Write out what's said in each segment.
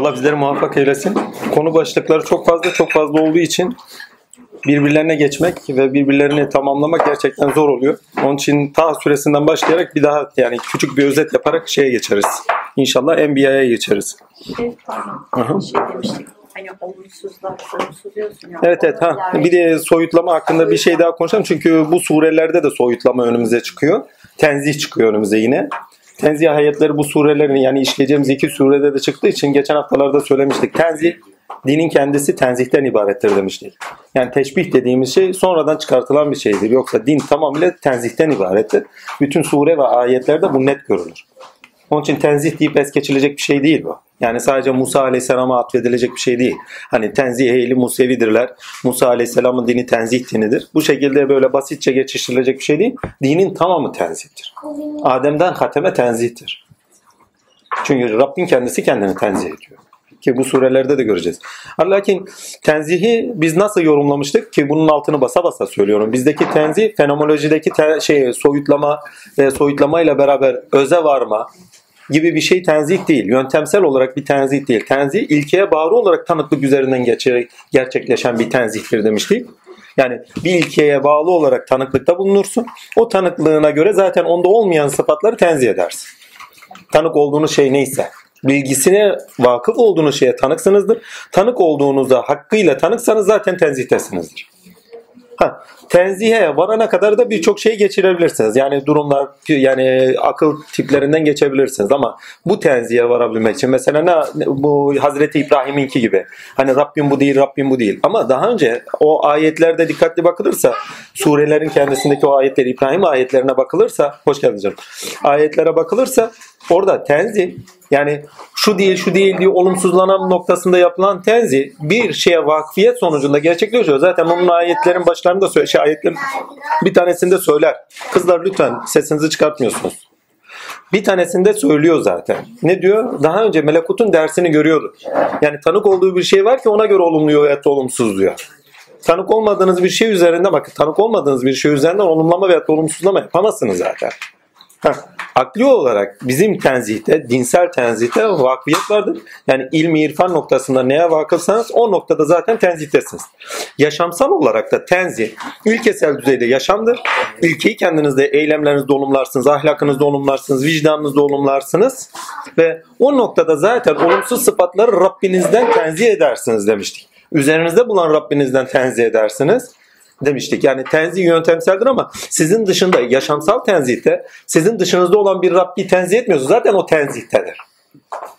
Allah bizleri muvaffak eylesin. Konu başlıkları çok fazla çok fazla olduğu için birbirlerine geçmek ve birbirlerini tamamlamak gerçekten zor oluyor. Onun için ta süresinden başlayarak bir daha yani küçük bir özet yaparak şeye geçeriz. İnşallah Enbiya'ya geçeriz. Şey, pardon, şey demiştik. Hani olumsuzlar, olumsuz diyorsun ya. Evet evet ha. Yani- Bir de soyutlama hakkında bir şey daha konuşalım. Çünkü bu surelerde de soyutlama önümüze çıkıyor. Tenzih çıkıyor önümüze yine. Tenzih ayetleri bu surelerin yani işleyeceğimiz iki surede de çıktığı için geçen haftalarda söylemiştik. Tenzih dinin kendisi tenzihten ibarettir demiştik. Yani teşbih dediğimiz şey sonradan çıkartılan bir şeydir. Yoksa din tamamıyla tenzihten ibarettir. Bütün sure ve ayetlerde bu net görülür. Onun için tenzih deyip es geçilecek bir şey değil bu. Yani sadece Musa Aleyhisselam'a atfedilecek bir şey değil. Hani tenzih ehli Musevidirler. Musa Aleyhisselam'ın dini tenzih dinidir. Bu şekilde böyle basitçe geçiştirilecek bir şey değil. Dinin tamamı tenzihtir. Adem'den hateme tenzihtir. Çünkü Rabbin kendisi kendini tenzih ediyor. Ki bu surelerde de göreceğiz. Lakin tenzihi biz nasıl yorumlamıştık ki bunun altını basa basa söylüyorum. Bizdeki tenzih fenomenolojideki te- şey soyutlama ve soyutlamayla beraber öze varma gibi bir şey tenzih değil. Yöntemsel olarak bir tenzih değil. Tenzih ilkeye bağlı olarak tanıklık üzerinden geçerek gerçekleşen bir tenzihtir demiştik. Yani bir ilkeye bağlı olarak tanıklıkta bulunursun. O tanıklığına göre zaten onda olmayan sıfatları tenzih edersin. Tanık olduğunuz şey neyse. Bilgisine vakıf olduğunuz şeye tanıksınızdır. Tanık olduğunuzda hakkıyla tanıksanız zaten tenzihtesinizdir. Ha, tenzihe varana kadar da birçok şey geçirebilirsiniz. Yani durumlar yani akıl tiplerinden geçebilirsiniz ama bu tenzihe varabilmek için mesela ne bu Hazreti İbrahim'inki gibi. Hani Rabbim bu değil, Rabbim bu değil. Ama daha önce o ayetlerde dikkatli bakılırsa surelerin kendisindeki o ayetler İbrahim ayetlerine bakılırsa hoş geldin canım. Ayetlere bakılırsa orada tenzih yani şu değil şu değil diye olumsuzlanan noktasında yapılan tenzi bir şeye vakfiyet sonucunda gerçekleşiyor. Zaten onun ayetlerin başlarında söyle, şey ayetlerin bir tanesinde söyler. Kızlar lütfen sesinizi çıkartmıyorsunuz. Bir tanesinde söylüyor zaten. Ne diyor? Daha önce melekutun dersini görüyordu. Yani tanık olduğu bir şey var ki ona göre olumluyor ya da olumsuz diyor. Tanık olmadığınız bir şey üzerinde bakın tanık olmadığınız bir şey üzerinden olumlama veya olumsuzlama yapamazsınız zaten. Heh, akli olarak bizim tenzihte, dinsel tenzihte vakfiyet vardır. Yani ilmi irfan noktasında neye vakıfsanız o noktada zaten tenzihtesiniz. Yaşamsal olarak da tenzih ülkesel düzeyde yaşamdır. Ülkeyi kendinizde eylemlerinizde olumlarsınız, ahlakınızda olumlarsınız, vicdanınızda olumlarsınız. Ve o noktada zaten olumsuz sıfatları Rabbinizden tenzih edersiniz demiştik. Üzerinizde bulan Rabbinizden tenzih edersiniz demiştik. Yani tenzih yöntemseldir ama sizin dışında yaşamsal tenzihte sizin dışınızda olan bir Rabbi tenzih etmiyorsa zaten o tenzihtedir.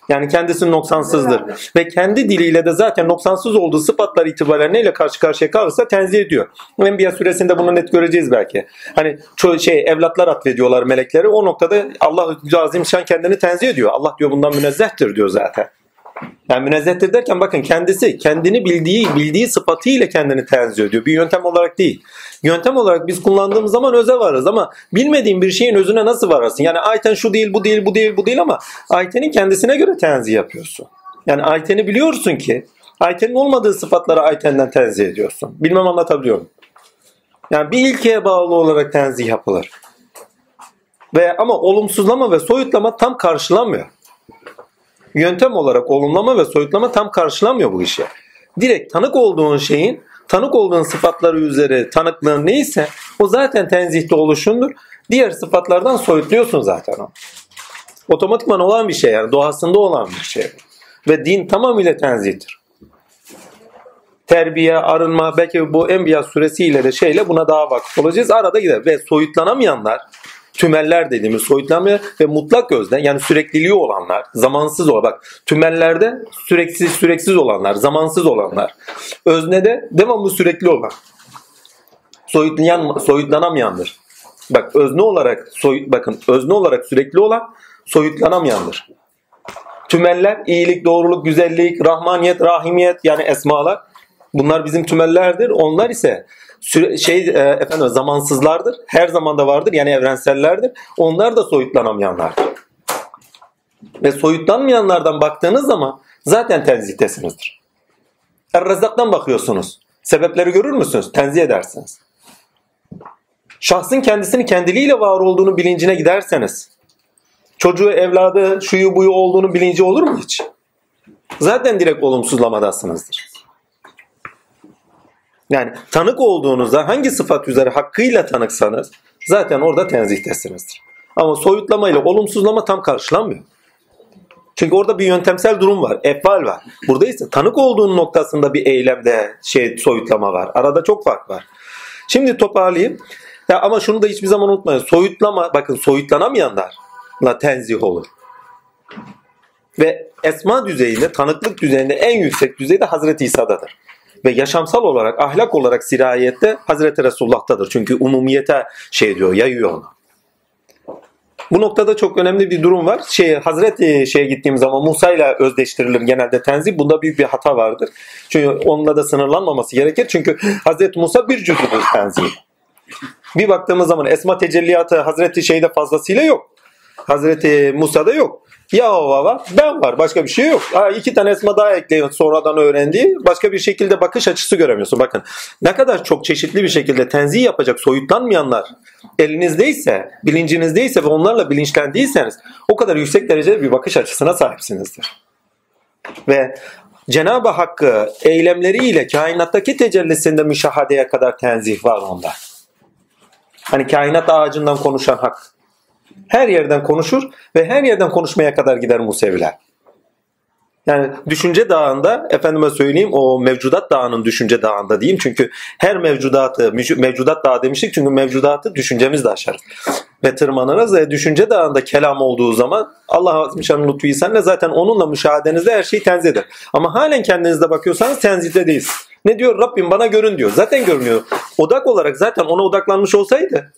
Yani kendisi noksansızdır. Ve kendi diliyle de zaten noksansız olduğu sıfatlar itibariyle neyle karşı karşıya kalırsa tenzih ediyor. Enbiya suresinde bunu net göreceğiz belki. Hani çoğu şey evlatlar atfediyorlar melekleri. O noktada Allah Azim Şan kendini tenzih ediyor. Allah diyor bundan münezzehtir diyor zaten. Yani münezzehtir derken bakın kendisi kendini bildiği bildiği sıfatıyla kendini tenzih ediyor. Bir yöntem olarak değil. Yöntem olarak biz kullandığımız zaman öze varız ama bilmediğin bir şeyin özüne nasıl vararsın? Yani ayten şu değil, bu değil, bu değil, bu değil ama aytenin kendisine göre tenzih yapıyorsun. Yani ayteni biliyorsun ki aytenin olmadığı sıfatlara aytenden tenzih ediyorsun. Bilmem anlatabiliyor muyum? Yani bir ilkeye bağlı olarak tenzih yapılır. Ve ama olumsuzlama ve soyutlama tam karşılamıyor yöntem olarak olumlama ve soyutlama tam karşılamıyor bu işi. Direkt tanık olduğun şeyin tanık olduğun sıfatları üzeri tanıklığın neyse o zaten tenzihte oluşundur. Diğer sıfatlardan soyutluyorsun zaten o. Otomatikman olan bir şey yani doğasında olan bir şey. Ve din tamamıyla tenzihtir. Terbiye, arınma belki bu Enbiya suresiyle de şeyle buna daha vakıf olacağız. Arada gider ve soyutlanamayanlar tümeller dediğimiz soyutlanmayan ve mutlak gözden yani sürekliliği olanlar, zamansız olan bak tümellerde süreksiz süreksiz olanlar, zamansız olanlar. Öznede devamlı sürekli olan. Soyutlayan soyutlanamayandır. Bak özne olarak soyut bakın özne olarak sürekli olan soyutlanamayandır. Tümeller iyilik, doğruluk, güzellik, rahmaniyet, rahimiyet yani esmalar. Bunlar bizim tümellerdir. Onlar ise süre, şey e, efendim zamansızlardır. Her zamanda vardır. Yani evrensellerdir. Onlar da soyutlanamayanlardır. Ve soyutlanmayanlardan baktığınız zaman zaten tenzihdesinizdir. Er-Rezzak'tan bakıyorsunuz. Sebepleri görür müsünüz? Tenzih edersiniz. Şahsın kendisini kendiliğiyle var olduğunu bilincine giderseniz çocuğu, evladı, şuyu buyu olduğunu bilinci olur mu hiç? Zaten direkt olumsuzlamadasınızdır. Yani tanık olduğunuzda hangi sıfat üzere hakkıyla tanıksanız zaten orada tenzihtesinizdir. Ama soyutlama ile olumsuzlama tam karşılanmıyor. Çünkü orada bir yöntemsel durum var. Efval var. Burada ise tanık olduğun noktasında bir eylemde şey soyutlama var. Arada çok fark var. Şimdi toparlayayım. Ya ama şunu da hiçbir zaman unutmayın. Soyutlama bakın soyutlanamayanlarla tenzih olur. Ve esma düzeyinde, tanıklık düzeyinde en yüksek düzeyde Hazreti İsa'dadır. Ve yaşamsal olarak, ahlak olarak sirayette Hazreti Resulullah'tadır. Çünkü umumiyete şey diyor, yayıyor onu. Bu noktada çok önemli bir durum var. Şey, Hazreti şeye gittiğim zaman Musa ile özdeştirilir genelde tenzih. Bunda büyük bir hata vardır. Çünkü onunla da sınırlanmaması gerekir. Çünkü Hazreti Musa bir cüzüdür tenzih. Bir baktığımız zaman esma tecelliyatı Hazreti şeyde fazlasıyla yok. Hazreti Musa'da yok. Ya o var, ben var. Başka bir şey yok. Ha, iki tane esma daha ekleyin sonradan öğrendiği. Başka bir şekilde bakış açısı göremiyorsun. Bakın ne kadar çok çeşitli bir şekilde tenzih yapacak soyutlanmayanlar elinizdeyse, bilincinizdeyse ve onlarla bilinçlendiyseniz o kadar yüksek derecede bir bakış açısına sahipsinizdir. Ve Cenab-ı Hakk'ı eylemleriyle kainattaki tecellisinde müşahadeye kadar tenzih var onda. Hani kainat ağacından konuşan hak. Her yerden konuşur ve her yerden konuşmaya kadar gider Museviler. Yani düşünce dağında efendime söyleyeyim o mevcudat dağının düşünce dağında diyeyim. Çünkü her mevcudatı mevcudat dağı demiştik çünkü mevcudatı düşüncemiz de aşarız. Ve tırmanırız ve düşünce dağında kelam olduğu zaman Allah Azimşan'ın lütfu senle zaten onunla müşahedenizde her şeyi tenzih eder. Ama halen kendinizde bakıyorsanız tenzihde değilsiniz. Ne diyor? Rabbim bana görün diyor. Zaten görünüyor. Odak olarak zaten ona odaklanmış olsaydı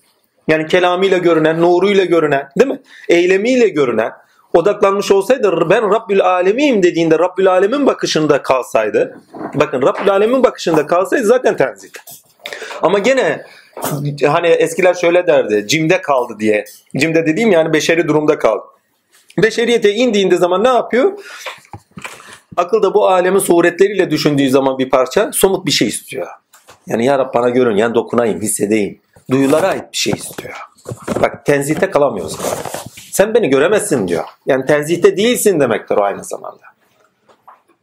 yani kelamıyla görünen, nuruyla görünen, değil mi? Eylemiyle görünen, odaklanmış olsaydı ben Rabbül Alemiyim dediğinde Rabbül Alemin bakışında kalsaydı, bakın Rabbül Alemin bakışında kalsaydı zaten tenzih. Ama gene hani eskiler şöyle derdi, cimde kaldı diye. Cimde dediğim yani beşeri durumda kaldı. Beşeriyete indiğinde zaman ne yapıyor? Akılda bu alemin suretleriyle düşündüğü zaman bir parça somut bir şey istiyor. Yani ya Rab bana görün, yani dokunayım, hissedeyim. Duyulara ait bir şey istiyor. Bak tenzihte kalamıyoruz. Sen beni göremezsin diyor. Yani tenzihte değilsin demektir o aynı zamanda.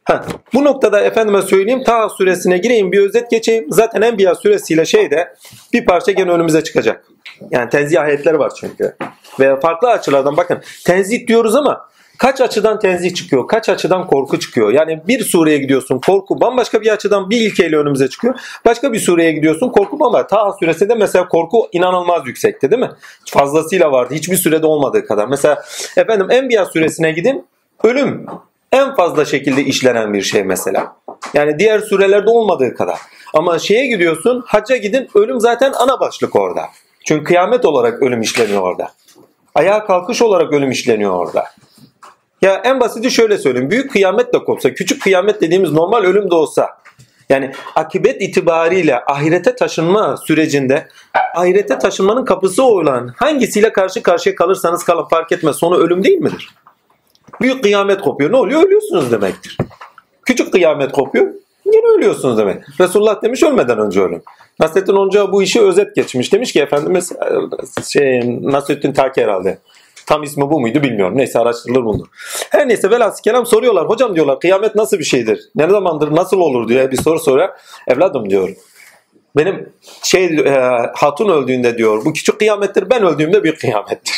Ha, bu noktada efendime söyleyeyim ta suresine gireyim bir özet geçeyim. Zaten Enbiya suresiyle şeyde bir parça gene önümüze çıkacak. Yani tenzih ayetleri var çünkü. Ve farklı açılardan bakın tenzih diyoruz ama Kaç açıdan tenzih çıkıyor, kaç açıdan korku çıkıyor. Yani bir sureye gidiyorsun korku bambaşka bir açıdan bir ilkeyle önümüze çıkıyor. Başka bir sureye gidiyorsun korku bambaşka. Taha suresinde mesela korku inanılmaz yüksekti değil mi? Fazlasıyla vardı. Hiçbir sürede olmadığı kadar. Mesela efendim Enbiya suresine gidin. Ölüm en fazla şekilde işlenen bir şey mesela. Yani diğer surelerde olmadığı kadar. Ama şeye gidiyorsun, hacca gidin, ölüm zaten ana başlık orada. Çünkü kıyamet olarak ölüm işleniyor orada. Ayağa kalkış olarak ölüm işleniyor orada. Ya en basiti şöyle söyleyeyim. Büyük kıyamet de kopsa, küçük kıyamet dediğimiz normal ölüm de olsa. Yani akibet itibariyle ahirete taşınma sürecinde ahirete taşınmanın kapısı olan hangisiyle karşı karşıya kalırsanız kalın fark etmez. Sonu ölüm değil midir? Büyük kıyamet kopuyor. Ne oluyor? Ölüyorsunuz demektir. Küçük kıyamet kopuyor. Yine ölüyorsunuz demek. Resulullah demiş ölmeden önce ölün. Nasrettin Hoca bu işi özet geçmiş. Demiş ki Efendimiz şey, Nasrettin Taki herhalde. Tam ismi bu muydu bilmiyorum. Neyse araştırılır bulunur. Her neyse velhasıl kelam soruyorlar. Hocam diyorlar kıyamet nasıl bir şeydir? Ne zamandır nasıl olur diye bir soru soruyor. Evladım diyor. Benim şey e, hatun öldüğünde diyor bu küçük kıyamettir ben öldüğümde büyük kıyamettir.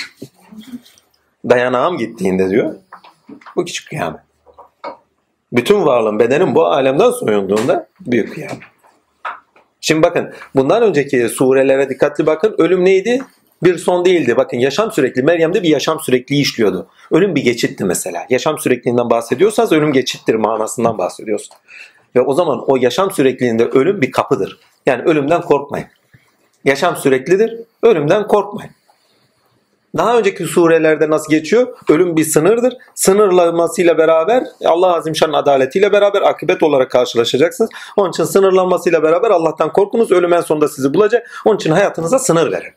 Dayanağım gittiğinde diyor bu küçük kıyamet. Bütün varlığım bedenim bu alemden soyunduğunda büyük kıyamet. Şimdi bakın bundan önceki surelere dikkatli bakın. Ölüm neydi? Bir son değildi. Bakın yaşam sürekli Meryem'de bir yaşam sürekli işliyordu. Ölüm bir geçitti mesela. Yaşam sürekliliğinden bahsediyorsanız ölüm geçittir manasından bahsediyorsun. Ve o zaman o yaşam sürekliliğinde ölüm bir kapıdır. Yani ölümden korkmayın. Yaşam süreklidir. Ölümden korkmayın. Daha önceki surelerde nasıl geçiyor? Ölüm bir sınırdır. Sınırlamasıyla beraber Allah Azimşan'ın adaletiyle beraber akıbet olarak karşılaşacaksınız. Onun için sınırlanmasıyla beraber Allah'tan korkunuz. Ölüm en sonunda sizi bulacak. Onun için hayatınıza sınır verin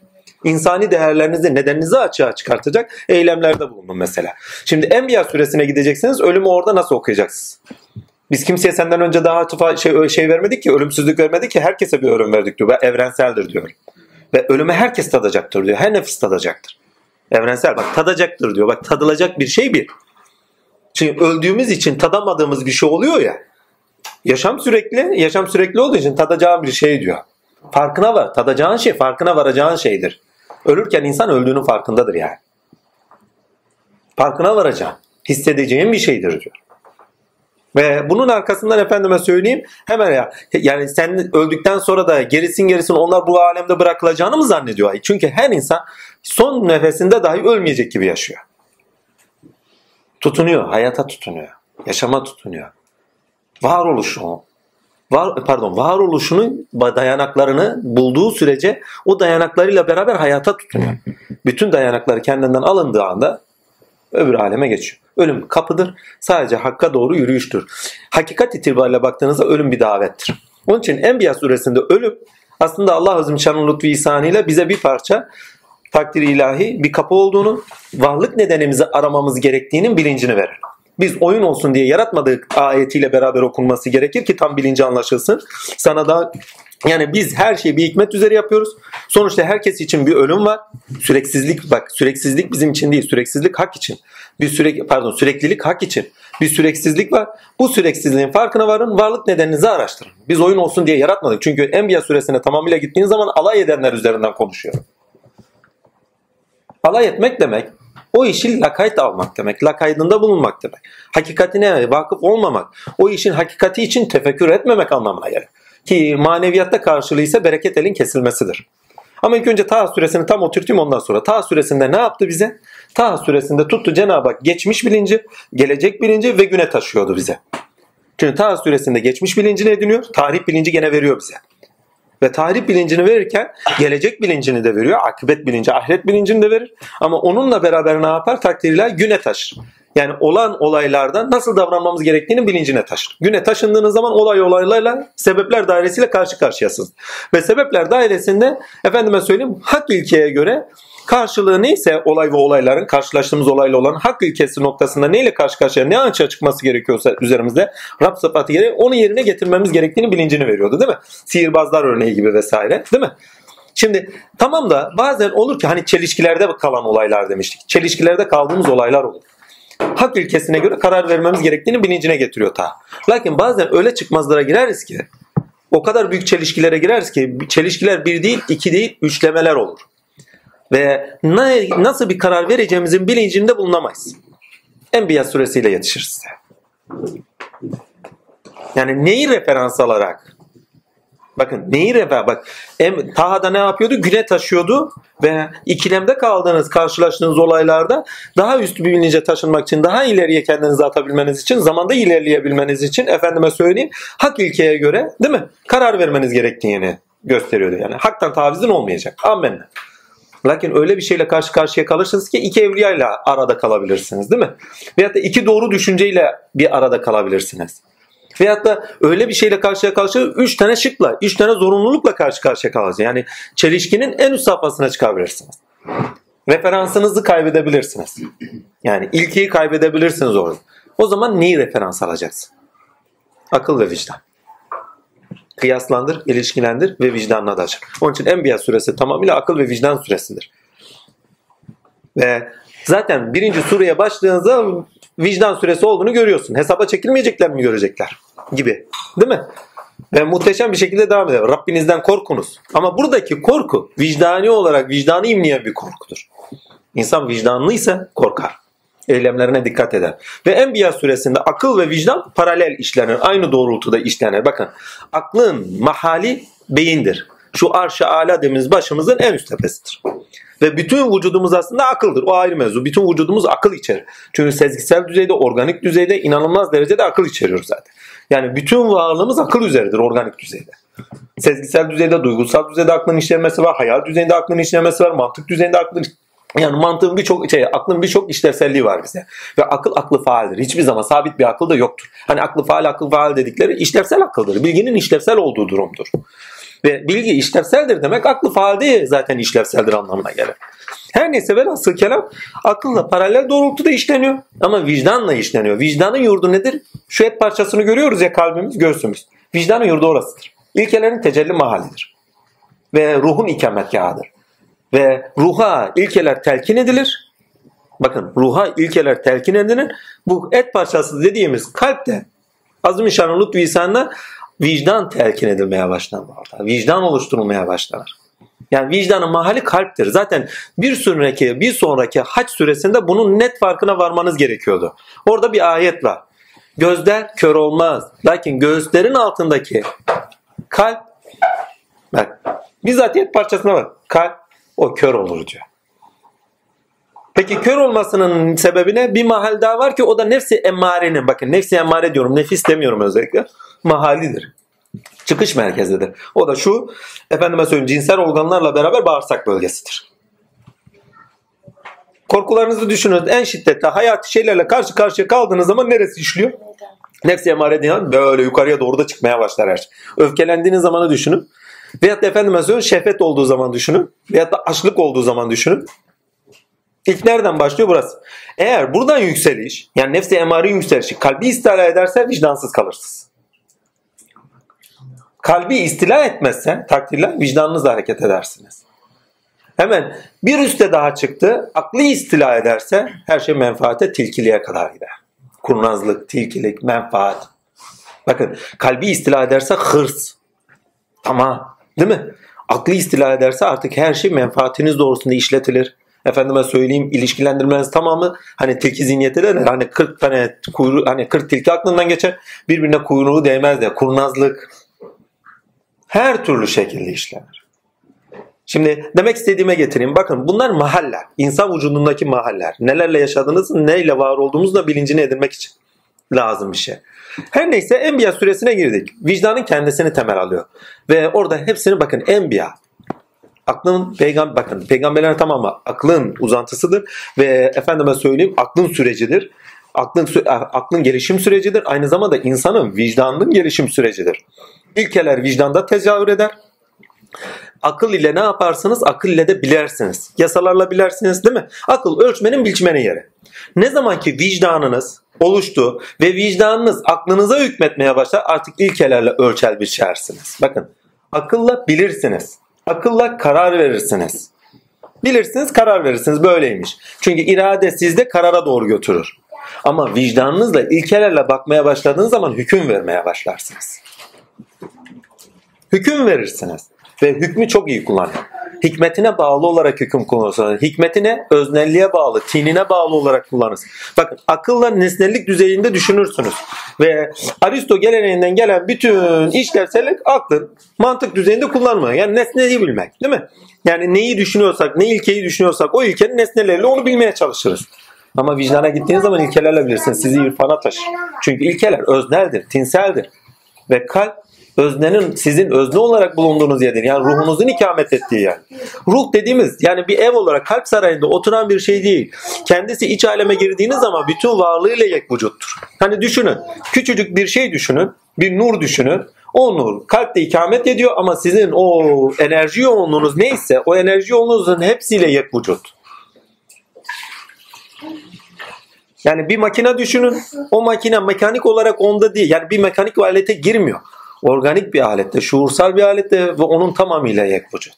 insani değerlerinizi, nedeninizi açığa çıkartacak eylemlerde bulunun mesela. Şimdi Enbiya suresine gideceksiniz. Ölümü orada nasıl okuyacaksınız? Biz kimseye senden önce daha tıfa şey, şey vermedik ki, ölümsüzlük vermedik ki herkese bir ölüm verdik diyor. Ve evrenseldir diyor. Ve ölümü herkes tadacaktır diyor. Her nefis tadacaktır. Evrensel bak tadacaktır diyor. Bak tadılacak bir şey bir. Çünkü öldüğümüz için tadamadığımız bir şey oluyor ya. Yaşam sürekli, yaşam sürekli olduğu için tadacağın bir şey diyor. Farkına var. Tadacağın şey farkına varacağın şeydir. Ölürken insan öldüğünün farkındadır yani. Farkına varacağın, hissedeceğin bir şeydir diyor. Ve bunun arkasından efendime söyleyeyim hemen ya yani sen öldükten sonra da gerisin gerisin onlar bu alemde bırakılacağını mı zannediyor? Çünkü her insan son nefesinde dahi ölmeyecek gibi yaşıyor. Tutunuyor, hayata tutunuyor, yaşama tutunuyor. Varoluşu var, pardon varoluşunun dayanaklarını bulduğu sürece o dayanaklarıyla beraber hayata tutunuyor. Bütün dayanakları kendinden alındığı anda öbür aleme geçiyor. Ölüm kapıdır. Sadece hakka doğru yürüyüştür. Hakikat itibariyle baktığınızda ölüm bir davettir. Onun için Enbiya suresinde ölüm aslında Allah Azim Şan'ın lütfu ihsanıyla bize bir parça takdir ilahi bir kapı olduğunu, varlık nedenimizi aramamız gerektiğinin bilincini verir. Biz oyun olsun diye yaratmadık ayetiyle beraber okunması gerekir ki tam bilinci anlaşılsın. Sana da yani biz her şeyi bir hikmet üzere yapıyoruz. Sonuçta herkes için bir ölüm var. Süreksizlik bak süreksizlik bizim için değil. Süreksizlik hak için. Bir süre pardon süreklilik hak için. Bir süreksizlik var. Bu süreksizliğin farkına varın. Varlık nedeninizi araştırın. Biz oyun olsun diye yaratmadık. Çünkü Enbiya suresine tamamıyla gittiğiniz zaman alay edenler üzerinden konuşuyor. Alay etmek demek o işin lakayt almak demek. Lakaydında bulunmak demek. Hakikatine vakıf olmamak. O işin hakikati için tefekkür etmemek anlamına gelir. Ki maneviyatta karşılığı ise bereket elin kesilmesidir. Ama ilk önce Taha suresini tam oturtayım ondan sonra. Taha suresinde ne yaptı bize? Taha suresinde tuttu Cenab-ı Hak geçmiş bilinci, gelecek bilinci ve güne taşıyordu bize. Çünkü Taha suresinde geçmiş bilincini ediniyor, tarih bilinci gene veriyor bize. Ve tarih bilincini verirken gelecek bilincini de veriyor. Akıbet bilinci, ahiret bilincini de verir. Ama onunla beraber ne yapar? Takdirler güne taşır. Yani olan olaylardan nasıl davranmamız gerektiğini bilincine taşır. Güne taşındığınız zaman olay olaylarla sebepler dairesiyle karşı karşıyasınız. Ve sebepler dairesinde efendime söyleyeyim hak ilkeye göre karşılığı neyse olay ve olayların karşılaştığımız olayla olan hak ilkesi noktasında neyle karşı karşıya ne açığa çıkması gerekiyorsa üzerimizde Rab sıfatı gereği onu yerine getirmemiz gerektiğini bilincini veriyordu değil mi? Sihirbazlar örneği gibi vesaire değil mi? Şimdi tamam da bazen olur ki hani çelişkilerde kalan olaylar demiştik. Çelişkilerde kaldığımız olaylar olur hak ilkesine göre karar vermemiz gerektiğini bilincine getiriyor ta. Lakin bazen öyle çıkmazlara gireriz ki o kadar büyük çelişkilere gireriz ki çelişkiler bir değil, iki değil, üçlemeler olur. Ve ne, nasıl bir karar vereceğimizin bilincinde bulunamayız. Enbiya suresiyle yetişir size. Yani neyi referans alarak Bakın neyi refer? Bak em, Taha'da ne yapıyordu? Güne taşıyordu ve ikilemde kaldığınız, karşılaştığınız olaylarda daha üst bir bilince taşınmak için, daha ileriye kendinizi atabilmeniz için, zamanda ilerleyebilmeniz için efendime söyleyeyim hak ilkeye göre değil mi? Karar vermeniz gerektiğini gösteriyordu. Yani haktan tavizin olmayacak. Amin. Lakin öyle bir şeyle karşı karşıya kalırsınız ki iki evliyayla arada kalabilirsiniz değil mi? Veyahut da iki doğru düşünceyle bir arada kalabilirsiniz. Veyahut da öyle bir şeyle karşıya karşı üç tane şıkla, üç tane zorunlulukla karşı karşıya kalırsınız. Yani çelişkinin en üst safhasına çıkabilirsiniz. Referansınızı kaybedebilirsiniz. Yani ilkiyi kaybedebilirsiniz orada. O zaman neyi referans alacaksın? Akıl ve vicdan. Kıyaslandır, ilişkilendir ve vicdanına da açır. Onun için Enbiya suresi tamamıyla akıl ve vicdan suresidir. Ve zaten birinci sureye başladığınızda vicdan süresi olduğunu görüyorsun. Hesaba çekilmeyecekler mi görecekler gibi. Değil mi? Ve muhteşem bir şekilde devam ediyor. Rabbinizden korkunuz. Ama buradaki korku vicdani olarak vicdanı imleyen bir korkudur. İnsan vicdanlıysa korkar. Eylemlerine dikkat eder. Ve Enbiya suresinde akıl ve vicdan paralel işlenir. Aynı doğrultuda işlenir. Bakın aklın mahali beyindir. Şu arş-ı ala dediğimiz başımızın en üst tepesidir. Ve bütün vücudumuz aslında akıldır. O ayrı mevzu. Bütün vücudumuz akıl içerir. Çünkü sezgisel düzeyde, organik düzeyde inanılmaz derecede akıl içeriyor zaten. Yani bütün varlığımız akıl üzeridir organik düzeyde. Sezgisel düzeyde, duygusal düzeyde aklın işlemesi var, hayal düzeyinde aklın işlemesi var, mantık düzeyinde aklın yani mantığın birçok şey, aklın birçok işlevselliği var bize. Ve akıl aklı faaldir. Hiçbir zaman sabit bir akıl da yoktur. Hani aklı faal, akıl faal dedikleri işlevsel akıldır. Bilginin işlevsel olduğu durumdur. Ve bilgi işlevseldir demek aklı faal değil zaten işlevseldir anlamına gelir. Her neyse velhasıl kelam akılla paralel doğrultuda işleniyor ama vicdanla işleniyor. Vicdanın yurdu nedir? Şu et parçasını görüyoruz ya kalbimiz, göğsümüz. Vicdanın yurdu orasıdır. İlkelerin tecelli mahallidir. Ve ruhun ikametgahıdır. Ve ruha ilkeler telkin edilir. Bakın ruha ilkeler telkin edilir. Bu et parçası dediğimiz kalpte Azim-i lütfü lisanına vicdan telkin edilmeye başlanır. Vicdan oluşturulmaya başlanır. Yani vicdanın mahalli kalptir. Zaten bir sonraki bir sonraki haç süresinde bunun net farkına varmanız gerekiyordu. Orada bir ayet var. Gözler kör olmaz. Lakin gözlerin altındaki kalp bak bizzat et parçasına bak. Kalp o kör olur diyor. Peki kör olmasının sebebi ne? Bir mahal daha var ki o da nefsi emmarenin. Bakın nefsi emmare diyorum. Nefis demiyorum özellikle. Mahalidir. Çıkış merkezidir. O da şu. Efendime söyleyeyim cinsel organlarla beraber bağırsak bölgesidir. Korkularınızı düşünün. En şiddetli hayati şeylerle karşı karşıya kaldığınız zaman neresi işliyor? Nefsi emare diyen böyle yukarıya doğru da çıkmaya başlar her şey. Öfkelendiğiniz zamanı düşünün. Veyahut da efendime söyleyeyim şehvet olduğu zaman düşünün. Veyahut da açlık olduğu zaman düşünün. İlk nereden başlıyor burası? Eğer buradan yükseliş, yani nefsi emari yükselişi kalbi istila ederse vicdansız kalırsınız. Kalbi istila etmezse takdirle vicdanınızla hareket edersiniz. Hemen bir üste daha çıktı. Aklı istila ederse her şey menfaate, tilkiliğe kadar gider. Kurnazlık, tilkilik, menfaat. Bakın kalbi istila ederse hırs. Ama değil mi? Aklı istila ederse artık her şey menfaatiniz doğrusunda işletilir efendime söyleyeyim ilişkilendirmeniz tamamı hani tilki zihniyeti de hani 40 tane kuyruğu hani 40 tilki aklından geçer birbirine kuyruğu değmez de kurnazlık her türlü şekilde işlenir. Şimdi demek istediğime getireyim. Bakın bunlar mahaller. İnsan vücudundaki mahaller. Nelerle yaşadığınızı, neyle var olduğumuzu da bilincini edinmek için lazım bir şey. Her neyse Enbiya süresine girdik. Vicdanın kendisini temel alıyor. Ve orada hepsini bakın Enbiya aklın peygamber bakın peygamberlerin tamamı aklın uzantısıdır ve efendime söyleyeyim aklın sürecidir. Aklın aklın gelişim sürecidir. Aynı zamanda insanın vicdanının gelişim sürecidir. İlkeler vicdanda tezahür eder. Akıl ile ne yaparsınız? Akıl ile de bilersiniz. Yasalarla bilersiniz değil mi? Akıl ölçmenin biçmenin yeri. Ne zaman ki vicdanınız oluştu ve vicdanınız aklınıza hükmetmeye başlar artık ilkelerle ölçel biçersiniz. Bakın akılla bilirsiniz. Akılla karar verirsiniz. Bilirsiniz karar verirsiniz böyleymiş. Çünkü irade sizde karara doğru götürür. Ama vicdanınızla ilkelerle bakmaya başladığınız zaman hüküm vermeye başlarsınız. Hüküm verirsiniz ve hükmü çok iyi kullanın. Hikmetine bağlı olarak hüküm kullanırsınız. Hikmetine, öznelliğe bağlı, tinine bağlı olarak kullanırsınız. Bakın akılla nesnellik düzeyinde düşünürsünüz. Ve Aristo geleneğinden gelen bütün işlevsellik aklın mantık düzeyinde kullanmıyor. Yani nesneyi bilmek değil mi? Yani neyi düşünüyorsak, ne ilkeyi düşünüyorsak o ilkenin nesneleriyle onu bilmeye çalışırız. Ama vicdana gittiğiniz zaman ilkelerle bilirsiniz. Sizi irfana taşır. Çünkü ilkeler özneldir, tinseldir. Ve kalp öznenin sizin özne olarak bulunduğunuz yerdir. Yani ruhunuzun ikamet ettiği yer. Ruh dediğimiz yani bir ev olarak kalp sarayında oturan bir şey değil. Kendisi iç aleme girdiğiniz zaman bütün varlığıyla yek vücuttur. Hani düşünün. Küçücük bir şey düşünün. Bir nur düşünün. O nur kalpte ikamet ediyor ama sizin o enerji yoğunluğunuz neyse o enerji yoğunluğunuzun hepsiyle yek vücut. Yani bir makine düşünün. O makine mekanik olarak onda değil. Yani bir mekanik alete girmiyor organik bir alette, şuursal bir alette ve onun tamamıyla yek vücut.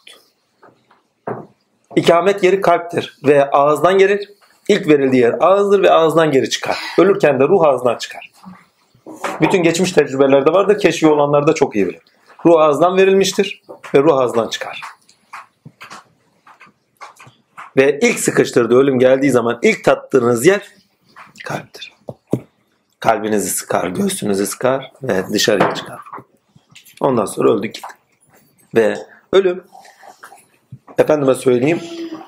İkamet yeri kalptir ve ağızdan gelir. İlk verildiği yer ağızdır ve ağızdan geri çıkar. Ölürken de ruh ağızdan çıkar. Bütün geçmiş tecrübelerde vardır. Keşfi olanlar da çok iyi bilir. Ruh ağızdan verilmiştir ve ruh ağızdan çıkar. Ve ilk sıkıştırdığı ölüm geldiği zaman ilk tattığınız yer kalptir. Kalbinizi sıkar, göğsünüzü sıkar ve dışarıya çıkar. Ondan sonra öldük gittik. Ve ölüm efendime söyleyeyim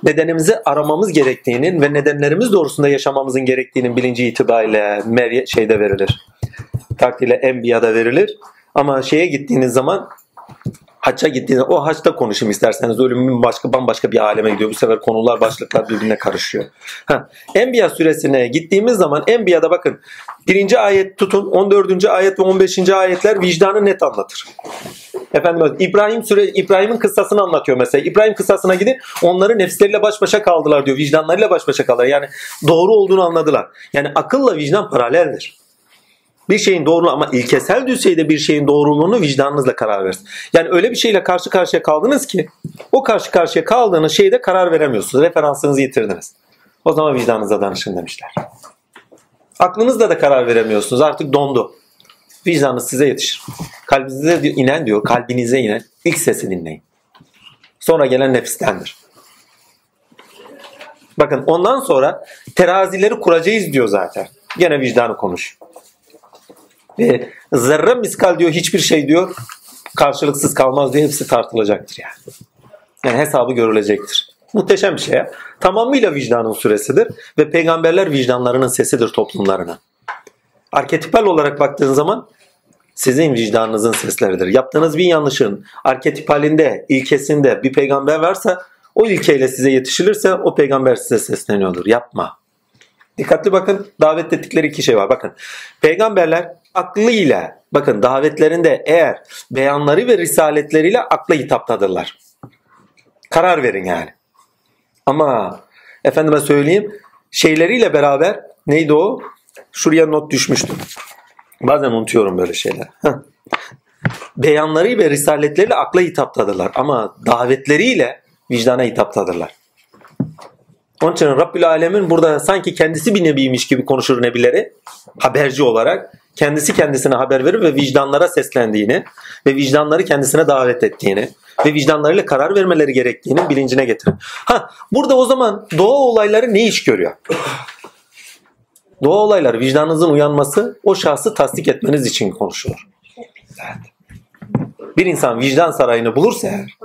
nedenimizi aramamız gerektiğinin ve nedenlerimiz doğrusunda yaşamamızın gerektiğinin bilinci itibariyle Meryem şeyde verilir. Takdirle Enbiya'da verilir. Ama şeye gittiğiniz zaman hacca gittiğinde o haçta konuşayım isterseniz ölümün başka bambaşka bir aleme gidiyor. Bu sefer konular başlıklar birbirine karışıyor. Ha, Enbiya suresine gittiğimiz zaman Enbiya'da bakın birinci ayet tutun 14. ayet ve 15. ayetler vicdanı net anlatır. Efendim İbrahim süre İbrahim'in kıssasını anlatıyor mesela. İbrahim kıssasına gidin onları nefsleriyle baş başa kaldılar diyor. Vicdanlarıyla baş başa kaldılar. Yani doğru olduğunu anladılar. Yani akılla vicdan paraleldir bir şeyin doğru ama ilkesel düzeyde bir şeyin doğruluğunu vicdanınızla karar verirsiniz. Yani öyle bir şeyle karşı karşıya kaldınız ki o karşı karşıya kaldığınız şeyde karar veremiyorsunuz. Referansınızı yitirdiniz. O zaman vicdanınıza danışın demişler. Aklınızla da karar veremiyorsunuz. Artık dondu. Vicdanınız size yetişir. Kalbinize inen diyor. Kalbinize inen ilk sesi dinleyin. Sonra gelen nefistendir. Bakın ondan sonra terazileri kuracağız diyor zaten. Gene vicdanı konuş. Ve zerre miskal diyor hiçbir şey diyor karşılıksız kalmaz diyor. Hepsi tartılacaktır yani. Yani hesabı görülecektir. Muhteşem bir şey ya. Tamamıyla vicdanın süresidir ve peygamberler vicdanlarının sesidir toplumlarına. Arketipal olarak baktığın zaman sizin vicdanınızın sesleridir. Yaptığınız bir yanlışın arketipalinde, ilkesinde bir peygamber varsa o ilkeyle size yetişilirse o peygamber size sesleniyordur. Yapma. Dikkatli bakın davet ettikleri iki şey var. Bakın peygamberler aklıyla bakın davetlerinde eğer beyanları ve risaletleriyle akla hitaptadırlar. Karar verin yani. Ama efendime söyleyeyim şeyleriyle beraber neydi o? Şuraya not düşmüştüm. Bazen unutuyorum böyle şeyler. Beyanları ve risaletleriyle akla hitaptadırlar. Ama davetleriyle vicdana hitaptadırlar. Onun için Rabbül Alemin burada sanki kendisi bir nebiymiş gibi konuşur nebileri haberci olarak kendisi kendisine haber verir ve vicdanlara seslendiğini ve vicdanları kendisine davet ettiğini ve vicdanlarıyla karar vermeleri gerektiğinin bilincine getirir. Ha burada o zaman doğa olayları ne iş görüyor? Doğa olayları vicdanınızın uyanması o şahsı tasdik etmeniz için konuşulur. Evet. Bir insan vicdan sarayını bulursa eğer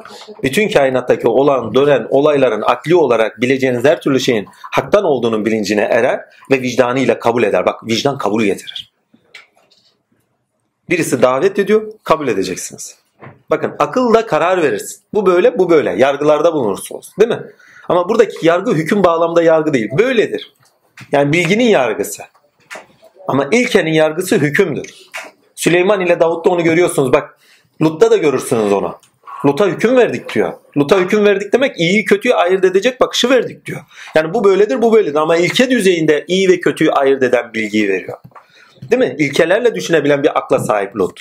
bütün kainattaki olan dönen olayların akli olarak bileceğiniz her türlü şeyin haktan olduğunun bilincine erer ve vicdanıyla kabul eder. Bak vicdan kabul getirir. Birisi davet ediyor, kabul edeceksiniz. Bakın akılla karar verirsin. Bu böyle, bu böyle. Yargılarda bulunursunuz. Değil mi? Ama buradaki yargı hüküm bağlamda yargı değil. Böyledir. Yani bilginin yargısı. Ama ilkenin yargısı hükümdür. Süleyman ile Davut'ta onu görüyorsunuz. Bak Lut'ta da görürsünüz onu. Lut'a hüküm verdik diyor. Lut'a hüküm verdik demek iyiyi kötüyü ayırt edecek bakışı verdik diyor. Yani bu böyledir bu böyledir ama ilke düzeyinde iyi ve kötüyü ayırt eden bilgiyi veriyor. Değil mi? İlkelerle düşünebilen bir akla sahip Lut.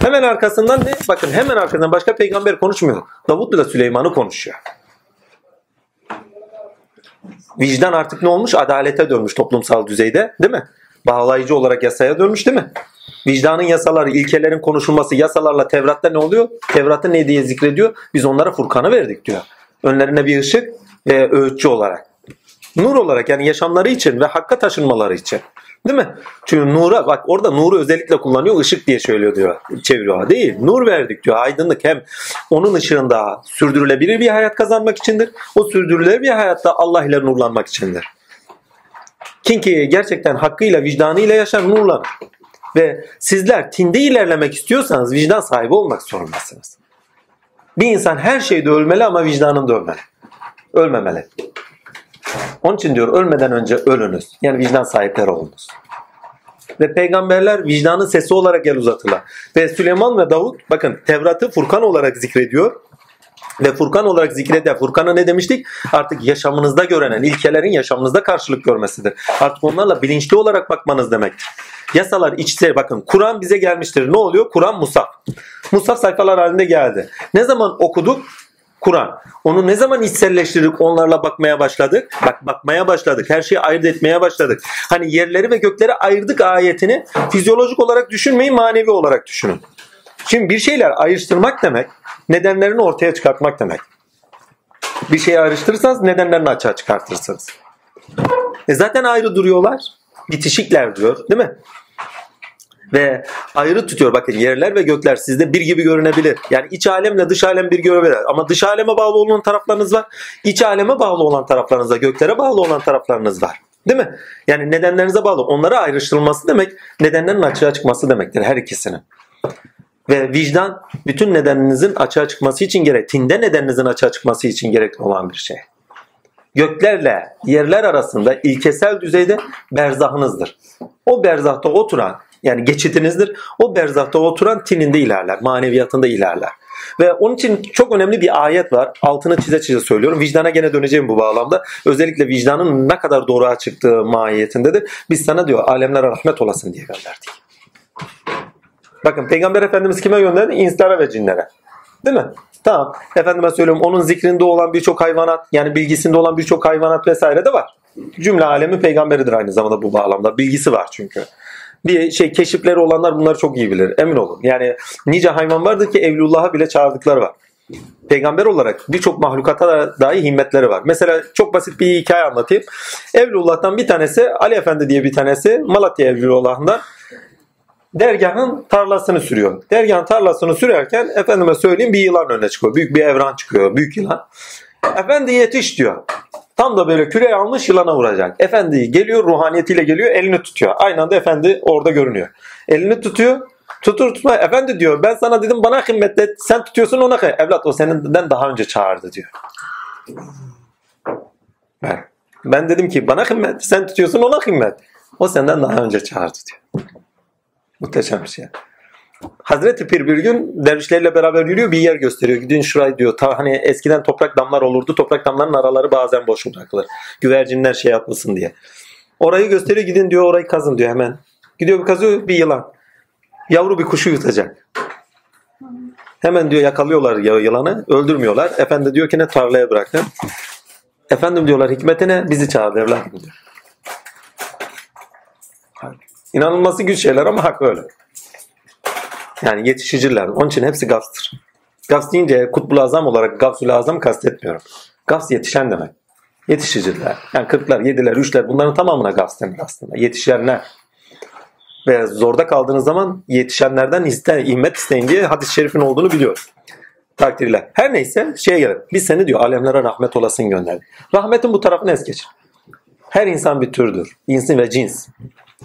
Hemen arkasından ne? Bakın hemen arkasından başka peygamber konuşmuyor. Davut da Süleyman'ı konuşuyor. Vicdan artık ne olmuş? Adalete dönmüş toplumsal düzeyde değil mi? Bağlayıcı olarak yasaya dönmüş değil mi? Vicdanın yasaları, ilkelerin konuşulması yasalarla Tevrat'ta ne oluyor? Tevrat'ta ne diye zikrediyor? Biz onlara Furkan'ı verdik diyor. Önlerine bir ışık ve öğütçü olarak. Nur olarak yani yaşamları için ve hakka taşınmaları için. Değil mi? Çünkü nura bak orada nuru özellikle kullanıyor. ışık diye söylüyor diyor. Çeviriyor. Değil. Nur verdik diyor. Aydınlık hem onun ışığında sürdürülebilir bir hayat kazanmak içindir. O sürdürülebilir bir hayatta Allah ile nurlanmak içindir. Kim ki gerçekten hakkıyla vicdanıyla yaşar nurlanır. Ve sizler tinde ilerlemek istiyorsanız vicdan sahibi olmak zorundasınız. Bir insan her şeyde ölmeli ama vicdanında ölmeli. Ölmemeli. Onun için diyor ölmeden önce ölünüz. Yani vicdan sahipleri olunuz. Ve peygamberler vicdanın sesi olarak el uzatırlar. Ve Süleyman ve Davut bakın Tevrat'ı Furkan olarak zikrediyor. Ve Furkan olarak zikreder. Furkan'a ne demiştik? Artık yaşamınızda görenen ilkelerin yaşamınızda karşılık görmesidir. Artık onlarla bilinçli olarak bakmanız demektir. Yasalar içte bakın Kur'an bize gelmiştir. Ne oluyor? Kur'an musaf. Musaf sayfalar halinde geldi. Ne zaman okuduk? Kur'an. Onu ne zaman içselleştirdik onlarla bakmaya başladık? Bak bakmaya başladık. Her şeyi ayırt etmeye başladık. Hani yerleri ve gökleri ayırdık ayetini fizyolojik olarak düşünmeyin manevi olarak düşünün. Şimdi bir şeyler ayrıştırmak demek nedenlerini ortaya çıkartmak demek. Bir şeyi ayrıştırırsanız nedenlerini açığa çıkartırsınız. E zaten ayrı duruyorlar. Bitişikler diyor değil mi? ve ayrı tutuyor. Bakın yerler ve gökler sizde bir gibi görünebilir. Yani iç alemle dış alem bir görebilir. Ama dış aleme bağlı olan taraflarınız var. İç aleme bağlı olan taraflarınız var. Göklere bağlı olan taraflarınız var. Değil mi? Yani nedenlerinize bağlı. Onlara ayrıştırılması demek nedenlerin açığa çıkması demektir her ikisinin. Ve vicdan bütün nedeninizin açığa çıkması için gerek, tinde nedeninizin açığa çıkması için gerekli olan bir şey. Göklerle yerler arasında ilkesel düzeyde berzahınızdır. O berzahta oturan yani geçitinizdir. O berzahta oturan tininde ilerler, maneviyatında ilerler. Ve onun için çok önemli bir ayet var. Altını çize çize söylüyorum. Vicdana gene döneceğim bu bağlamda. Özellikle vicdanın ne kadar doğruğa çıktığı mahiyetindedir. Biz sana diyor alemlere rahmet olasın diye gönderdik. Bakın Peygamber Efendimiz kime gönderdi? İnslara ve cinlere. Değil mi? Tamam. Efendime söylüyorum onun zikrinde olan birçok hayvanat yani bilgisinde olan birçok hayvanat vesaire de var. Cümle alemi peygamberidir aynı zamanda bu bağlamda. Bilgisi var çünkü. Bir şey keşifleri olanlar bunları çok iyi bilir. Emin olun. Yani nice hayvan vardır ki Evlullah'a bile çağırdıkları var. Peygamber olarak birçok mahlukata da dahi himmetleri var. Mesela çok basit bir hikaye anlatayım. Evlullah'tan bir tanesi Ali Efendi diye bir tanesi Malatya Evlullah'ından dergahın tarlasını sürüyor. Dergahın tarlasını sürerken efendime söyleyeyim bir yılan önüne çıkıyor. Büyük bir evran çıkıyor. Büyük yılan. Efendi yetiş diyor. Tam da böyle küre almış yılana vuracak. Efendi geliyor ruhaniyetiyle geliyor elini tutuyor. Aynı anda efendi orada görünüyor. Elini tutuyor. Tutur tutma. Efendi diyor ben sana dedim bana et. Sen tutuyorsun ona kay. Evlat o seninden daha önce çağırdı diyor. Ben, ben dedim ki bana himmet. Sen tutuyorsun ona himmet. O senden daha önce çağırdı diyor. Muhteşem bir şey. Hazreti Pir bir gün dervişlerle beraber yürüyor bir yer gösteriyor. Gidin şurayı diyor. Ta, hani eskiden toprak damlar olurdu. Toprak damların araları bazen boş bırakılır. Güvercinler şey yapmasın diye. Orayı gösteriyor gidin diyor orayı kazın diyor hemen. Gidiyor bir kazıyor bir yılan. Yavru bir kuşu yutacak. Hemen diyor yakalıyorlar ya- yılanı. Öldürmüyorlar. Efendi diyor ki ne tarlaya bırakın. Efendim diyorlar hikmetine bizi çağırdı evladım diyor. İnanılması güç şeyler ama hak öyle. Yani yetişiciler. Onun için hepsi gafstır. Gafs deyince Kutbul Azam olarak Gafsul Azam kastetmiyorum. Gafs yetişen demek. Yetişiciler. Yani 40'lar, 7'ler, 3'ler bunların tamamına gafs denir aslında. Yetişenler. Ve zorda kaldığınız zaman yetişenlerden iste, immet isteyin diye hadis-i şerifin olduğunu biliyor. Takdirler. Her neyse şeye gelelim. Biz seni diyor alemlere rahmet olasın gönderdik. Rahmetin bu tarafını es geçin. Her insan bir türdür. İnsin ve cins.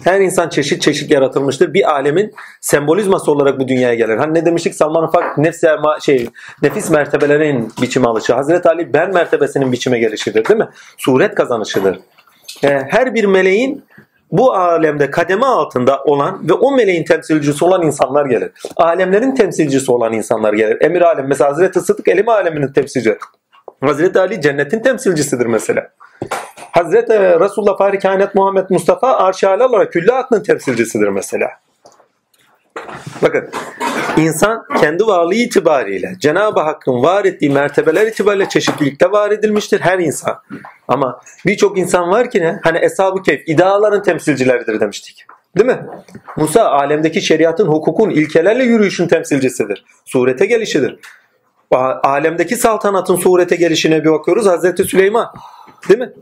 Her insan çeşit çeşit yaratılmıştır. Bir alemin sembolizması olarak bu dünyaya gelir. Hani ne demiştik? Salman Ufak nefs şey nefis mertebelerin biçime alışı. Hazreti Ali ben mertebesinin biçime gelişidir değil mi? Suret kazanışıdır. Ee, her bir meleğin bu alemde kademe altında olan ve o meleğin temsilcisi olan insanlar gelir. Alemlerin temsilcisi olan insanlar gelir. Emir alem mesela Hazreti Sıdık elim aleminin temsilcisi. Hazreti Ali cennetin temsilcisidir mesela. Hazreti Resulullah Fahri Kainat Muhammed Mustafa arş-ı alâ olarak külle aklın temsilcisidir mesela. Bakın insan kendi varlığı itibariyle Cenab-ı Hakk'ın var ettiği mertebeler itibariyle çeşitlilikte var edilmiştir her insan. Ama birçok insan var ki ne? Hani Eshab-ı Kehf ideaların temsilcileridir demiştik. Değil mi? Musa alemdeki şeriatın, hukukun, ilkelerle yürüyüşün temsilcisidir. Surete gelişidir. Alemdeki saltanatın surete gelişine bir bakıyoruz. Hazreti Süleyman. Değil mi?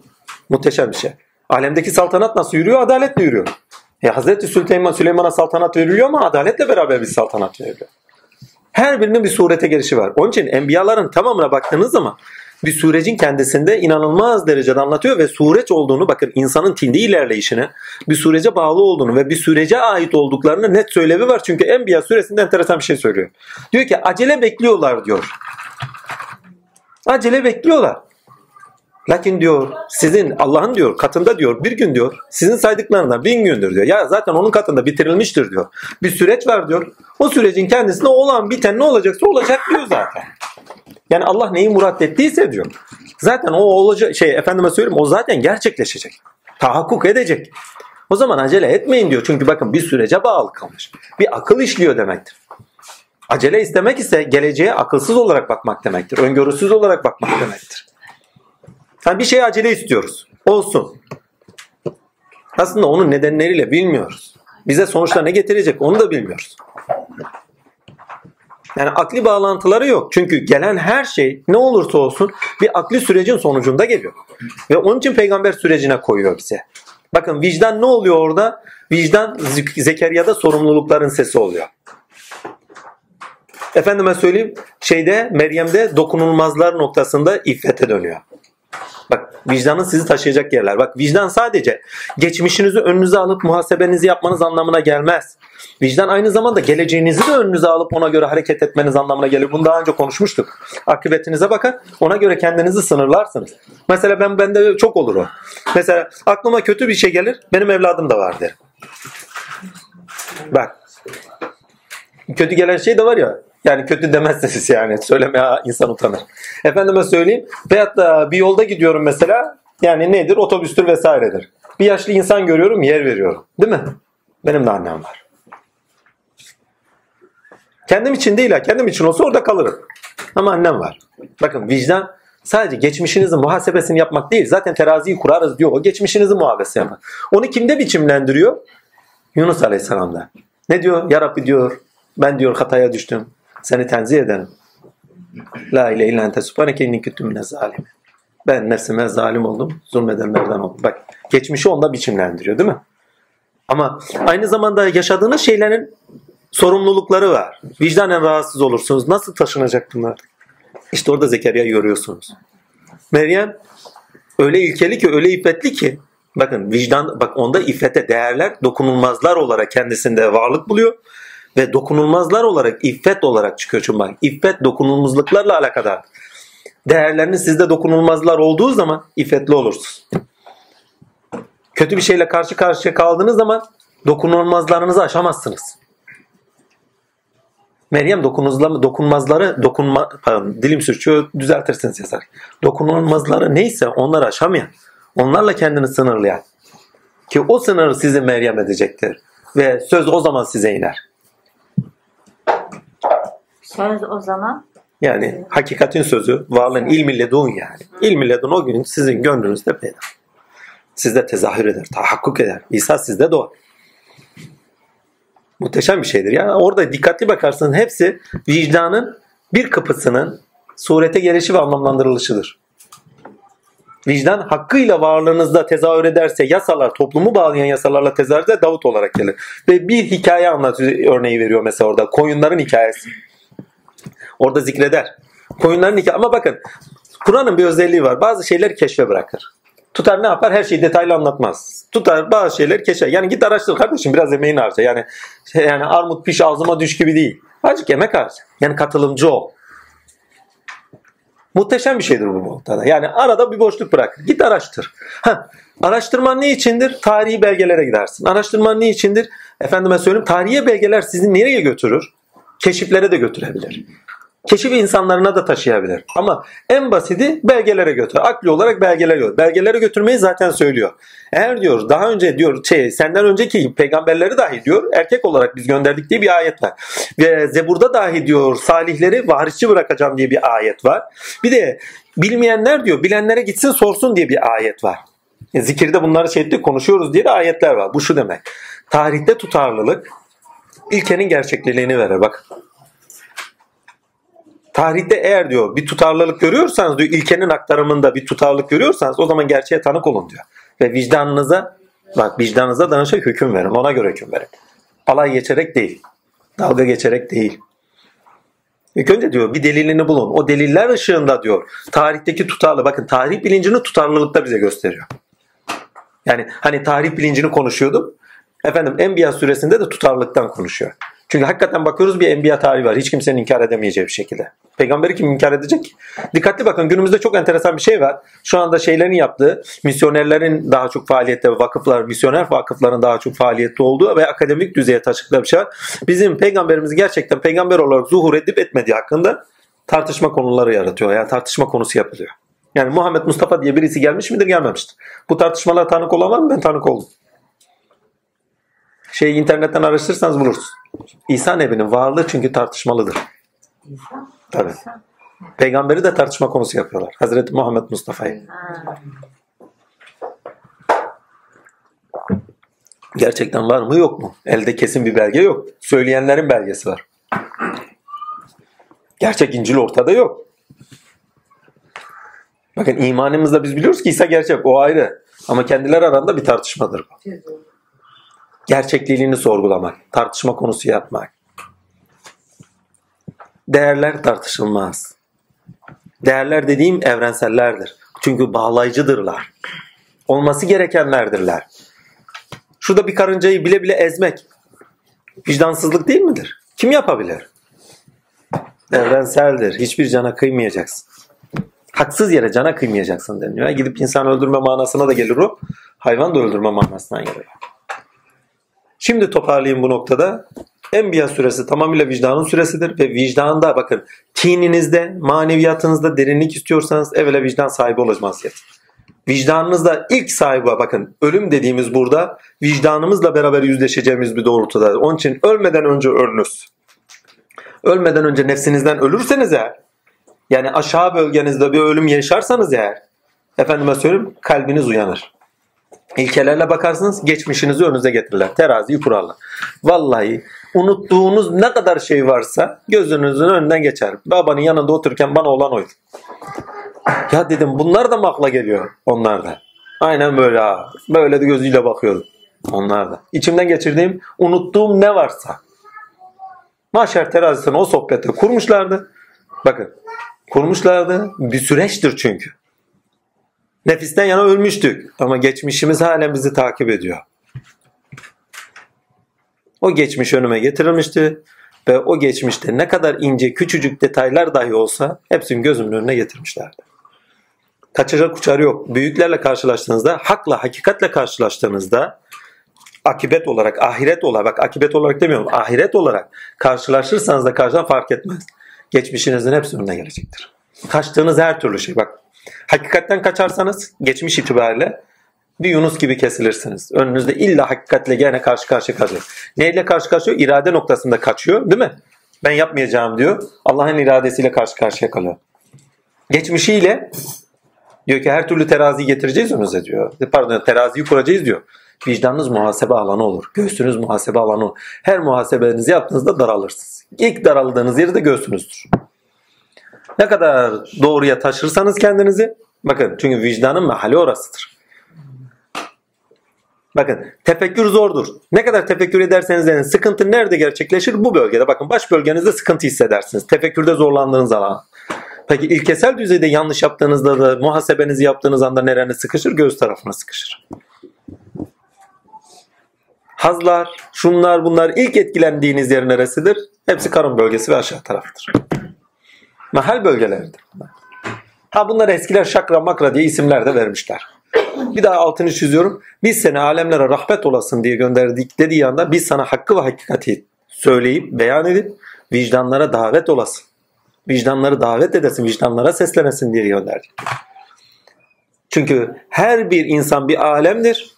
Muhteşem bir şey. Alemdeki saltanat nasıl yürüyor? Adaletle yürüyor. E Hazreti Süleyman Süleyman'a saltanat veriliyor ama adaletle beraber bir saltanat veriliyor. Her birinin bir surete gelişi var. Onun için enbiyaların tamamına baktığınız zaman bir sürecin kendisinde inanılmaz derecede anlatıyor ve süreç olduğunu bakın insanın tindi ilerleyişine bir sürece bağlı olduğunu ve bir sürece ait olduklarını net söylevi var. Çünkü Enbiya suresinde enteresan bir şey söylüyor. Diyor ki acele bekliyorlar diyor. Acele bekliyorlar. Lakin diyor sizin Allah'ın diyor katında diyor bir gün diyor sizin saydıklarından bin gündür diyor. Ya zaten onun katında bitirilmiştir diyor. Bir süreç var diyor. O sürecin kendisinde olan biten ne olacaksa olacak diyor zaten. Yani Allah neyi murat ettiyse diyor. Zaten o olacak şey efendime söyleyeyim o zaten gerçekleşecek. Tahakkuk edecek. O zaman acele etmeyin diyor. Çünkü bakın bir sürece bağlı kalmış. Bir akıl işliyor demektir. Acele istemek ise geleceğe akılsız olarak bakmak demektir. Öngörüsüz olarak bakmak demektir. Yani bir şey acele istiyoruz. Olsun. Aslında onun nedenleriyle bilmiyoruz. Bize sonuçta ne getirecek onu da bilmiyoruz. Yani akli bağlantıları yok. Çünkü gelen her şey ne olursa olsun bir akli sürecin sonucunda geliyor. Ve onun için peygamber sürecine koyuyor bize. Bakın vicdan ne oluyor orada? Vicdan Zek- Zekeriya'da sorumlulukların sesi oluyor. Efendime söyleyeyim şeyde Meryem'de dokunulmazlar noktasında iffete dönüyor. Bak vicdanın sizi taşıyacak yerler. Bak vicdan sadece geçmişinizi önünüze alıp muhasebenizi yapmanız anlamına gelmez. Vicdan aynı zamanda geleceğinizi de önünüze alıp ona göre hareket etmeniz anlamına gelir. Bunu daha önce konuşmuştuk. Akıbetinize bakar. Ona göre kendinizi sınırlarsınız. Mesela ben bende çok olur o. Mesela aklıma kötü bir şey gelir. Benim evladım da var derim. Bak. Kötü gelen şey de var ya. Yani kötü demezseniz yani. Söylemeye insan utanır. Efendime söyleyeyim. Veyahut da bir yolda gidiyorum mesela. Yani nedir? Otobüstür vesairedir. Bir yaşlı insan görüyorum yer veriyorum. Değil mi? Benim de annem var. Kendim için değil ha. Kendim için olsa orada kalırım. Ama annem var. Bakın vicdan Sadece geçmişinizin muhasebesini yapmak değil. Zaten teraziyi kurarız diyor. O geçmişinizin muhasebesi yapmak. Onu kimde biçimlendiriyor? Yunus Aleyhisselam'da. Ne diyor? Ya Rabbi diyor ben diyor hataya düştüm. Seni tenzih ederim. La ile illa ente subhaneke inni kuntu mine zalimin. Ben nefsime zalim oldum. Zulmedenlerden oldum. Bak geçmişi onda biçimlendiriyor değil mi? Ama aynı zamanda yaşadığınız şeylerin sorumlulukları var. Vicdanen rahatsız olursunuz. Nasıl taşınacak bunlar? İşte orada Zekeriya'yı görüyorsunuz. Meryem öyle ilkeli ki, öyle iffetli ki bakın vicdan, bak onda iffete değerler dokunulmazlar olarak kendisinde varlık buluyor ve dokunulmazlar olarak iffet olarak çıkıyor çünkü bak iffet dokunulmazlıklarla alakadar. Değerleriniz sizde dokunulmazlar olduğu zaman iffetli olursunuz. Kötü bir şeyle karşı karşıya kaldığınız zaman dokunulmazlarınızı aşamazsınız. Meryem dokunmazları dokunma pardon, dilim sürçüyor düzeltirsiniz yazar. Dokunulmazları neyse onları aşamayan, onlarla kendini sınırlayan ki o sınırı sizi Meryem edecektir ve söz o zaman size iner. Söz o zaman Yani hakikatin sözü varlığın ilmi ledun yani. İlmi ledun o gün sizin gönlünüzde peyda. Sizde tezahür eder, tahakkuk eder. İsa sizde doğar. Muhteşem bir şeydir. Yani orada dikkatli bakarsın hepsi vicdanın bir kapısının surete gelişi ve anlamlandırılışıdır. Vicdan hakkıyla varlığınızda tezahür ederse yasalar, toplumu bağlayan yasalarla tezahür eder Davut olarak gelir. Ve bir hikaye anlatıyor, örneği veriyor mesela orada. Koyunların hikayesi. Orada zikreder. Koyunların hikayesi. Ama bakın Kur'an'ın bir özelliği var. Bazı şeyleri keşfe bırakır. Tutar ne yapar? Her şeyi detaylı anlatmaz. Tutar bazı şeyleri keşfe. Yani git araştır kardeşim biraz emeğini harca. Yani yani armut piş ağzıma düş gibi değil. Azıcık emek harca. Yani katılımcı ol. Muhteşem bir şeydir bu noktada. Yani arada bir boşluk bırak. Git araştır. Ha, araştırman ne içindir? Tarihi belgelere gidersin. Araştırman ne içindir? Efendime söyleyeyim tarihi belgeler sizi nereye götürür? Keşiflere de götürebilir. Keşif insanlarına da taşıyabilir. Ama en basiti belgelere götür. Akli olarak belgelere götür. Belgelere götürmeyi zaten söylüyor. Eğer diyor daha önce diyor şey, senden önceki peygamberleri dahi diyor erkek olarak biz gönderdik diye bir ayet var. Ve Zebur'da dahi diyor salihleri varisçi bırakacağım diye bir ayet var. Bir de bilmeyenler diyor bilenlere gitsin sorsun diye bir ayet var. E, zikirde bunları şey konuşuyoruz diye de ayetler var. Bu şu demek. Tarihte tutarlılık ilkenin gerçekliliğini verir. Bak tarihte eğer diyor bir tutarlılık görüyorsanız diyor ilkenin aktarımında bir tutarlılık görüyorsanız o zaman gerçeğe tanık olun diyor. Ve vicdanınıza bak vicdanınıza danışarak hüküm verin. Ona göre hüküm verin. Alay geçerek değil. Dalga geçerek değil. İlk önce diyor bir delilini bulun. O deliller ışığında diyor tarihteki tutarlı bakın tarih bilincini tutarlılıkta bize gösteriyor. Yani hani tarih bilincini konuşuyordum. Efendim Enbiya suresinde de tutarlılıktan konuşuyor. Çünkü hakikaten bakıyoruz bir enbiya tarihi var. Hiç kimsenin inkar edemeyeceği bir şekilde. Peygamberi kim inkar edecek? Dikkatli bakın günümüzde çok enteresan bir şey var. Şu anda şeylerin yaptığı, misyonerlerin daha çok faaliyette, vakıflar, misyoner vakıfların daha çok faaliyette olduğu ve akademik düzeye taşıdıkları bir şey var. Bizim peygamberimiz gerçekten peygamber olarak zuhur edip etmediği hakkında tartışma konuları yaratıyor. Yani tartışma konusu yapılıyor. Yani Muhammed Mustafa diye birisi gelmiş midir gelmemiştir. Bu tartışmalara tanık olan mı? Ben tanık oldum. Şey internetten araştırırsanız bulursunuz. İsa Nebi'nin varlığı çünkü tartışmalıdır. insan. Tabii. insan. Peygamberi de tartışma konusu yapıyorlar. Hazreti Muhammed Mustafa'yı. Gerçekten var mı yok mu? Elde kesin bir belge yok. Söyleyenlerin belgesi var. Gerçek İncil ortada yok. Bakın imanımızda biz biliyoruz ki İsa gerçek. O ayrı. Ama kendileri arasında bir tartışmadır bu. Gerçekliğini sorgulamak. Tartışma konusu yapmak. Değerler tartışılmaz. Değerler dediğim evrensellerdir. Çünkü bağlayıcıdırlar. Olması gerekenlerdirler. Şurada bir karıncayı bile bile ezmek vicdansızlık değil midir? Kim yapabilir? Evrenseldir. Hiçbir cana kıymayacaksın. Haksız yere cana kıymayacaksın deniyor. Gidip insan öldürme manasına da gelir o. Hayvan da öldürme manasına geliyor. Şimdi toparlayayım bu noktada. Enbiya süresi tamamıyla vicdanın süresidir ve vicdanda bakın tininizde, maneviyatınızda derinlik istiyorsanız evvela vicdan sahibi olacağız. Vicdanınızda ilk sahibi bakın ölüm dediğimiz burada vicdanımızla beraber yüzleşeceğimiz bir doğrultuda. Onun için ölmeden önce ölünüz. Ölmeden önce nefsinizden ölürseniz eğer Yani aşağı bölgenizde bir ölüm yaşarsanız eğer efendime söyleyeyim kalbiniz uyanır. İlkelerle bakarsınız geçmişinizi önünüze getirirler. Teraziyi kurarlar. Vallahi unuttuğunuz ne kadar şey varsa gözünüzün önünden geçer. Babanın yanında otururken bana olan oydu. Ya dedim bunlar da mı akla geliyor? Onlar da. Aynen böyle ha. Böyle de gözüyle bakıyordum. Onlar da. İçimden geçirdiğim, unuttuğum ne varsa. Mahşer terazisini o sohbette kurmuşlardı. Bakın kurmuşlardı. Bir süreçtir çünkü. Nefisten yana ölmüştük. Ama geçmişimiz halen bizi takip ediyor. O geçmiş önüme getirilmişti. Ve o geçmişte ne kadar ince küçücük detaylar dahi olsa hepsini gözümün önüne getirmişlerdi. Kaçacak uçarı yok. Büyüklerle karşılaştığınızda, hakla, hakikatle karşılaştığınızda akibet olarak, ahiret olarak, bak akibet olarak demiyorum, ahiret olarak karşılaşırsanız da karşıdan fark etmez. Geçmişinizin hepsi önüne gelecektir. Kaçtığınız her türlü şey bak. Hakikatten kaçarsanız geçmiş itibariyle bir Yunus gibi kesilirsiniz. Önünüzde illa hakikatle gene karşı karşıya kalacak. Neyle karşı karşıya? İrade noktasında kaçıyor değil mi? Ben yapmayacağım diyor. Allah'ın iradesiyle karşı karşıya kalıyor. Geçmişiyle diyor ki her türlü teraziyi getireceğiz önünüze diyor. Pardon teraziyi kuracağız diyor. Vicdanınız muhasebe alanı olur. Göğsünüz muhasebe alanı olur. Her muhasebenizi yaptığınızda daralırsınız. İlk daraldığınız yeri de göğsünüzdür. Ne kadar doğruya taşırsanız kendinizi bakın çünkü vicdanın mahalli orasıdır. Bakın tefekkür zordur. Ne kadar tefekkür ederseniz edin sıkıntı nerede gerçekleşir? Bu bölgede. Bakın baş bölgenizde sıkıntı hissedersiniz. Tefekkürde zorlandığınız alan. Peki ilkesel düzeyde yanlış yaptığınızda da muhasebenizi yaptığınız anda nerene sıkışır? Göğüs tarafına sıkışır. Hazlar, şunlar bunlar ilk etkilendiğiniz yer neresidir? Hepsi karın bölgesi ve aşağı tarafıdır. Mahal bölgeleridir. Ha bunlar eskiler şakra makra diye isimler de vermişler. Bir daha altını çiziyorum. Biz seni alemlere rahmet olasın diye gönderdik dediği anda biz sana hakkı ve hakikati söyleyip beyan edip vicdanlara davet olasın. Vicdanları davet edesin, vicdanlara seslenesin diye gönderdik. Çünkü her bir insan bir alemdir.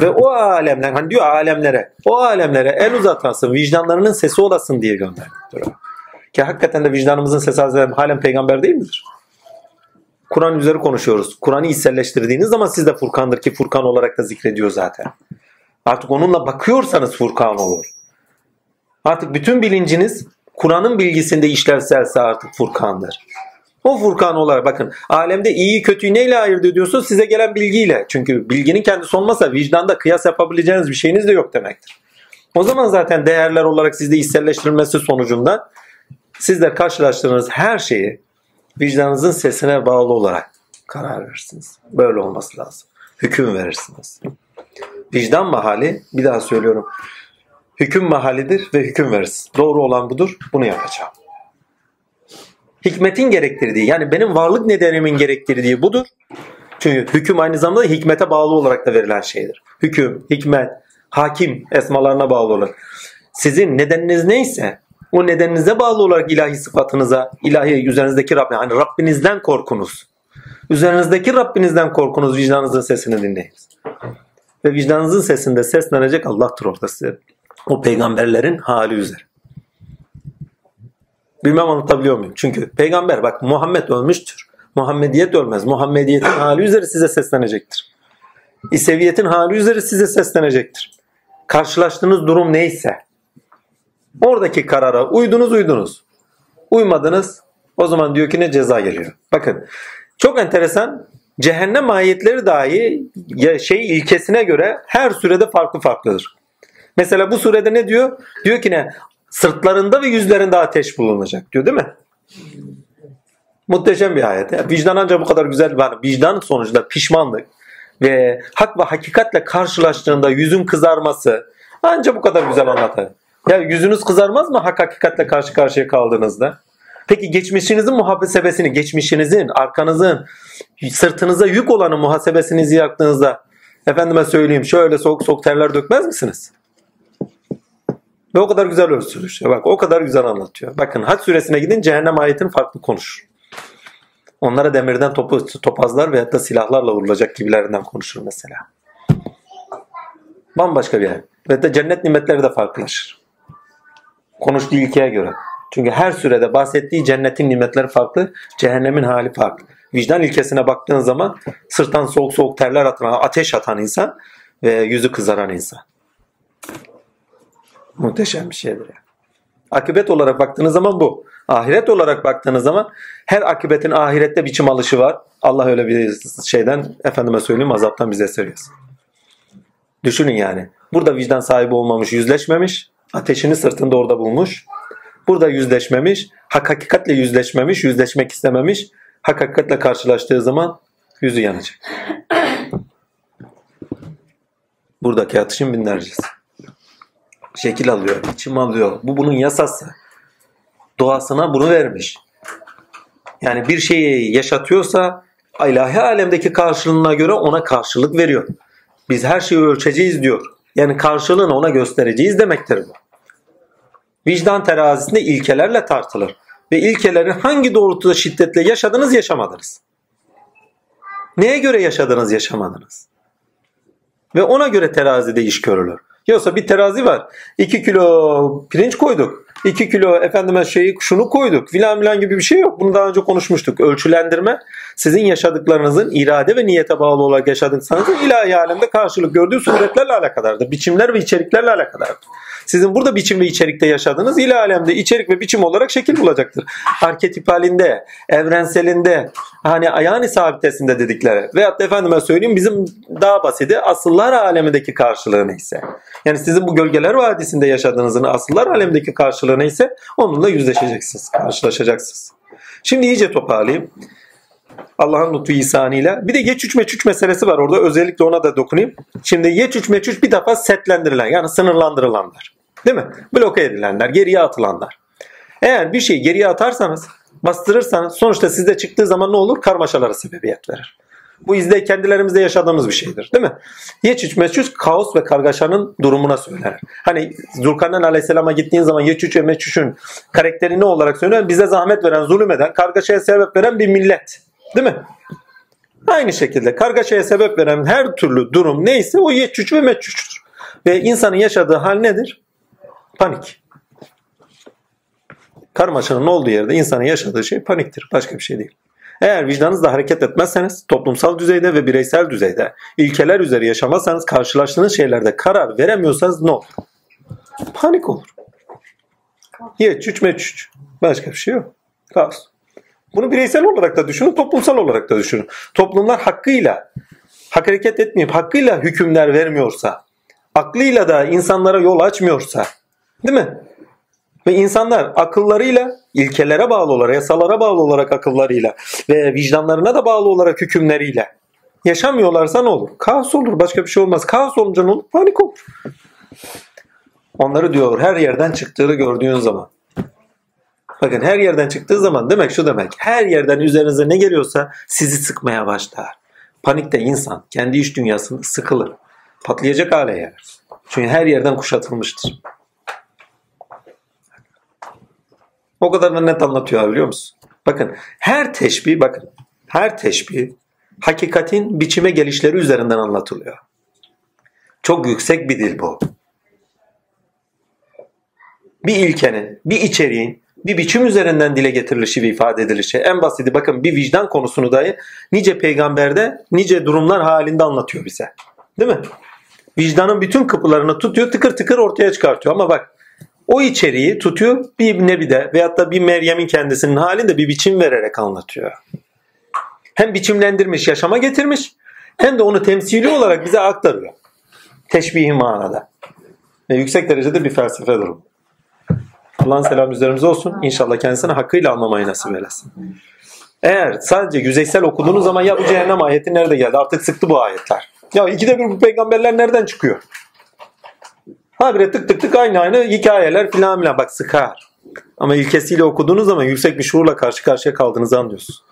Ve o alemler, hani diyor alemlere, o alemlere el uzatasın, vicdanlarının sesi olasın diye gönderdik. Ki hakikaten de vicdanımızın sesi Hazreti halen peygamber değil midir? Kur'an üzeri konuşuyoruz. Kur'an'ı içselleştirdiğiniz zaman siz de Furkan'dır ki Furkan olarak da zikrediyor zaten. Artık onunla bakıyorsanız Furkan olur. Artık bütün bilinciniz Kur'an'ın bilgisinde işlevselse artık Furkan'dır. O Furkan olarak bakın alemde iyi kötüyü neyle ayırt ediyorsun? Size gelen bilgiyle. Çünkü bilginin kendisi olmasa vicdanda kıyas yapabileceğiniz bir şeyiniz de yok demektir. O zaman zaten değerler olarak sizde içselleştirilmesi sonucunda sizler karşılaştığınız her şeyi vicdanınızın sesine bağlı olarak karar verirsiniz. Böyle olması lazım. Hüküm verirsiniz. Vicdan mahali bir daha söylüyorum. Hüküm mahalidir ve hüküm veririz. Doğru olan budur. Bunu yapacağım. Hikmetin gerektirdiği yani benim varlık nedenimin gerektirdiği budur. Çünkü hüküm aynı zamanda hikmete bağlı olarak da verilen şeydir. Hüküm, hikmet, hakim esmalarına bağlı olarak. Sizin nedeniniz neyse o nedeninize bağlı olarak ilahi sıfatınıza, ilahi üzerinizdeki Rabbin, hani Rabbinizden korkunuz. Üzerinizdeki Rabbinizden korkunuz, vicdanınızın sesini dinleyiniz. Ve vicdanınızın sesinde seslenecek Allah'tır orada size. O peygamberlerin hali üzere. Bilmem anlatabiliyor muyum? Çünkü peygamber bak Muhammed ölmüştür. Muhammediyet ölmez. Muhammediyetin hali üzere size seslenecektir. İseviyetin hali üzere size seslenecektir. Karşılaştığınız durum neyse oradaki karara uydunuz uydunuz. Uymadınız o zaman diyor ki ne ceza geliyor. Bakın çok enteresan cehennem ayetleri dahi şey ilkesine göre her sürede farklı farklıdır. Mesela bu surede ne diyor? Diyor ki ne? Sırtlarında ve yüzlerinde ateş bulunacak diyor değil mi? Muhteşem bir ayet. Yani vicdan ancak bu kadar güzel var. Vicdan sonucunda pişmanlık ve hak ve hakikatle karşılaştığında yüzün kızarması ancak bu kadar güzel anlatır. Ya yüzünüz kızarmaz mı hak hakikatle karşı karşıya kaldığınızda? Peki geçmişinizin muhasebesini, geçmişinizin, arkanızın, sırtınıza yük olanı muhasebesinizi yaktığınızda efendime söyleyeyim şöyle soğuk soğuk terler dökmez misiniz? Ve o kadar güzel ölçülüyor. Bak o kadar güzel anlatıyor. Bakın Hac suresine gidin cehennem ayetini farklı konuşur. Onlara demirden topu, topazlar veyahut da silahlarla vurulacak gibilerinden konuşur mesela. Bambaşka bir yer. Ve de cennet nimetleri de farklılaşır. Konuştuğu ilkeye göre. Çünkü her sürede bahsettiği cennetin nimetleri farklı, cehennemin hali farklı. Vicdan ilkesine baktığın zaman sırttan soğuk soğuk terler atan, ateş atan insan ve yüzü kızaran insan. Muhteşem bir şeydir yani. Akıbet olarak baktığınız zaman bu. Ahiret olarak baktığınız zaman her akıbetin ahirette biçim alışı var. Allah öyle bir şeyden efendime söyleyeyim azaptan bize seriyorsun. Düşünün yani. Burada vicdan sahibi olmamış, yüzleşmemiş. Ateşini sırtında orada bulmuş. Burada yüzleşmemiş. Hak hakikatle yüzleşmemiş, yüzleşmek istememiş. Hak hakikatle karşılaştığı zaman yüzü yanacak. Buradaki atışın binlercesi. Şekil alıyor, biçim alıyor. Bu bunun yasası. Doğasına bunu vermiş. Yani bir şeyi yaşatıyorsa ilahi alemdeki karşılığına göre ona karşılık veriyor. Biz her şeyi ölçeceğiz diyor. Yani karşılığını ona göstereceğiz demektir bu. Vicdan terazisinde ilkelerle tartılır. Ve ilkeleri hangi doğrultuda şiddetle yaşadınız yaşamadınız. Neye göre yaşadınız yaşamadınız. Ve ona göre terazide iş görülür. Yoksa bir terazi var. 2 kilo pirinç koyduk. 2 kilo efendime şeyi şunu koyduk filan filan gibi bir şey yok. Bunu daha önce konuşmuştuk. Ölçülendirme sizin yaşadıklarınızın irade ve niyete bağlı olarak yaşadıklarınız ilahi alemde karşılık gördüğü suretlerle alakadardır. Biçimler ve içeriklerle alakadardır. Sizin burada biçim ve içerikte yaşadığınız ilahi alemde içerik ve biçim olarak şekil bulacaktır. Arketip halinde, evrenselinde, hani ayağını sabitesinde dedikleri veyahut da efendime söyleyeyim bizim daha basiti asıllar alemindeki karşılığı neyse. Yani sizin bu gölgeler vadisinde yaşadığınızın asıllar alemindeki karşılığı neyse onunla yüzleşeceksiniz, karşılaşacaksınız. Şimdi iyice toparlayayım. Allah'ın lütfu ihsanıyla. Bir de yeç meçüç meselesi var orada. Özellikle ona da dokunayım. Şimdi yeç meçüç bir defa setlendirilen yani sınırlandırılanlar. Değil mi? Bloke edilenler, geriye atılanlar. Eğer bir şeyi geriye atarsanız, bastırırsanız sonuçta sizde çıktığı zaman ne olur? Karmaşalara sebebiyet verir. Bu izde kendilerimizde yaşadığımız bir şeydir. Değil mi? Yeçüç meçüç kaos ve kargaşanın durumuna söyler. Hani Zulkarneyn Aleyhisselam'a gittiğin zaman Yeçüç ve Meçüç'ün karakteri ne olarak söyler? Bize zahmet veren, zulüm eden, kargaşaya sebep veren bir millet. Değil mi? Aynı şekilde kargaşaya sebep veren her türlü durum neyse o Yeçüç ve Meçüç'tür. Ve insanın yaşadığı hal nedir? Panik. Karmaşanın olduğu yerde insanın yaşadığı şey paniktir. Başka bir şey değil. Eğer vicdanınızla hareket etmezseniz, toplumsal düzeyde ve bireysel düzeyde ilkeler üzeri yaşamazsanız, karşılaştığınız şeylerde karar veremiyorsanız ne olur? Panik olur. Ye çüç meçüç. Başka bir şey yok. Kaos. Bunu bireysel olarak da düşünün, toplumsal olarak da düşünün. Toplumlar hakkıyla hak hareket etmeyip hakkıyla hükümler vermiyorsa, aklıyla da insanlara yol açmıyorsa, değil mi? Ve insanlar akıllarıyla, ilkelere bağlı olarak, yasalara bağlı olarak akıllarıyla ve vicdanlarına da bağlı olarak hükümleriyle yaşamıyorlarsa ne olur? Kaos olur. Başka bir şey olmaz. Kaos olunca ne olur? Panik olur. Onları diyor her yerden çıktığını gördüğün zaman. Bakın her yerden çıktığı zaman demek şu demek. Her yerden üzerinize ne geliyorsa sizi sıkmaya başlar. Panikte insan kendi iş dünyasında sıkılır. Patlayacak hale gelir. Çünkü her yerden kuşatılmıştır. O kadar da net anlatıyor biliyor musun? Bakın her teşbih bakın her teşbih hakikatin biçime gelişleri üzerinden anlatılıyor. Çok yüksek bir dil bu. Bir ilkenin, bir içeriğin, bir biçim üzerinden dile getirilişi ve ifade edilişi. En basiti bakın bir vicdan konusunu dahi nice peygamberde nice durumlar halinde anlatıyor bize. Değil mi? Vicdanın bütün kapılarını tutuyor tıkır tıkır ortaya çıkartıyor. Ama bak o içeriği tutuyor bir Nebi'de veyahut da bir Meryem'in kendisinin halinde bir biçim vererek anlatıyor. Hem biçimlendirmiş, yaşama getirmiş hem de onu temsili olarak bize aktarıyor. Teşbihi manada. Ve yüksek derecede bir felsefe durum. Allah'ın selamı üzerimize olsun. İnşallah kendisine hakkıyla anlamayı nasip eylesin. Eğer sadece yüzeysel okuduğunuz zaman ya bu cehennem ayeti nerede geldi? Artık sıktı bu ayetler. Ya ikide bir bu peygamberler nereden çıkıyor? Habire tık tık tık aynı aynı hikayeler filan filan. Bak sıkar. Ama ilkesiyle okuduğunuz zaman yüksek bir şuurla karşı karşıya kaldığınızı anlıyorsunuz.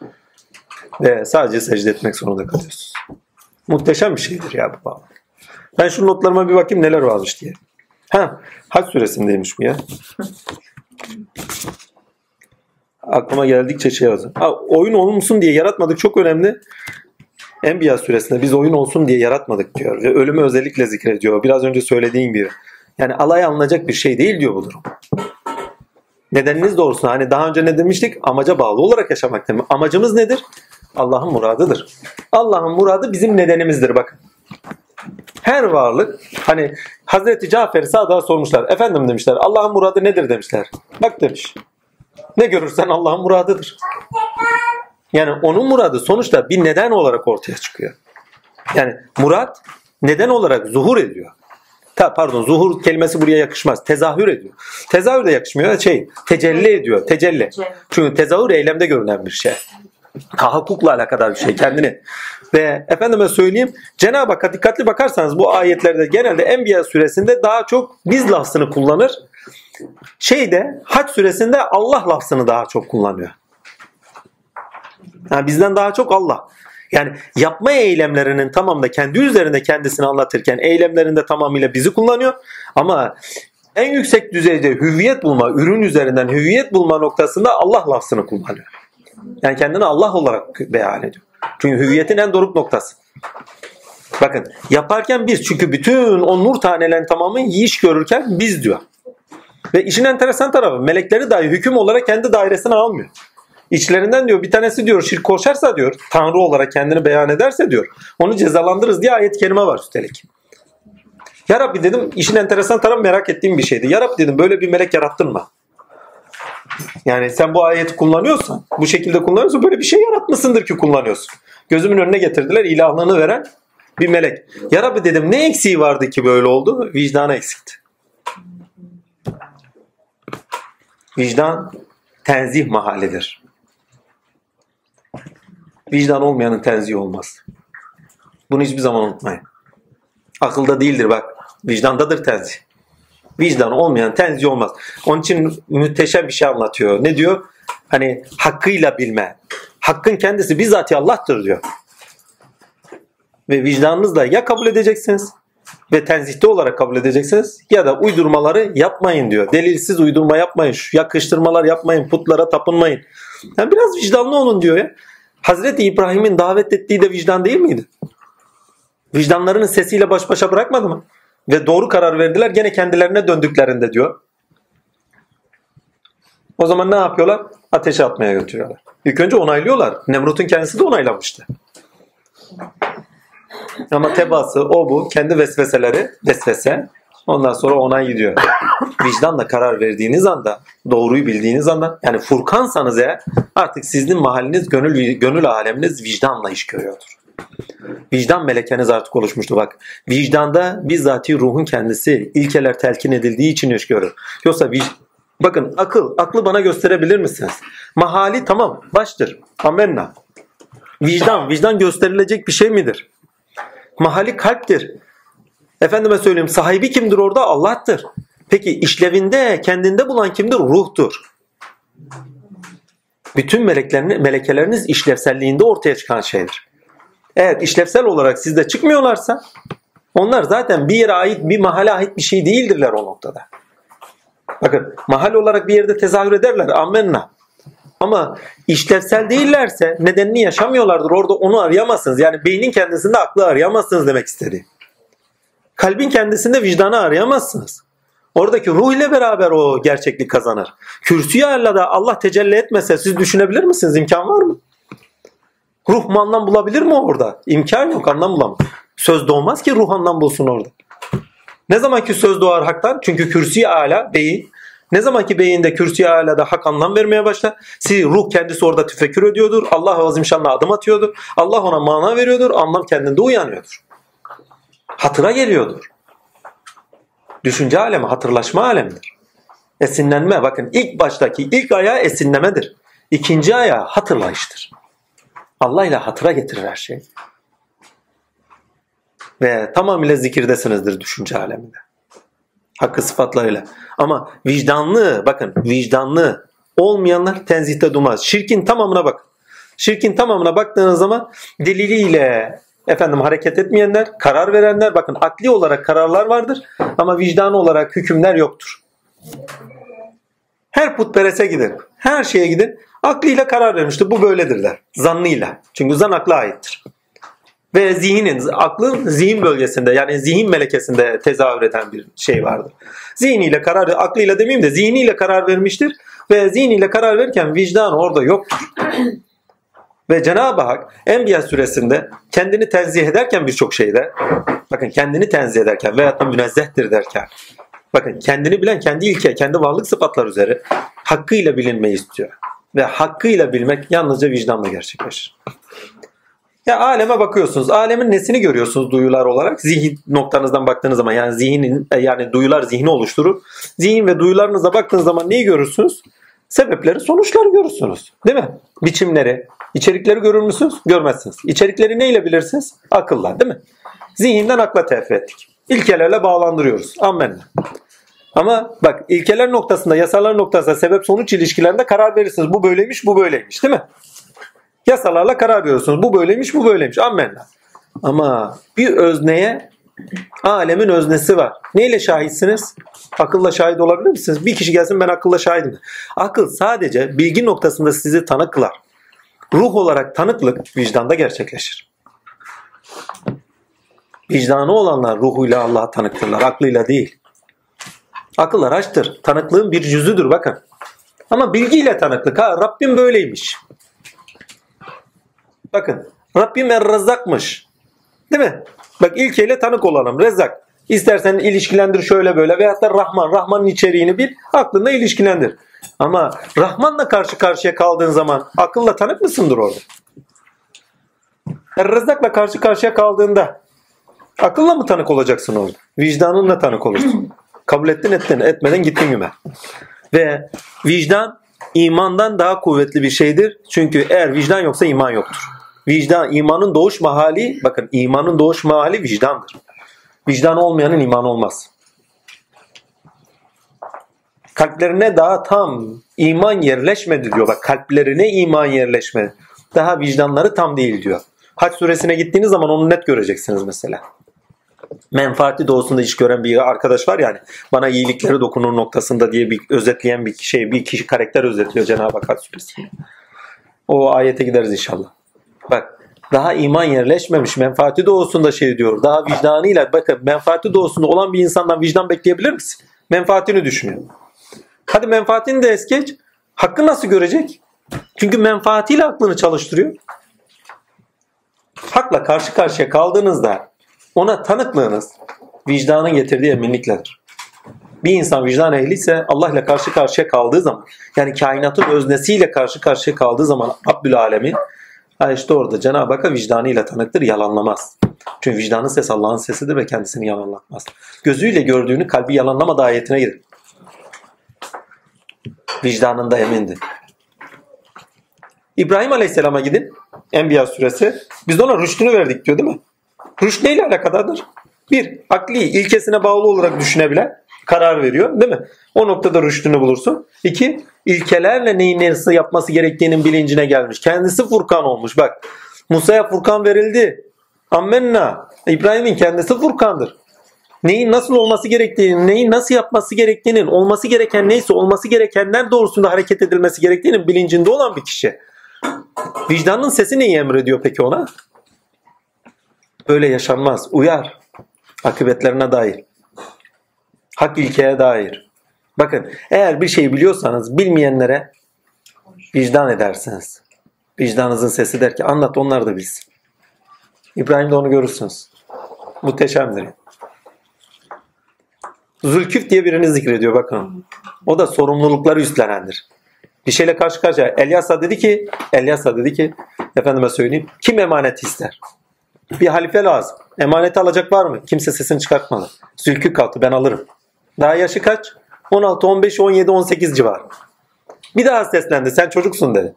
Ve sadece secde etmek zorunda kalıyorsunuz. Muhteşem bir şeydir ya bu. Ben şu notlarıma bir bakayım neler varmış diye. Ha, Hac suresindeymiş bu ya. Aklıma geldikçe şey yazın. Ha, oyun olmuşsun diye yaratmadık çok önemli. Enbiya suresinde biz oyun olsun diye yaratmadık diyor. Ve ölümü özellikle zikrediyor. Biraz önce söylediğim gibi. Yani alay alınacak bir şey değil diyor bu durum. Nedeniniz doğrusu hani daha önce ne demiştik? Amaca bağlı olarak yaşamak demek. Amacımız nedir? Allah'ın muradıdır. Allah'ın muradı bizim nedenimizdir bakın. Her varlık hani Hazreti Cafer Sadık'a sormuşlar. Efendim demişler Allah'ın muradı nedir demişler. Bak demiş. Ne görürsen Allah'ın muradıdır. Yani onun muradı sonuçta bir neden olarak ortaya çıkıyor. Yani murat neden olarak zuhur ediyor. Ta, pardon zuhur kelimesi buraya yakışmaz. Tezahür ediyor. Tezahür de yakışmıyor. Şey tecelli ediyor. Tecelli. Çünkü tezahür eylemde görünen bir şey. Tahakkukla alakadar bir şey kendini. Ve efendime söyleyeyim Cenab-ı Hakk'a dikkatli bakarsanız bu ayetlerde genelde Enbiya suresinde daha çok biz lafzını kullanır. Şeyde Hac suresinde Allah lafzını daha çok kullanıyor. Yani bizden daha çok Allah. Yani yapma eylemlerinin tamamında kendi üzerinde kendisini anlatırken eylemlerinde tamamıyla bizi kullanıyor. Ama en yüksek düzeyde hüviyet bulma, ürün üzerinden hüviyet bulma noktasında Allah lafzını kullanıyor. Yani kendini Allah olarak beyan ediyor. Çünkü hüviyetin en doruk noktası. Bakın yaparken biz çünkü bütün o nur tanelerin tamamı iş görürken biz diyor. Ve işin enteresan tarafı melekleri dahi hüküm olarak kendi dairesine almıyor. İçlerinden diyor bir tanesi diyor şirk koşarsa diyor Tanrı olarak kendini beyan ederse diyor onu cezalandırırız diye ayet-i kerime var üstelik. Ya Rabbi dedim işin enteresan tarafı merak ettiğim bir şeydi. Ya Rabbi dedim böyle bir melek yarattın mı? Yani sen bu ayeti kullanıyorsan, bu şekilde kullanıyorsan böyle bir şey yaratmışsındır ki kullanıyorsun. Gözümün önüne getirdiler ilahlığını veren bir melek. Ya Rabbi dedim ne eksiği vardı ki böyle oldu? Vicdanı eksikti. Vicdan tenzih mahalidir. Vicdan olmayanın tenzihi olmaz. Bunu hiçbir zaman unutmayın. Akılda değildir bak. Vicdandadır tenzih. Vicdan olmayan tenzih olmaz. Onun için müteşem bir şey anlatıyor. Ne diyor? Hani hakkıyla bilme. Hakkın kendisi bizzat Allah'tır diyor. Ve vicdanınızla ya kabul edeceksiniz ve tenzihte olarak kabul edeceksiniz ya da uydurmaları yapmayın diyor. Delilsiz uydurma yapmayın. Yakıştırmalar yapmayın. Putlara tapınmayın. Yani biraz vicdanlı olun diyor ya. Hazreti İbrahim'in davet ettiği de vicdan değil miydi? Vicdanlarının sesiyle baş başa bırakmadı mı? Ve doğru karar verdiler gene kendilerine döndüklerinde diyor. O zaman ne yapıyorlar? Ateşe atmaya götürüyorlar. İlk önce onaylıyorlar. Nemrut'un kendisi de onaylamıştı. Ama tebası o bu. Kendi vesveseleri vesvese. Ondan sonra onay gidiyor. Vicdanla karar verdiğiniz anda, doğruyu bildiğiniz anda, yani Furkansanız eğer artık sizin mahalliniz, gönül, gönül aleminiz vicdanla iş görüyordur. Vicdan melekeniz artık oluşmuştu bak. Vicdanda bizzati ruhun kendisi ilkeler telkin edildiği için iş görür. Yoksa vic- bakın akıl, aklı bana gösterebilir misiniz? Mahali tamam baştır. Amenna. Vicdan, vicdan gösterilecek bir şey midir? Mahali kalptir. Efendime söyleyeyim sahibi kimdir orada? Allah'tır. Peki işlevinde kendinde bulan kimdir? Ruhtur. Bütün meleklerini, melekeleriniz işlevselliğinde ortaya çıkan şeydir. Eğer işlevsel olarak sizde çıkmıyorlarsa onlar zaten bir yere ait bir mahale ait bir şey değildirler o noktada. Bakın mahal olarak bir yerde tezahür ederler. Amenna. Ama işlevsel değillerse nedenini yaşamıyorlardır. Orada onu arayamazsınız. Yani beynin kendisinde aklı arayamazsınız demek istediğim. Kalbin kendisinde vicdanı arayamazsınız. Oradaki ruh ile beraber o gerçeklik kazanır. Kürsüye da Allah tecelli etmese siz düşünebilir misiniz? İmkan var mı? Ruh mu anlam bulabilir mi orada? İmkan yok anlam bulamaz. Söz doğmaz ki ruh anlam bulsun orada. Ne zaman ki söz doğar haktan? Çünkü kürsü ala beyin. Ne zaman ki beyinde kürsü ala da hak anlam vermeye başlar. Si ruh kendisi orada tefekkür ediyordur. Allah azimşanla adım atıyordur. Allah ona mana veriyordur. Anlam kendinde uyanıyordur. Hatıra geliyordur. Düşünce alemi hatırlaşma alemidir. Esinlenme bakın ilk baştaki ilk ayağı esinlemedir. İkinci ayağı hatırlayıştır. Allah ile hatıra getirir her şey. Ve tamamıyla zikirdesinizdir düşünce aleminde. Hakkı sıfatlarıyla. Ama vicdanlı bakın vicdanlı olmayanlar tenzihte durmaz. Şirkin tamamına bak. Şirkin tamamına baktığınız zaman deliliyle efendim hareket etmeyenler, karar verenler bakın akli olarak kararlar vardır ama vicdanı olarak hükümler yoktur. Her putperese gidin. Her şeye gidin. Aklıyla karar vermiştir. Bu böyledir der. Zannıyla. Çünkü zan akla aittir. Ve zihnin, aklın zihin bölgesinde yani zihin melekesinde tezahür eden bir şey vardır. Zihniyle karar, aklıyla demeyeyim de zihniyle karar vermiştir. Ve zihniyle karar verirken vicdan orada yoktur. Ve Cenab-ı Hak Enbiya suresinde kendini tenzih ederken birçok şeyde bakın kendini tenzih ederken veyahut da münezzehtir derken bakın kendini bilen kendi ilke, kendi varlık sıfatlar üzere hakkıyla bilinmeyi istiyor. Ve hakkıyla bilmek yalnızca vicdanla gerçekleşir. Ya aleme bakıyorsunuz. Alemin nesini görüyorsunuz duyular olarak? Zihin noktanızdan baktığınız zaman yani zihnin yani duyular zihni oluşturur. Zihin ve duyularınıza baktığınız zaman neyi görürsünüz? Sebepleri, sonuçları görürsünüz. Değil mi? Biçimleri, içerikleri görür müsünüz? Görmezsiniz. İçerikleri neyle bilirsiniz? Akılla, değil mi? Zihinden akla terfi ettik. İlkelerle bağlandırıyoruz. Ammenna. Ama bak ilkeler noktasında, yasalar noktasında sebep sonuç ilişkilerinde karar verirsiniz. Bu böyleymiş, bu böyleymiş değil mi? Yasalarla karar veriyorsunuz. Bu böyleymiş, bu böyleymiş. Ammenna. Ama bir özneye alemin öznesi var. Neyle şahitsiniz? Akılla şahit olabilir misiniz? Bir kişi gelsin ben akılla şahidim. Akıl sadece bilgi noktasında sizi tanık kılar. Ruh olarak tanıklık vicdanda gerçekleşir. Vicdanı olanlar ruhuyla Allah'a tanıktırlar. Aklıyla değil. Akıl araçtır. Tanıklığın bir yüzüdür bakın. Ama bilgiyle tanıklık. Ha Rabbim böyleymiş. Bakın Rabbim Er-Rezzak'mış. Değil mi? Bak ilkeyle tanık olalım. Rezzak. İstersen ilişkilendir şöyle böyle veyahut da Rahman. Rahman'ın içeriğini bil. Aklında ilişkilendir. Ama Rahman'la karşı karşıya kaldığın zaman akılla tanık mısındır orada? Er-Rezzak'la karşı karşıya kaldığında akılla mı tanık olacaksın orada? Vicdanınla tanık olursun. Kabul ettin ettin etmeden gittin güme. Ve vicdan imandan daha kuvvetli bir şeydir. Çünkü eğer vicdan yoksa iman yoktur. Vicdan, imanın doğuş mahali, bakın imanın doğuş mahali vicdandır. Vicdan olmayanın iman olmaz. Kalplerine daha tam iman yerleşmedi diyor. Bak kalplerine iman yerleşmedi. Daha vicdanları tam değil diyor. Haç suresine gittiğiniz zaman onu net göreceksiniz mesela. Menfaati doğusunda iş gören bir arkadaş var yani bana iyilikleri dokunur noktasında diye bir özetleyen bir şey bir kişi karakter özetliyor Cenab-ı Hak. O ayete gideriz inşallah. Bak daha iman yerleşmemiş menfaati doğusunda şey diyor. Daha vicdanıyla bakın menfaati doğusunda olan bir insandan vicdan bekleyebilir misin? Menfaatini düşünüyor. Hadi menfaatini de es geç. Hakkı nasıl görecek? Çünkü menfaatiyle aklını çalıştırıyor. Hakla karşı karşıya kaldığınızda ona tanıklığınız vicdanın getirdiği eminlikledir. Bir insan vicdan ehliyse Allah ile karşı karşıya kaldığı zaman yani kainatın öznesiyle karşı karşıya kaldığı zaman Rabbül Alemin ha işte orada Cenab-ı Hak'a vicdanıyla tanıktır yalanlamaz. Çünkü vicdanın sesi Allah'ın sesidir ve kendisini yalanlatmaz. Gözüyle gördüğünü kalbi yalanlamadı ayetine girin. Vicdanında emindi. İbrahim Aleyhisselam'a gidin. Enbiya suresi. Biz de ona rüştünü verdik diyor değil mi? Rüşt neyle alakadardır? Bir, akli ilkesine bağlı olarak düşünebilen karar veriyor değil mi? O noktada rüştünü bulursun. İki, ilkelerle neyin neresi yapması gerektiğinin bilincine gelmiş. Kendisi Furkan olmuş. Bak Musa'ya Furkan verildi. Ammenna. İbrahim'in kendisi Furkan'dır. Neyin nasıl olması gerektiğini, neyin nasıl yapması gerektiğinin, olması gereken neyse olması gerekenler doğrusunda hareket edilmesi gerektiğinin bilincinde olan bir kişi. Vicdanın sesi neyi emrediyor peki ona? Böyle yaşanmaz. Uyar. Akıbetlerine dair. Hak ilkeye dair. Bakın eğer bir şeyi biliyorsanız bilmeyenlere vicdan edersiniz. Vicdanınızın sesi der ki anlat onlar da bilsin. İbrahim'de onu görürsünüz. Muhteşemdir. Zülküf diye birini zikrediyor bakın. O da sorumlulukları üstlenendir. Bir şeyle karşı karşıya. Elyasa dedi ki, Elyasa dedi ki, efendime söyleyeyim, kim emanet ister? Bir halife lazım. Emaneti alacak var mı? Kimse sesini çıkartmadı. Zülküf kalktı ben alırım. Daha yaşı kaç? 16, 15, 17, 18 civarı. Bir daha seslendi. Sen çocuksun dedi.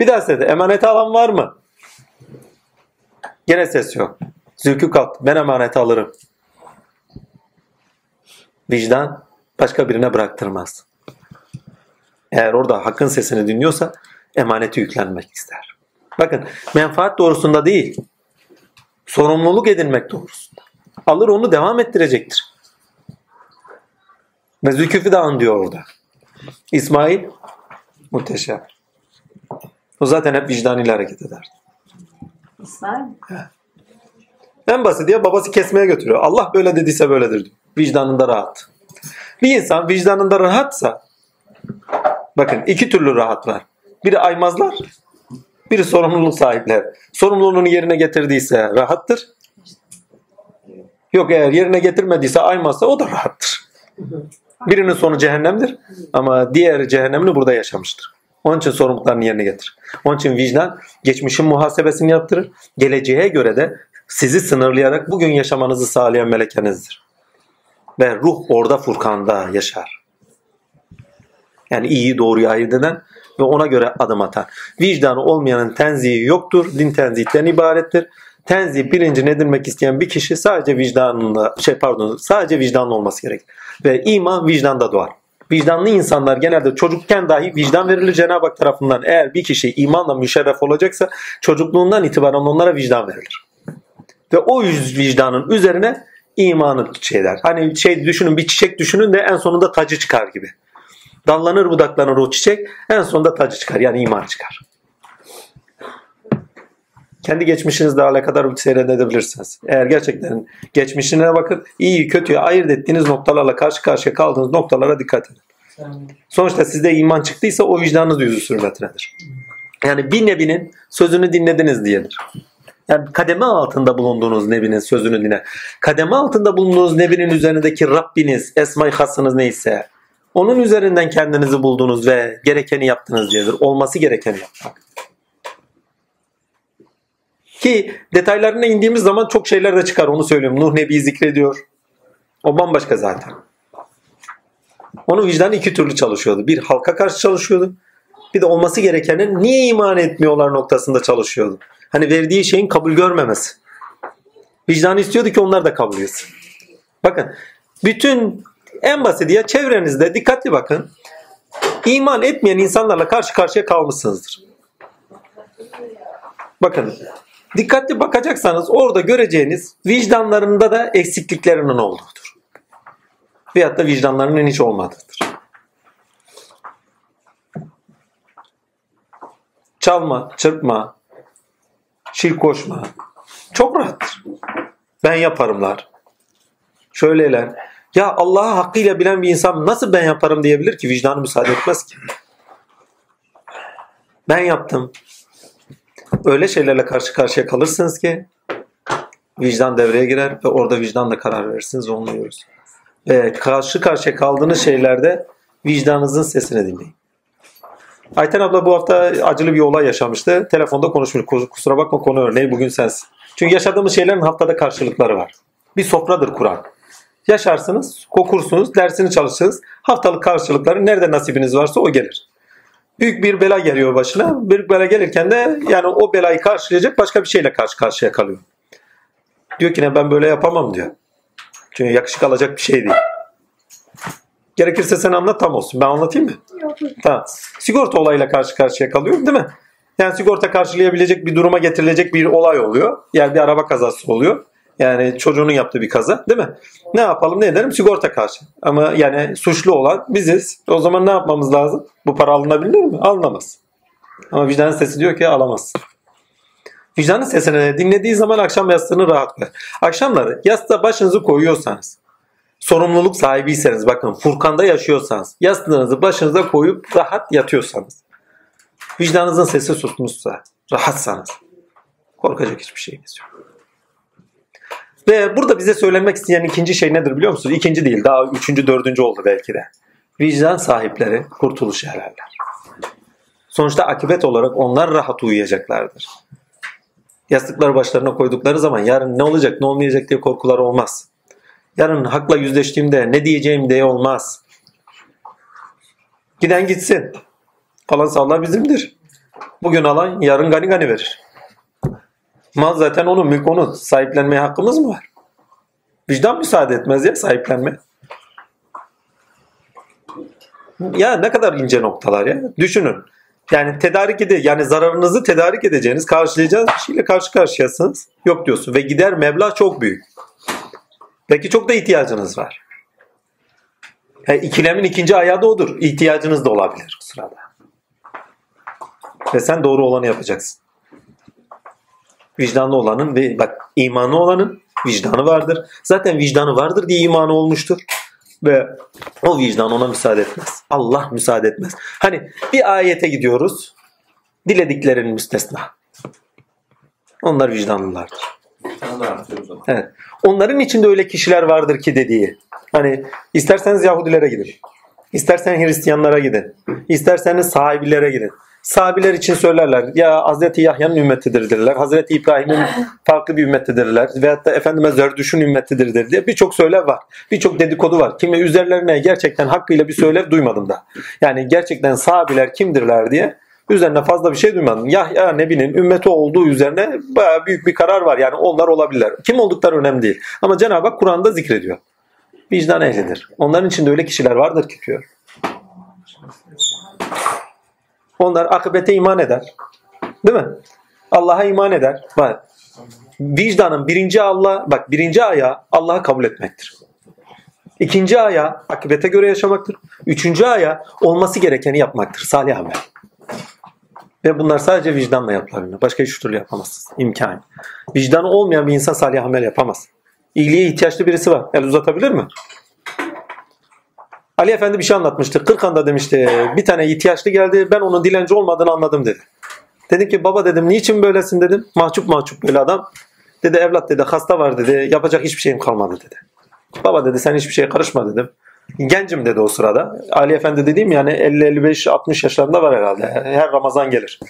Bir daha dedi. Emaneti alan var mı? Gene ses yok. Zülküf kalktı. Ben emaneti alırım. Vicdan başka birine bıraktırmaz. Eğer orada hakkın sesini dinliyorsa emaneti yüklenmek ister. Bakın menfaat doğrusunda değil, sorumluluk edinmek doğrusunda. Alır onu devam ettirecektir. Ve Zülküf'ü an diyor orada. İsmail muhteşem. O zaten hep vicdanıyla hareket eder. İsmail. En basit ya babası kesmeye götürüyor. Allah böyle dediyse böyledir diyor. Vicdanında rahat. Bir insan vicdanında rahatsa bakın iki türlü rahat var. Biri aymazlar, biri sorumluluk sahipler. Sorumluluğunu yerine getirdiyse rahattır. Yok eğer yerine getirmediyse aymazsa o da rahattır. Birinin sonu cehennemdir ama diğer cehennemini burada yaşamıştır. Onun için sorumluluklarını yerine getir. Onun için vicdan geçmişin muhasebesini yaptırır. Geleceğe göre de sizi sınırlayarak bugün yaşamanızı sağlayan melekenizdir. Ve ruh orada Furkan'da yaşar. Yani iyiyi doğruyu ayırt eden ve ona göre adım atan. Vicdanı olmayanın tenzihi yoktur. Din tenzihten ibarettir. Tenzih bilincini edinmek isteyen bir kişi sadece vicdanında şey pardon sadece vicdanlı olması gerek. Ve iman vicdanda doğar. Vicdanlı insanlar genelde çocukken dahi vicdan verilir Cenab-ı Hak tarafından. Eğer bir kişi imanla müşerref olacaksa çocukluğundan itibaren onlara vicdan verilir. Ve o yüz vicdanın üzerine imanı şeyler. Hani şey düşünün bir çiçek düşünün de en sonunda tacı çıkar gibi. Dallanır budaklanır o çiçek en sonunda tacı çıkar yani iman çıkar. Kendi geçmişinizle alakadar seyredebilirsiniz. Eğer gerçekten geçmişine bakıp iyi kötüyü ayırt ettiğiniz noktalarla karşı karşıya kaldığınız noktalara dikkat edin. Sonuçta sizde iman çıktıysa o vicdanınız yüzü sürmetredir. Yani bir nebinin sözünü dinlediniz diyedir. Yani kademe altında bulunduğunuz nebinin sözünü dinle. Kademe altında bulunduğunuz nebinin üzerindeki Rabbiniz, esma-i hasınız neyse onun üzerinden kendinizi buldunuz ve gerekeni yaptınız diyedir. Olması gerekeni yapmak. Ki detaylarına indiğimiz zaman çok şeyler de çıkar onu söylüyorum. Nuh Nebi zikrediyor. O bambaşka zaten. Onun vicdanı iki türlü çalışıyordu. Bir halka karşı çalışıyordu. Bir de olması gerekenin niye iman etmiyorlar noktasında çalışıyordu. Hani verdiği şeyin kabul görmemesi. Vicdanı istiyordu ki onlar da kabul etsin. Bakın bütün en basit ya çevrenizde dikkatli bakın. İman etmeyen insanlarla karşı karşıya kalmışsınızdır. Bakın dikkatli bakacaksanız orada göreceğiniz vicdanlarında da eksikliklerinin olduğudur. Veyahut da vicdanlarının hiç olmadığıdır. Çalma, çırpma, şirk koşma. Çok rahattır. Ben yaparımlar. Şöyleler. Ya Allah'ı hakkıyla bilen bir insan nasıl ben yaparım diyebilir ki? Vicdanı müsaade etmez ki. Ben yaptım. Öyle şeylerle karşı karşıya kalırsınız ki vicdan devreye girer ve orada vicdanla karar verirsiniz. Onluyoruz. Ve karşı karşıya kaldığınız şeylerde vicdanınızın sesini dinleyin. Ayten abla bu hafta acılı bir olay yaşamıştı. Telefonda konuşmuş. Kusura bakma konu örneği bugün sensin. Çünkü yaşadığımız şeylerin haftada karşılıkları var. Bir sofradır Kur'an. Yaşarsınız, kokursunuz, dersini çalışırsınız. Haftalık karşılıkları nerede nasibiniz varsa o gelir. Büyük bir bela geliyor başına. Büyük bela gelirken de yani o belayı karşılayacak başka bir şeyle karşı karşıya kalıyor. Diyor ki ne ben böyle yapamam diyor. Çünkü yakışık alacak bir şey değil. Gerekirse sen anlat tam olsun. Ben anlatayım mı? Yok. Tamam. Sigorta olayıyla karşı karşıya kalıyor değil mi? Yani sigorta karşılayabilecek bir duruma getirilecek bir olay oluyor. Yani bir araba kazası oluyor. Yani çocuğunun yaptığı bir kaza değil mi? Ne yapalım ne edelim sigorta karşı. Ama yani suçlu olan biziz. O zaman ne yapmamız lazım? Bu para alınabilir mi? Alınamaz. Ama vicdanın sesi diyor ki alamazsın. Vicdanın sesini dinlediği zaman akşam yastığını rahat koyar. Akşamları yastığa başınızı koyuyorsanız, sorumluluk sahibiyseniz, bakın Furkan'da yaşıyorsanız, yastığınızı başınıza koyup rahat yatıyorsanız, vicdanınızın sesi susmuşsa, rahatsanız, korkacak hiçbir şeyiniz yok. Ve burada bize söylenmek isteyen ikinci şey nedir biliyor musunuz? İkinci değil, daha üçüncü, dördüncü oldu belki de. Vicdan sahipleri kurtuluşa ererler. Sonuçta akıbet olarak onlar rahat uyuyacaklardır. Yastıkları başlarına koydukları zaman yarın ne olacak ne olmayacak diye korkular olmaz. Yarın hakla yüzleştiğimde ne diyeceğim diye olmaz. Giden gitsin. Kalan sağlar bizimdir. Bugün alan yarın gani gani verir. Mal zaten onun, mülk onun. Sahiplenmeye hakkımız mı var? Vicdan müsaade etmez ya sahiplenme. Ya ne kadar ince noktalar ya. Düşünün. Yani tedarik ede yani zararınızı tedarik edeceğiniz, karşılayacağınız bir şeyle karşı karşıyasınız. Yok diyorsun ve gider meblağ çok büyük. Belki çok da ihtiyacınız var. Yani ikilemin ikinci ayağı da odur. İhtiyacınız da olabilir o sırada. Ve sen doğru olanı yapacaksın. Vicdanlı olanın ve bak imanı olanın vicdanı vardır. Zaten vicdanı vardır diye imanı olmuştur. Ve o vicdan ona müsaade etmez. Allah müsaade etmez. Hani bir ayete gidiyoruz. Dilediklerinin müstesna. Onlar vicdanlılardır. Evet. Onların içinde öyle kişiler vardır ki dediği. Hani isterseniz Yahudilere gidin. İstersen Hristiyanlara gidin. İsterseniz sahibilere gidin. Sahabiler için söylerler. Ya Hazreti Yahya'nın ümmetidir derler. Hazreti İbrahim'in farklı bir ümmetidirler. Veyahut da Efendime Zerdüş'ün ümmetidir diye birçok söylev var. Birçok dedikodu var. Kimi üzerlerine gerçekten hakkıyla bir söylev duymadım da. Yani gerçekten sahabiler kimdirler diye üzerine fazla bir şey duymadım. Yahya Nebi'nin ümmeti olduğu üzerine bayağı büyük bir karar var. Yani onlar olabilirler. Kim oldukları önemli değil. Ama Cenab-ı Hak Kur'an'da zikrediyor. Vicdan ehlidir. Onların içinde öyle kişiler vardır ki diyor. Onlar akıbete iman eder. Değil mi? Allah'a iman eder. Bak, vicdanın birinci Allah, bak birinci ayağı Allah'ı kabul etmektir. İkinci ayağı akıbete göre yaşamaktır. Üçüncü ayağı olması gerekeni yapmaktır. Salih amel. Ve bunlar sadece vicdanla yapılabilir. Başka hiç türlü yapamazsınız. İmkan. Vicdanı olmayan bir insan salih amel yapamaz. İyiliğe ihtiyaçlı birisi var. El uzatabilir mi? Ali Efendi bir şey anlatmıştı. Kırkan'da demişti bir tane ihtiyaçlı geldi. Ben onun dilenci olmadığını anladım dedi. Dedim ki baba dedim niçin böylesin dedim. Mahcup mahcup böyle adam. Dedi evlat dedi hasta var dedi. Yapacak hiçbir şeyim kalmadı dedi. Baba dedi sen hiçbir şeye karışma dedim. Gencim dedi o sırada. Ali Efendi dediğim yani 50-55-60 yaşlarında var herhalde. Her Ramazan gelir.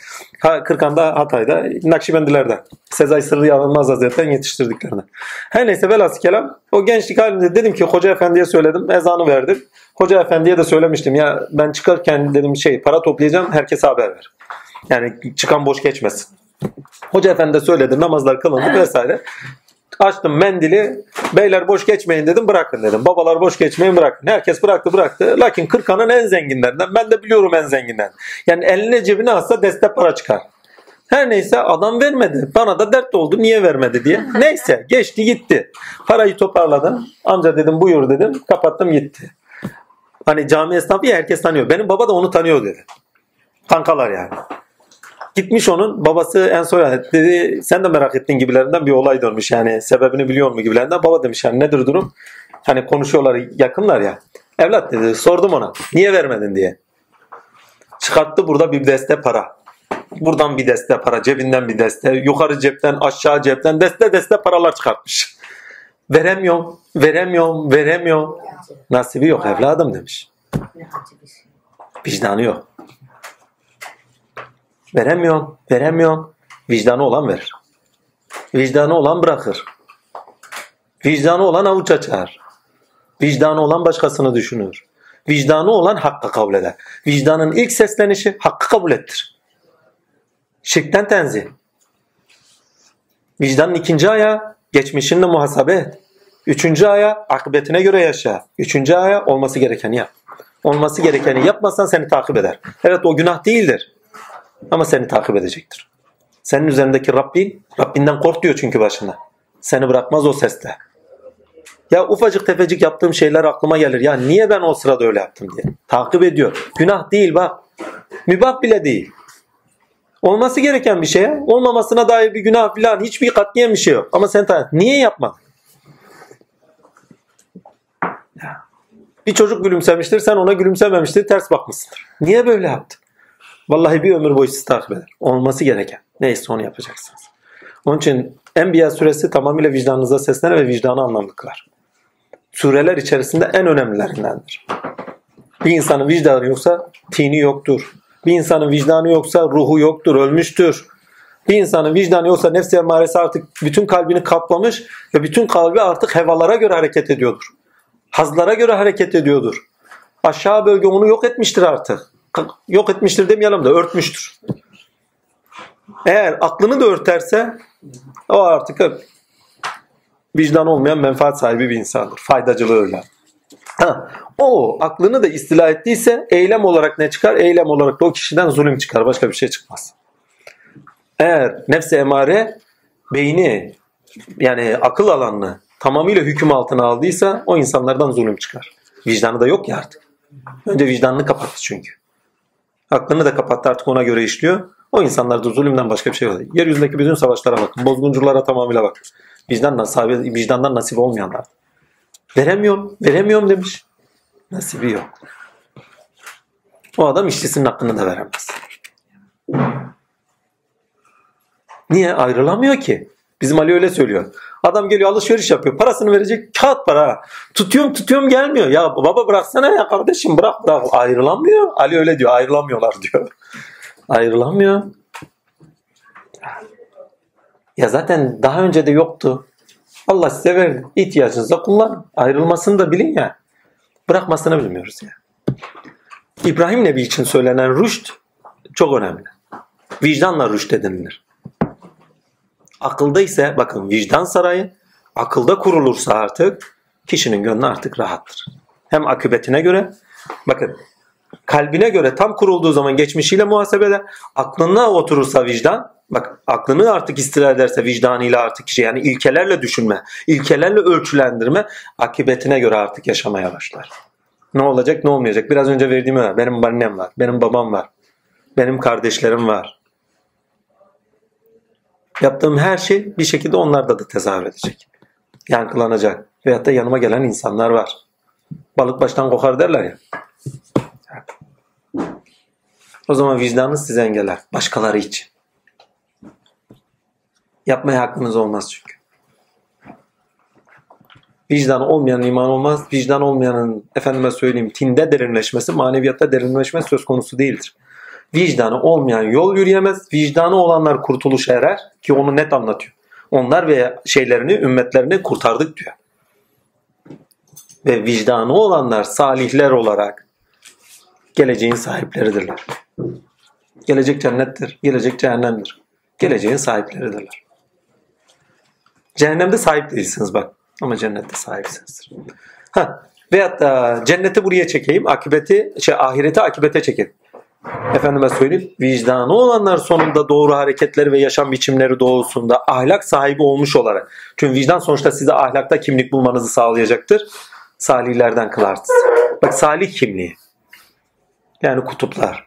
Ha, Kırkan'da Hatay'da Nakşibendilerden. Sezai Sırrı Yanılmaz Hazretleri'nin yetiştirdiklerinden. Her neyse velhasıl kelam o gençlik halimde dedim ki Hoca Efendi'ye söyledim. Ezanı verdim. Hoca Efendi'ye de söylemiştim. Ya ben çıkarken dedim şey para toplayacağım herkese haber ver. Yani çıkan boş geçmesin. Hoca Efendi de söyledi namazlar kılındı vesaire. Açtım mendili. Beyler boş geçmeyin dedim bırakın dedim. Babalar boş geçmeyin bırakın. Herkes bıraktı bıraktı. Lakin Kırkan'ın en zenginlerinden. Ben de biliyorum en zenginden. Yani eline cebine atsa deste para çıkar. Her neyse adam vermedi. Bana da dert oldu niye vermedi diye. Neyse geçti gitti. Parayı toparladım. Amca dedim buyur dedim. Kapattım gitti. Hani cami esnafı ya herkes tanıyor. Benim baba da onu tanıyor dedi. Kankalar yani. Gitmiş onun babası en son dedi sen de merak ettin gibilerinden bir olay dönmüş yani sebebini biliyor mu gibilerinden. Baba demiş yani nedir durum? Hani konuşuyorlar yakınlar ya. Evlat dedi sordum ona niye vermedin diye. Çıkarttı burada bir deste para. Buradan bir deste para cebinden bir deste yukarı cepten aşağı cepten deste deste paralar çıkartmış. Veremiyorum, veremiyorum, veremiyorum. Nasibi yok evladım demiş. Şey. Vicdanı yok. Veremiyorsun, veremiyorsun. Vicdanı olan verir. Vicdanı olan bırakır. Vicdanı olan avuç açar. Vicdanı olan başkasını düşünür. Vicdanı olan hakkı kabul eder. Vicdanın ilk seslenişi hakkı kabul ettir. Şirkten tenzih. Vicdanın ikinci ayağı geçmişinle muhasebe et. Üçüncü ayağı akıbetine göre yaşa. Üçüncü ayağı olması gerekeni yap. Olması gerekeni yapmazsan seni takip eder. Evet o günah değildir. Ama seni takip edecektir. Senin üzerindeki Rabbin, Rabbinden kork diyor çünkü başına. Seni bırakmaz o sesle. Ya ufacık tefecik yaptığım şeyler aklıma gelir. Ya niye ben o sırada öyle yaptım diye. Takip ediyor. Günah değil bak. Mübah bile değil. Olması gereken bir şeye olmamasına dair bir günah falan hiçbir katliyen bir şey yok. Ama sen niye yapmadın? Bir çocuk gülümsemiştir sen ona gülümsememiştir ters bakmışsındır. Niye böyle yaptın? Vallahi bir ömür boyu sizi takip eder. Olması gereken. Neyse onu yapacaksınız. Onun için Enbiya suresi tamamıyla vicdanınıza seslenir ve vicdanı anlamlı kılar. Sureler içerisinde en önemlilerindendir. Bir insanın vicdanı yoksa tini yoktur. Bir insanın vicdanı yoksa ruhu yoktur, ölmüştür. Bir insanın vicdanı yoksa nefsi emaresi artık bütün kalbini kaplamış ve bütün kalbi artık hevalara göre hareket ediyordur. Hazlara göre hareket ediyordur. Aşağı bölge onu yok etmiştir artık. Yok etmiştir demeyelim de örtmüştür. Eğer aklını da örterse o artık vicdan olmayan menfaat sahibi bir insandır. Faydacılığı öyle. Ha, o aklını da istila ettiyse eylem olarak ne çıkar? Eylem olarak da o kişiden zulüm çıkar. Başka bir şey çıkmaz. Eğer nefsi emare beyni yani akıl alanını tamamıyla hüküm altına aldıysa o insanlardan zulüm çıkar. Vicdanı da yok ya artık. Önce vicdanını kapattı çünkü. Aklını da kapattı artık ona göre işliyor. O insanlarda zulümden başka bir şey yok. Yeryüzündeki bütün savaşlara bakın. Bozgunculara tamamıyla bakın. Vicdan nasibi, vicdandan nasip olmayanlar. Veremiyorum, veremiyorum demiş. Nasibi yok. O adam işçisinin hakkını da veremez. Niye? Ayrılamıyor ki. Bizim Ali öyle söylüyor. Adam geliyor alışveriş yapıyor. Parasını verecek kağıt para. Tutuyorum tutuyorum gelmiyor. Ya baba bıraksana ya kardeşim bırak bırak. Ayrılamıyor. Ali öyle diyor. Ayrılamıyorlar diyor. Ayrılamıyor. Ya zaten daha önce de yoktu. Allah size verdi. İhtiyacınızda kullan. Ayrılmasını da bilin ya. Bırakmasını bilmiyoruz ya. İbrahim Nebi için söylenen rüşt çok önemli. Vicdanla rüşt edinilir. Akılda ise bakın vicdan sarayı akılda kurulursa artık kişinin gönlü artık rahattır. Hem akıbetine göre bakın kalbine göre tam kurulduğu zaman geçmişiyle muhasebe eder. Aklına oturursa vicdan bak aklını artık istila ederse vicdanıyla artık kişi yani ilkelerle düşünme, ilkelerle ölçülendirme akıbetine göre artık yaşamaya başlar. Ne olacak ne olmayacak? Biraz önce verdiğim örnek. Benim annem var, benim babam var, benim kardeşlerim var. Yaptığım her şey bir şekilde onlarda da tezahür edecek. Yankılanacak. Veyahut da yanıma gelen insanlar var. Balık baştan kokar derler ya. O zaman vicdanınız sizi engeller. Başkaları için. Yapmaya hakkınız olmaz çünkü. Vicdan olmayan iman olmaz. Vicdan olmayanın efendime söyleyeyim tinde derinleşmesi, maneviyatta derinleşmesi söz konusu değildir. Vicdanı olmayan yol yürüyemez. Vicdanı olanlar kurtuluşa erer ki onu net anlatıyor. Onlar ve şeylerini, ümmetlerini kurtardık diyor. Ve vicdanı olanlar salihler olarak geleceğin sahipleridirler. Gelecek cennettir, gelecek cehennemdir. Geleceğin sahipleridirler. Cehennemde sahip değilsiniz bak ama cennette sahipsinizdir. Ha, veyahut da cenneti buraya çekeyim, akıbeti, şey, ahireti akibete çekeyim. Efendime söyleyeyim, vicdanı olanlar sonunda doğru hareketleri ve yaşam biçimleri doğrusunda ahlak sahibi olmuş olarak. Çünkü vicdan sonuçta size ahlakta kimlik bulmanızı sağlayacaktır. Salihlerden kılarsınız. Bak salih kimliği. Yani kutuplar.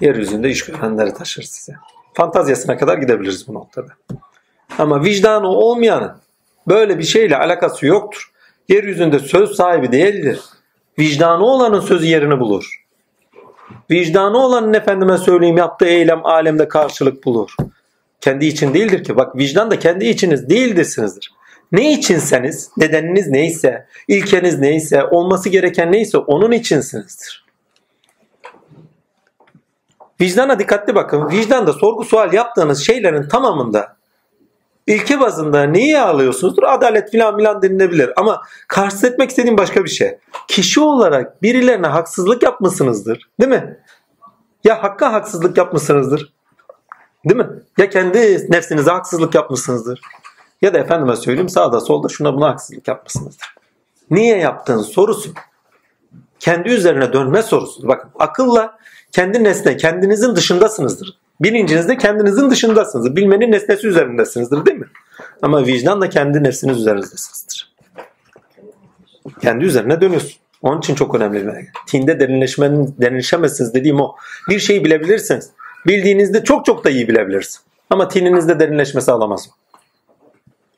Yeryüzünde iş görenleri taşır size. Fantazyasına kadar gidebiliriz bu noktada. Ama vicdanı olmayanın böyle bir şeyle alakası yoktur. Yeryüzünde söz sahibi değildir. Vicdanı olanın sözü yerini bulur. Vicdanı olanın efendime söyleyeyim yaptığı eylem alemde karşılık bulur. Kendi için değildir ki. Bak vicdan da kendi içiniz değildirsinizdir. Ne içinseniz, nedeniniz neyse, ilkeniz neyse, olması gereken neyse onun içinsinizdir. Vicdana dikkatli bakın. Vicdanda sorgu sual yaptığınız şeylerin tamamında ilke bazında neyi alıyorsunuzdur? Adalet filan filan denilebilir. Ama karşı etmek istediğim başka bir şey. Kişi olarak birilerine haksızlık yapmışsınızdır. Değil mi? Ya hakka haksızlık yapmışsınızdır. Değil mi? Ya kendi nefsinize haksızlık yapmışsınızdır. Ya da efendime söyleyeyim sağda solda şuna buna haksızlık yapmışsınızdır. Niye yaptığın sorusu. Kendi üzerine dönme sorusu. Bakın akılla kendi nesne, kendinizin dışındasınızdır. Bilincinizde kendinizin dışındasınız. Bilmenin nesnesi üzerindesinizdir değil mi? Ama vicdan da kendi nefsiniz üzerindesinizdir. Kendi üzerine dönüyorsun. Onun için çok önemli. Tinde derinleşmenin, derinleşemezsiniz dediğim o. Bir şeyi bilebilirsiniz. Bildiğinizde çok çok da iyi bilebilirsiniz. Ama tininizde derinleşmesi alamaz o.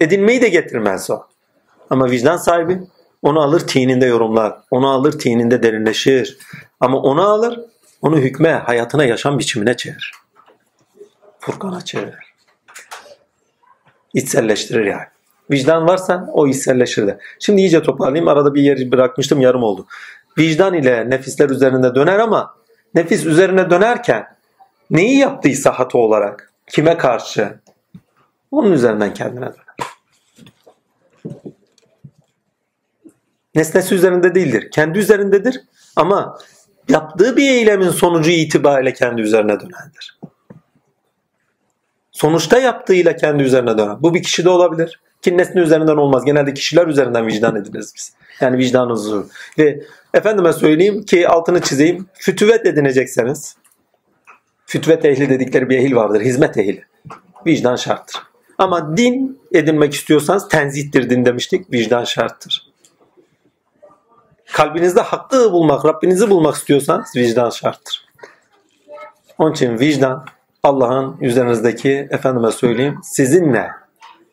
Edinmeyi de getirmez o. Ama vicdan sahibi onu alır tininde yorumlar. Onu alır tininde derinleşir. Ama onu alır onu hükme, hayatına, yaşam biçimine çevirir. Furkan'a çevirir. İçselleştirir yani. Vicdan varsa o içselleşir de. Şimdi iyice toparlayayım. Arada bir yer bırakmıştım yarım oldu. Vicdan ile nefisler üzerinde döner ama nefis üzerine dönerken neyi yaptıysa hata olarak kime karşı onun üzerinden kendine döner. Nesnesi üzerinde değildir. Kendi üzerindedir ama yaptığı bir eylemin sonucu itibariyle kendi üzerine dönendir. Sonuçta yaptığıyla kendi üzerine dönen. Bu bir kişi de olabilir. Ki nesne üzerinden olmaz. Genelde kişiler üzerinden vicdan ediliriz biz. Yani vicdan. Ve efendime söyleyeyim ki altını çizeyim. Fütüvet edinecekseniz fütüvet ehli dedikleri bir ehil vardır. Hizmet ehli. Vicdan şarttır. Ama din edinmek istiyorsanız tenzihtir din demiştik. Vicdan şarttır kalbinizde hakkı bulmak, Rabbinizi bulmak istiyorsanız vicdan şarttır. Onun için vicdan Allah'ın üzerinizdeki efendime söyleyeyim sizinle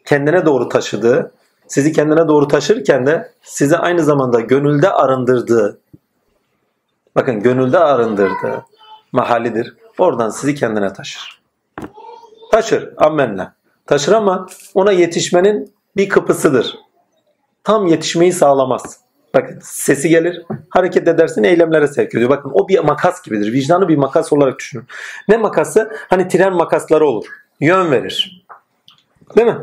kendine doğru taşıdığı, sizi kendine doğru taşırken de sizi aynı zamanda gönülde arındırdığı, bakın gönülde arındırdığı mahallidir. Oradan sizi kendine taşır. Taşır ammenle. Taşır ama ona yetişmenin bir kapısıdır. Tam yetişmeyi sağlamaz. Bakın sesi gelir, hareket edersin, eylemlere sevk ediyor. Bakın o bir makas gibidir. Vicdanı bir makas olarak düşünün. Ne makası? Hani tren makasları olur. Yön verir. Değil mi?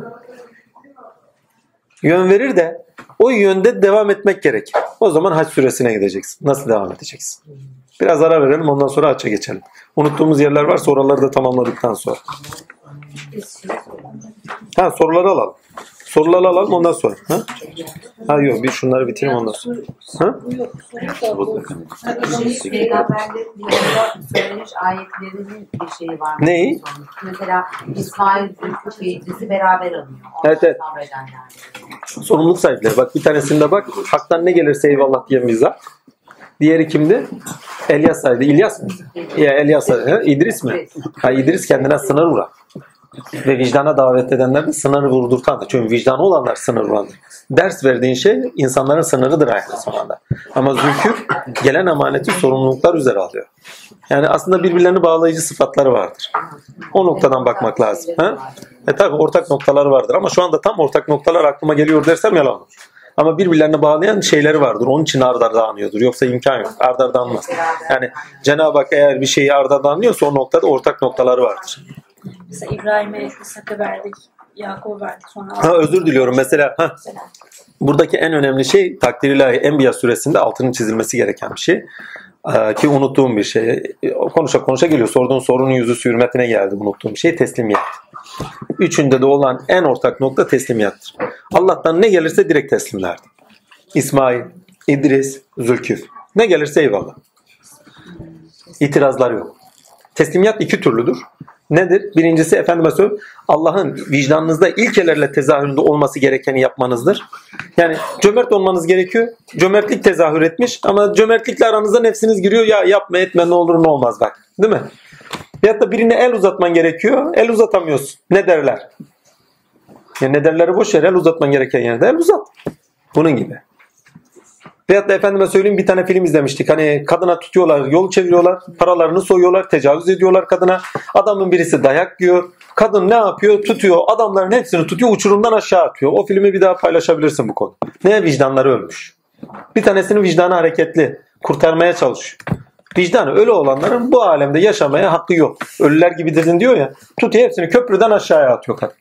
Yön verir de o yönde devam etmek gerek. O zaman haç süresine gideceksin. Nasıl devam edeceksin? Biraz ara verelim ondan sonra haça geçelim. Unuttuğumuz yerler varsa oraları da tamamladıktan sonra. Ha soruları alalım. Soruları alalım ondan sonra. Ha? Ha yok bir şunları bitireyim ondan sonra. Ha? Peygamberlerin söylemiş ayetlerinin bir şeyi var. mı? Neyi? Mesela İsmail Beycisi beraber alınıyor. Evet, evet. Sorumluluk sahipleri. Bak bir tanesinde bak haktan ne gelirse eyvallah diyen bir zat. Diğeri kimdi? Elyas saydı. İlyas mı? Ya Elyas ha? İdris mi? Ha İdris kendine sınır vuran. Ve vicdana davet edenler de sınırı vurdurtandır. Çünkü vicdanı olanlar sınır. Ders verdiğin şey insanların sınırıdır aynı zamanda. Ama zülküf gelen emaneti sorumluluklar üzere alıyor. Yani aslında birbirlerini bağlayıcı sıfatları vardır. O noktadan bakmak lazım. Ha? E tabi ortak noktaları vardır ama şu anda tam ortak noktalar aklıma geliyor dersem yalan olur. Ama birbirlerini bağlayan şeyleri vardır. Onun için ard arda anıyordur. Yoksa imkan yok. Ard arda anmaz. Yani Cenab-ı Hak eğer bir şeyi ard arda anlıyorsa o noktada ortak noktaları vardır. Mesela İbrahim'e İshak'ı verdik, Yakup'u verdik. Sonra Ha özür diliyorum. Mesela ha, Mesela. buradaki en önemli şey takdir ilahi Enbiya suresinde altının çizilmesi gereken bir şey. Ee, ki unuttuğum bir şey. Konuşa konuşa geliyor. Sorduğun sorunun yüzü hürmetine geldi unuttuğum şey teslimiyet. Üçünde de olan en ortak nokta teslimiyattır. Allah'tan ne gelirse direkt teslimlerdi. İsmail, İdris, Zülküf. Ne gelirse eyvallah. İtirazlar yok. Teslimiyat iki türlüdür. Nedir? Birincisi efendime söyleyeyim Allah'ın vicdanınızda ilkelerle tezahüründe olması gerekeni yapmanızdır. Yani cömert olmanız gerekiyor. Cömertlik tezahür etmiş ama cömertlikle aranızda nefsiniz giriyor. Ya yapma etme ne olur ne olmaz bak. Değil mi? Veyahut da birine el uzatman gerekiyor. El uzatamıyorsun. Ne derler? Ya ne derleri boş ver. El uzatman gereken yerde el uzat. Bunun gibi. Veyahut da efendime söyleyeyim bir tane film izlemiştik. Hani kadına tutuyorlar, yol çeviriyorlar, paralarını soyuyorlar, tecavüz ediyorlar kadına. Adamın birisi dayak yiyor. Kadın ne yapıyor? Tutuyor. Adamların hepsini tutuyor, uçurumdan aşağı atıyor. O filmi bir daha paylaşabilirsin bu konu. Ne vicdanları ölmüş. Bir tanesinin vicdanı hareketli. Kurtarmaya çalışıyor. Vicdanı ölü olanların bu alemde yaşamaya hakkı yok. Ölüler gibidirin diyor ya. Tutuyor hepsini köprüden aşağıya atıyor kadın.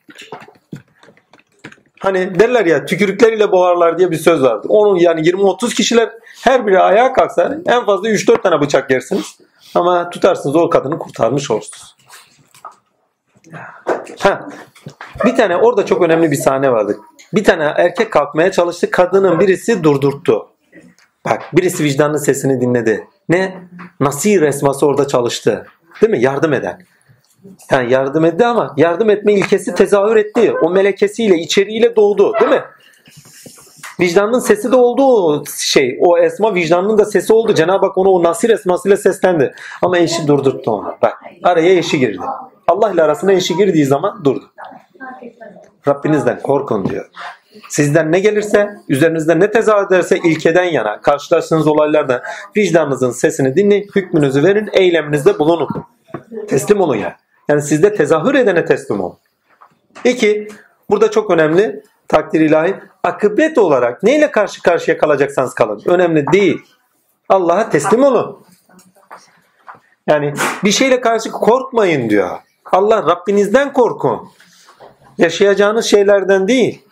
Hani derler ya tükürükleriyle boğarlar diye bir söz vardır. Onun yani 20-30 kişiler her biri ayağa kalksa en fazla 3-4 tane bıçak yersiniz. Ama tutarsınız o kadını kurtarmış olursunuz. Ha, bir tane orada çok önemli bir sahne vardı. Bir tane erkek kalkmaya çalıştı. Kadının birisi durdurttu. Bak birisi vicdanın sesini dinledi. Ne? Nasir esması orada çalıştı. Değil mi? Yardım eden. Yani yardım etti ama yardım etme ilkesi tezahür etti. O melekesiyle, içeriğiyle doğdu. Değil mi? Vicdanın sesi de oldu o şey. O esma vicdanın da sesi oldu. Cenab-ı Hak onu o nasir esmasıyla seslendi. Ama eşi durdurttu onu. Bak araya eşi girdi. Allah ile arasına eşi girdiği zaman durdu. Rabbinizden korkun diyor. Sizden ne gelirse, üzerinizde ne tezahür ederse ilkeden yana, karşılaştığınız olaylarda vicdanınızın sesini dinleyin, hükmünüzü verin, eyleminizde bulunun. Teslim olun yani. Yani sizde tezahür edene teslim olun. İki, burada çok önemli takdir ilahi. Akıbet olarak neyle karşı karşıya kalacaksanız kalın. Önemli değil. Allah'a teslim olun. Yani bir şeyle karşı korkmayın diyor. Allah Rabbinizden korkun. Yaşayacağınız şeylerden değil.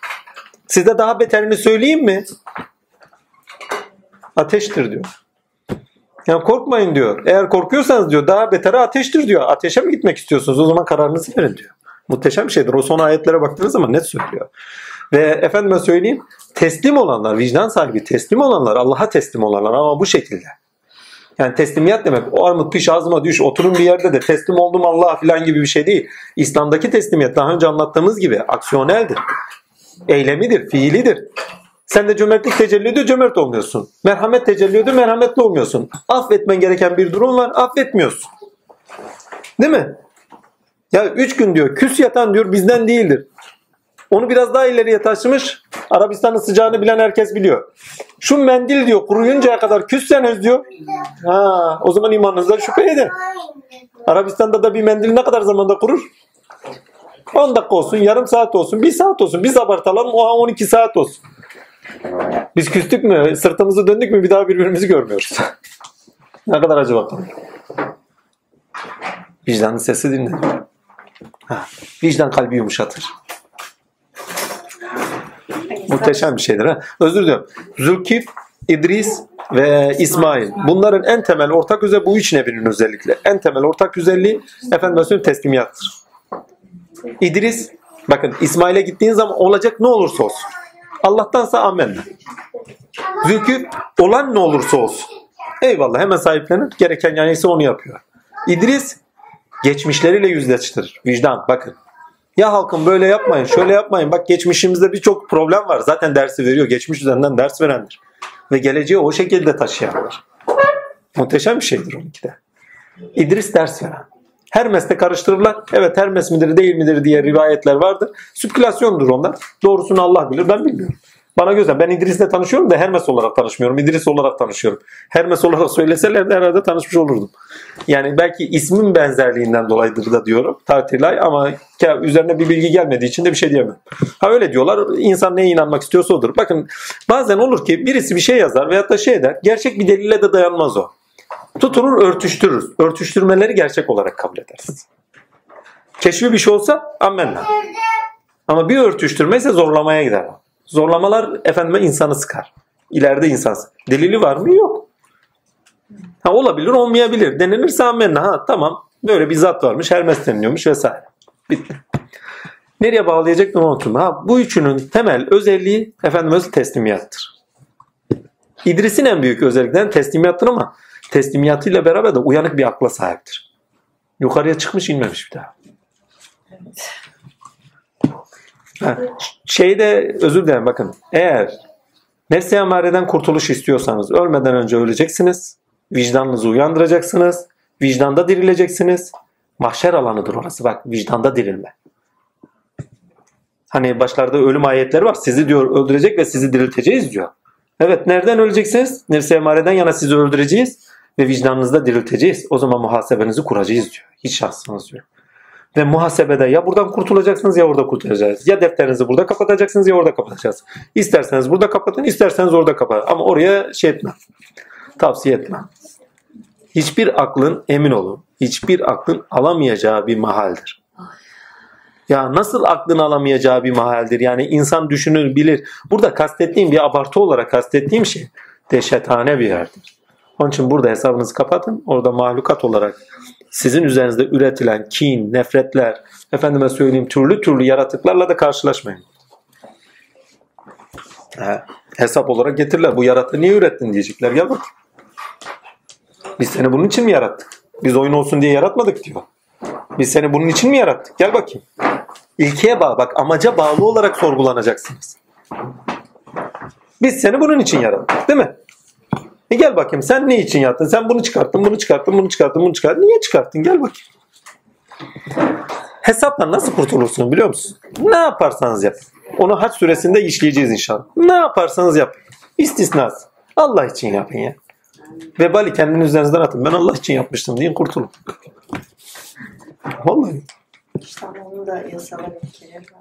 Size daha beterini söyleyeyim mi? Ateştir diyor. Yani korkmayın diyor. Eğer korkuyorsanız diyor daha beteri ateştir diyor. Ateşe mi gitmek istiyorsunuz? O zaman kararınızı verin diyor. Muhteşem bir şeydir. O son ayetlere baktığınız zaman net söylüyor. Ve efendime söyleyeyim teslim olanlar, vicdan sahibi teslim olanlar, Allah'a teslim olanlar ama bu şekilde. Yani teslimiyet demek o armut piş ağzıma düş oturun bir yerde de teslim oldum Allah'a falan gibi bir şey değil. İslam'daki teslimiyet daha önce anlattığımız gibi aksiyoneldir. Eylemidir, fiilidir. Sen de cömertlik tecelli ediyor, cömert olmuyorsun. Merhamet tecelli ediyor, merhametli olmuyorsun. Affetmen gereken bir durum var, affetmiyorsun. Değil mi? Ya üç gün diyor küs yatan diyor bizden değildir. Onu biraz daha ileriye taşımış. Arabistan'ın sıcağını bilen herkes biliyor. Şu mendil diyor kuruyuncaya kadar küsseniz diyor. Ha, o zaman imanınızda şüphe edin. Arabistan'da da bir mendil ne kadar zamanda kurur? 10 dakika olsun, yarım saat olsun, bir saat olsun. Biz abartalım o an 12 saat olsun. Biz küstük mü, sırtımızı döndük mü bir daha birbirimizi görmüyoruz. ne kadar acı bakalım. Vicdanın sesi dinle. Ha, vicdan kalbi yumuşatır. Muhteşem bir şeydir. Ha? Özür diliyorum. Zülkif, İdris ve İsmail. Bunların en temel ortak özelliği bu üç nebinin özellikle. En temel ortak özelliği efendim söyleyeyim teslimiyattır. İdris bakın İsmail'e gittiğin zaman olacak ne olursa olsun. Allah'tansa amenna. Zülkif olan ne olursa olsun. Eyvallah hemen sahiplenir. Gereken yani ise onu yapıyor. İdris geçmişleriyle yüzleştirir. Vicdan bakın. Ya halkım böyle yapmayın, şöyle yapmayın. Bak geçmişimizde birçok problem var. Zaten dersi veriyor. Geçmiş üzerinden ders verendir. Ve geleceği o şekilde taşıyanlar. Muhteşem bir şeydir onunki de. İdris ders veren. Hermes'te karıştırırlar. Evet Hermes midir değil midir diye rivayetler vardır. Sükülasyondur onlar. Doğrusunu Allah bilir ben bilmiyorum. Bana göre ben İdris'le tanışıyorum da Hermes olarak tanışmıyorum. İdris olarak tanışıyorum. Hermes olarak söyleseler de herhalde tanışmış olurdum. Yani belki ismin benzerliğinden dolayıdır da diyorum. Tatilay ama üzerine bir bilgi gelmediği için de bir şey diyemem. Ha öyle diyorlar. İnsan neye inanmak istiyorsa odur. Bakın bazen olur ki birisi bir şey yazar veyahut da şey eder. Gerçek bir delille de dayanmaz o. Tutunur örtüştürür. Örtüştürmeleri gerçek olarak kabul edersiniz. Keşfi bir şey olsa ammenna. Ama bir örtüştürme ise zorlamaya gider. Zorlamalar efendime insanı sıkar. İleride insan. Delili var mı? Yok. Ha, olabilir olmayabilir. Denenirse ammenna. Ha tamam. Böyle bir zat varmış. Hermes deniliyormuş vesaire. Bitti. Nereye bağlayacaktım unuttum. Ha, bu üçünün temel özelliği efendim öz teslimiyattır. İdris'in en büyük özelliklerinden teslimiyattır ama teslimiyatıyla beraber de uyanık bir akla sahiptir. Yukarıya çıkmış inmemiş bir daha. Ha, şeyde özür dilerim bakın. Eğer nefsi emareden kurtuluş istiyorsanız ölmeden önce öleceksiniz. Vicdanınızı uyandıracaksınız. Vicdanda dirileceksiniz. Mahşer alanıdır orası bak vicdanda dirilme. Hani başlarda ölüm ayetleri var. Sizi diyor öldürecek ve sizi dirilteceğiz diyor. Evet nereden öleceksiniz? Nefsi emareden yana sizi öldüreceğiz ve vicdanınızda dirilteceğiz. O zaman muhasebenizi kuracağız diyor. Hiç şahsınız diyor. Ve muhasebede ya buradan kurtulacaksınız ya orada kurtulacaksınız. Ya defterinizi burada kapatacaksınız ya orada kapatacaksınız. İsterseniz burada kapatın, isterseniz orada kapatın. Ama oraya şey etme. Tavsiye etme. Hiçbir aklın emin olun. Hiçbir aklın alamayacağı bir mahaldir. Ya nasıl aklın alamayacağı bir mahaldir? Yani insan düşünür, bilir. Burada kastettiğim bir abartı olarak kastettiğim şey dehşethane bir yerdir. Onun için burada hesabınızı kapatın. Orada mahlukat olarak sizin üzerinizde üretilen kin, nefretler, efendime söyleyeyim türlü türlü yaratıklarla da karşılaşmayın. He, hesap olarak getirirler. Bu yaratığı niye ürettin diyecekler. Gel bak. Biz seni bunun için mi yarattık? Biz oyun olsun diye yaratmadık diyor. Biz seni bunun için mi yarattık? Gel bakayım. İlkeye bağlı. Bak amaca bağlı olarak sorgulanacaksınız. Biz seni bunun için yarattık değil mi? E gel bakayım sen ne için yaptın? Sen bunu çıkarttın, bunu çıkarttın, bunu çıkarttın, bunu çıkarttın. Niye çıkarttın? Gel bakayım. Hesapla nasıl kurtulursun biliyor musun? Ne yaparsanız yapın. Onu haç süresinde işleyeceğiz inşallah. Ne yaparsanız yapın. İstisnası. Allah için yapın ya. Vebali kendini üzerinizden atın. Ben Allah için yapmıştım deyin kurtulun. Vallahi. İşte onun da yasaları bir kere var.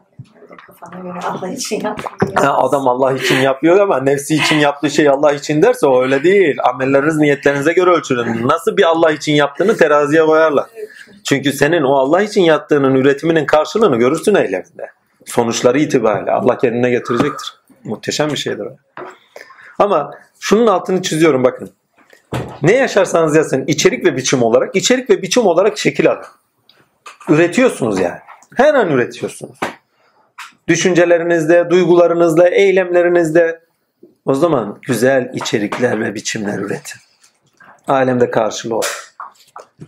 Adam Allah için yapıyor ama nefsi için yaptığı şey Allah için derse o öyle değil. Amelleriniz niyetlerinize göre ölçülün. Nasıl bir Allah için yaptığını teraziye koyarlar. Çünkü senin o Allah için yaptığının üretiminin karşılığını görürsün eyleminde. Sonuçları itibariyle Allah kendine getirecektir. Muhteşem bir şeydir. Ama şunun altını çiziyorum bakın. Ne yaşarsanız yazın içerik ve biçim olarak, içerik ve biçim olarak şekil alın. Üretiyorsunuz yani. Her an üretiyorsunuz düşüncelerinizde, duygularınızda, eylemlerinizde o zaman güzel içerikler ve biçimler üretin. Alemde karşılığı olsun.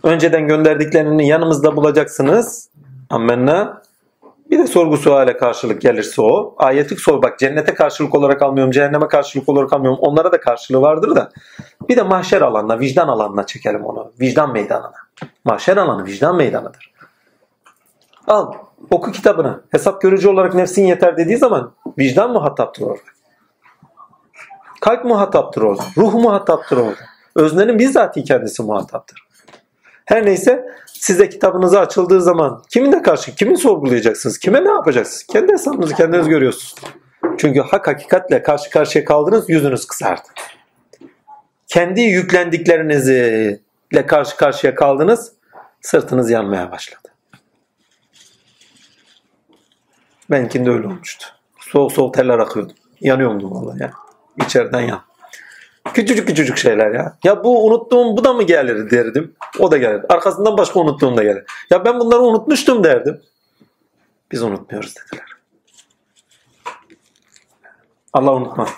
Önceden gönderdiklerini yanımızda bulacaksınız. Ammenna. Bir de sorgu suale karşılık gelirse o. Ayetik sor bak cennete karşılık olarak almıyorum, cehenneme karşılık olarak almıyorum. Onlara da karşılığı vardır da. Bir de mahşer alanına, vicdan alanına çekelim onu. Vicdan meydanına. Mahşer alanı vicdan meydanıdır. Al, oku kitabını. Hesap görücü olarak nefsin yeter dediği zaman vicdan muhataptır orada. Kalp muhataptır orada. Ruh muhataptır orada. Öznenin bizzati kendisi muhataptır. Her neyse size kitabınızı açıldığı zaman kiminle karşı, kimin sorgulayacaksınız? Kime ne yapacaksınız? Kendi hesabınızı kendiniz görüyorsunuz. Çünkü hak hakikatle karşı karşıya kaldınız yüzünüz kızardı. Kendi yüklendiklerinizle karşı karşıya kaldınız sırtınız yanmaya başladı. Benimkinde öyle olmuştu. Soğuk soğuk teller akıyordu. Yanıyordum vallahi ya. İçeriden yan. Küçücük küçücük şeyler ya. Ya bu unuttuğum bu da mı gelir derdim. O da gelir. Arkasından başka unuttuğum da gelir. Ya ben bunları unutmuştum derdim. Biz unutmuyoruz dediler. Allah unutmaz.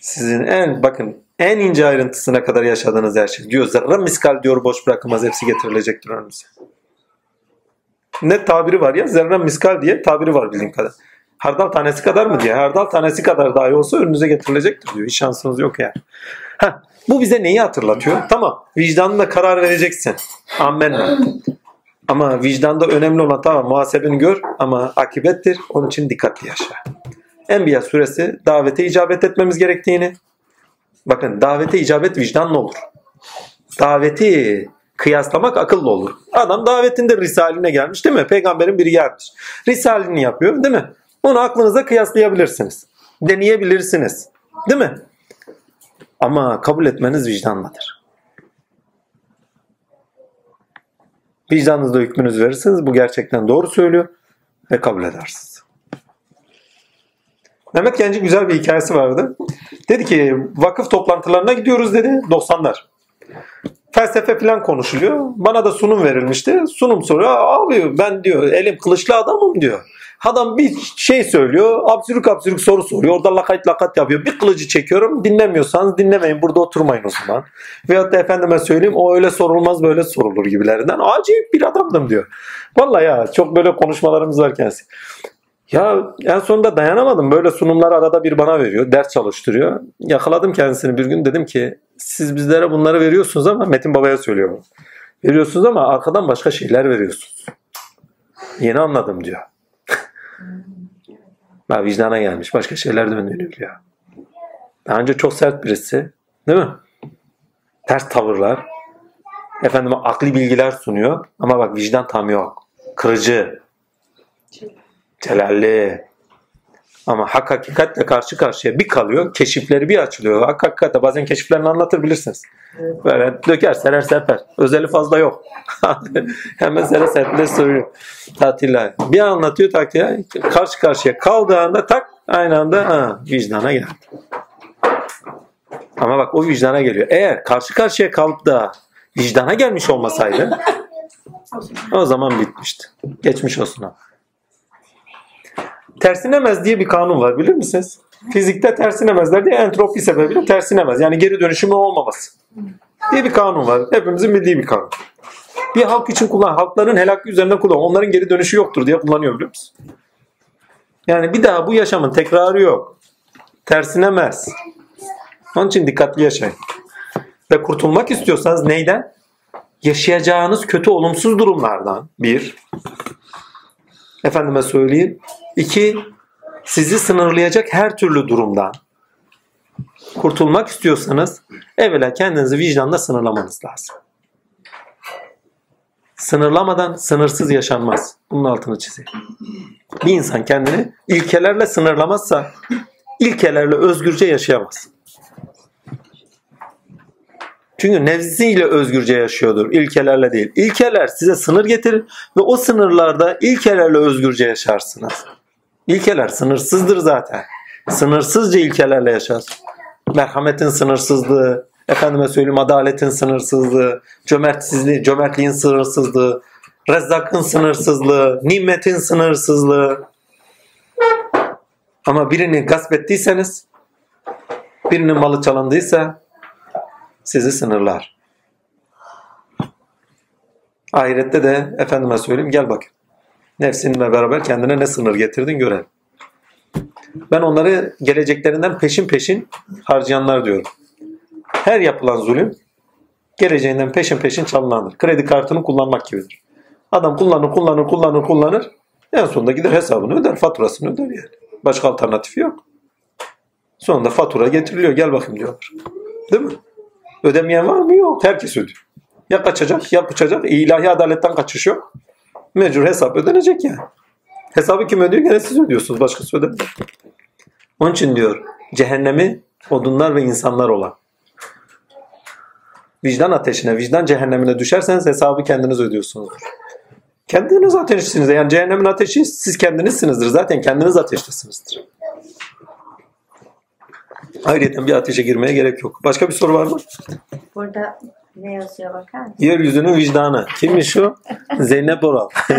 Sizin en bakın en ince ayrıntısına kadar yaşadığınız her şey. Diyor zerre miskal diyor boş bırakılmaz hepsi getirilecektir önümüze. Ne tabiri var ya zerre miskal diye tabiri var bildiğim kadar. Hardal tanesi kadar mı diye. Hardal tanesi kadar dahi olsa önünüze getirilecektir diyor. Hiç şansınız yok yani. Heh, bu bize neyi hatırlatıyor? Tamam vicdanla karar vereceksin. Amenna. Ama vicdanda önemli olan tamam muhasebeni gör ama akibettir. Onun için dikkatli yaşa. Enbiya suresi davete icabet etmemiz gerektiğini bakın davete icabet vicdanla olur. Daveti kıyaslamak akıllı olur. Adam davetinde risaline gelmiş değil mi? Peygamberin biri gelmiş. Risalini yapıyor değil mi? Onu aklınıza kıyaslayabilirsiniz. Deneyebilirsiniz. Değil mi? Ama kabul etmeniz vicdanladır. Vicdanınızda hükmünüzü verirsiniz. Bu gerçekten doğru söylüyor ve kabul edersiniz. Mehmet Genci güzel bir hikayesi vardı. Dedi ki vakıf toplantılarına gidiyoruz dedi 90'lar. Felsefe falan konuşuluyor. Bana da sunum verilmişti. Sunum soruyor. Abi ben diyor elim kılıçlı adamım diyor. Adam bir şey söylüyor. Absürük absürük soru soruyor. Orada lakayt lakat yapıyor. Bir kılıcı çekiyorum. Dinlemiyorsanız dinlemeyin. Burada oturmayın o zaman. Veyahut da efendime söyleyeyim o öyle sorulmaz böyle sorulur gibilerinden. Acayip bir adamdım diyor. Vallahi ya çok böyle konuşmalarımız var kendisi. Ya en sonunda dayanamadım. Böyle sunumlar arada bir bana veriyor. Ders çalıştırıyor. Yakaladım kendisini bir gün. Dedim ki siz bizlere bunları veriyorsunuz ama Metin Baba'ya söylüyorum. Veriyorsunuz ama arkadan başka şeyler veriyorsunuz. Yeni anladım diyor. ben vicdana gelmiş. Başka şeyler de dönüyor ya. Daha önce çok sert birisi. Değil mi? Ters tavırlar. Efendime akli bilgiler sunuyor. Ama bak vicdan tam yok. Kırıcı. Celalli. Ama hak hakikatle karşı karşıya bir kalıyor. Keşifleri bir açılıyor. Hak hakikatte bazen keşiflerini anlatır bilirsiniz. Böyle döker serer serper. Özeli fazla yok. Hemen sere serpile söylüyor. Tatilla. Bir anlatıyor taktiğe. Karşı karşıya kaldığı anda tak aynı anda ha, vicdana geldi. Ama bak o vicdana geliyor. Eğer karşı karşıya kalıp da vicdana gelmiş olmasaydı o zaman bitmişti. Geçmiş olsun ama. Tersinemez diye bir kanun var bilir misiniz? Fizikte tersinemezler diye entropi sebebiyle tersinemez. Yani geri dönüşümü olmaması diye bir kanun var. Hepimizin bildiği bir kanun. Bir halk için kullan, halkların helakı üzerine kullan. Onların geri dönüşü yoktur diye kullanıyor biliyor musun? Yani bir daha bu yaşamın tekrarı yok. Tersinemez. Onun için dikkatli yaşayın. Ve kurtulmak istiyorsanız neyden? Yaşayacağınız kötü olumsuz durumlardan. Bir. Efendime söyleyeyim. İki, sizi sınırlayacak her türlü durumdan kurtulmak istiyorsanız evvela kendinizi vicdanla sınırlamanız lazım. Sınırlamadan sınırsız yaşanmaz. Bunun altını çizeyim. Bir insan kendini ilkelerle sınırlamazsa ilkelerle özgürce yaşayamaz. Çünkü nefsiyle özgürce yaşıyordur. ilkelerle değil. İlkeler size sınır getirir ve o sınırlarda ilkelerle özgürce yaşarsınız. İlkeler sınırsızdır zaten. Sınırsızca ilkelerle yaşar. Merhametin sınırsızlığı, efendime söyleyeyim adaletin sınırsızlığı, cömertsizliği, cömertliğin sınırsızlığı, rezzakın sınırsızlığı, nimetin sınırsızlığı. Ama birini gasp ettiyseniz, birinin malı çalındıysa sizi sınırlar. Ahirette de efendime söyleyeyim gel bakayım. Nefsinle beraber kendine ne sınır getirdin görelim. Ben onları geleceklerinden peşin peşin harcayanlar diyorum. Her yapılan zulüm geleceğinden peşin peşin çalınandır. Kredi kartını kullanmak gibidir. Adam kullanır, kullanır, kullanır, kullanır. En sonunda gider hesabını öder, faturasını öder yani. Başka alternatifi yok. Sonunda fatura getiriliyor. Gel bakayım diyorlar. Değil mi? Ödemeyen var mı? Yok. Herkes ödüyor. Ya kaçacak ya kaçacak. İlahi adaletten kaçış yok. Mecbur hesap ödenecek yani. Hesabı kim ödüyor? Gene siz ödüyorsunuz. Başkası ödemiyor. Onun için diyor cehennemi odunlar ve insanlar olan. Vicdan ateşine, vicdan cehennemine düşerseniz hesabı kendiniz ödüyorsunuzdur. Kendiniz ateşsiniz. Yani cehennemin ateşi siz kendinizsinizdir. Zaten kendiniz ateştesinizdir. Ayrıca bir ateşe girmeye gerek yok. Başka bir soru var mı? Burada ne yazıyor bakar mısın? Yeryüzünün vicdanı. Kimmiş o? Zeynep Oral.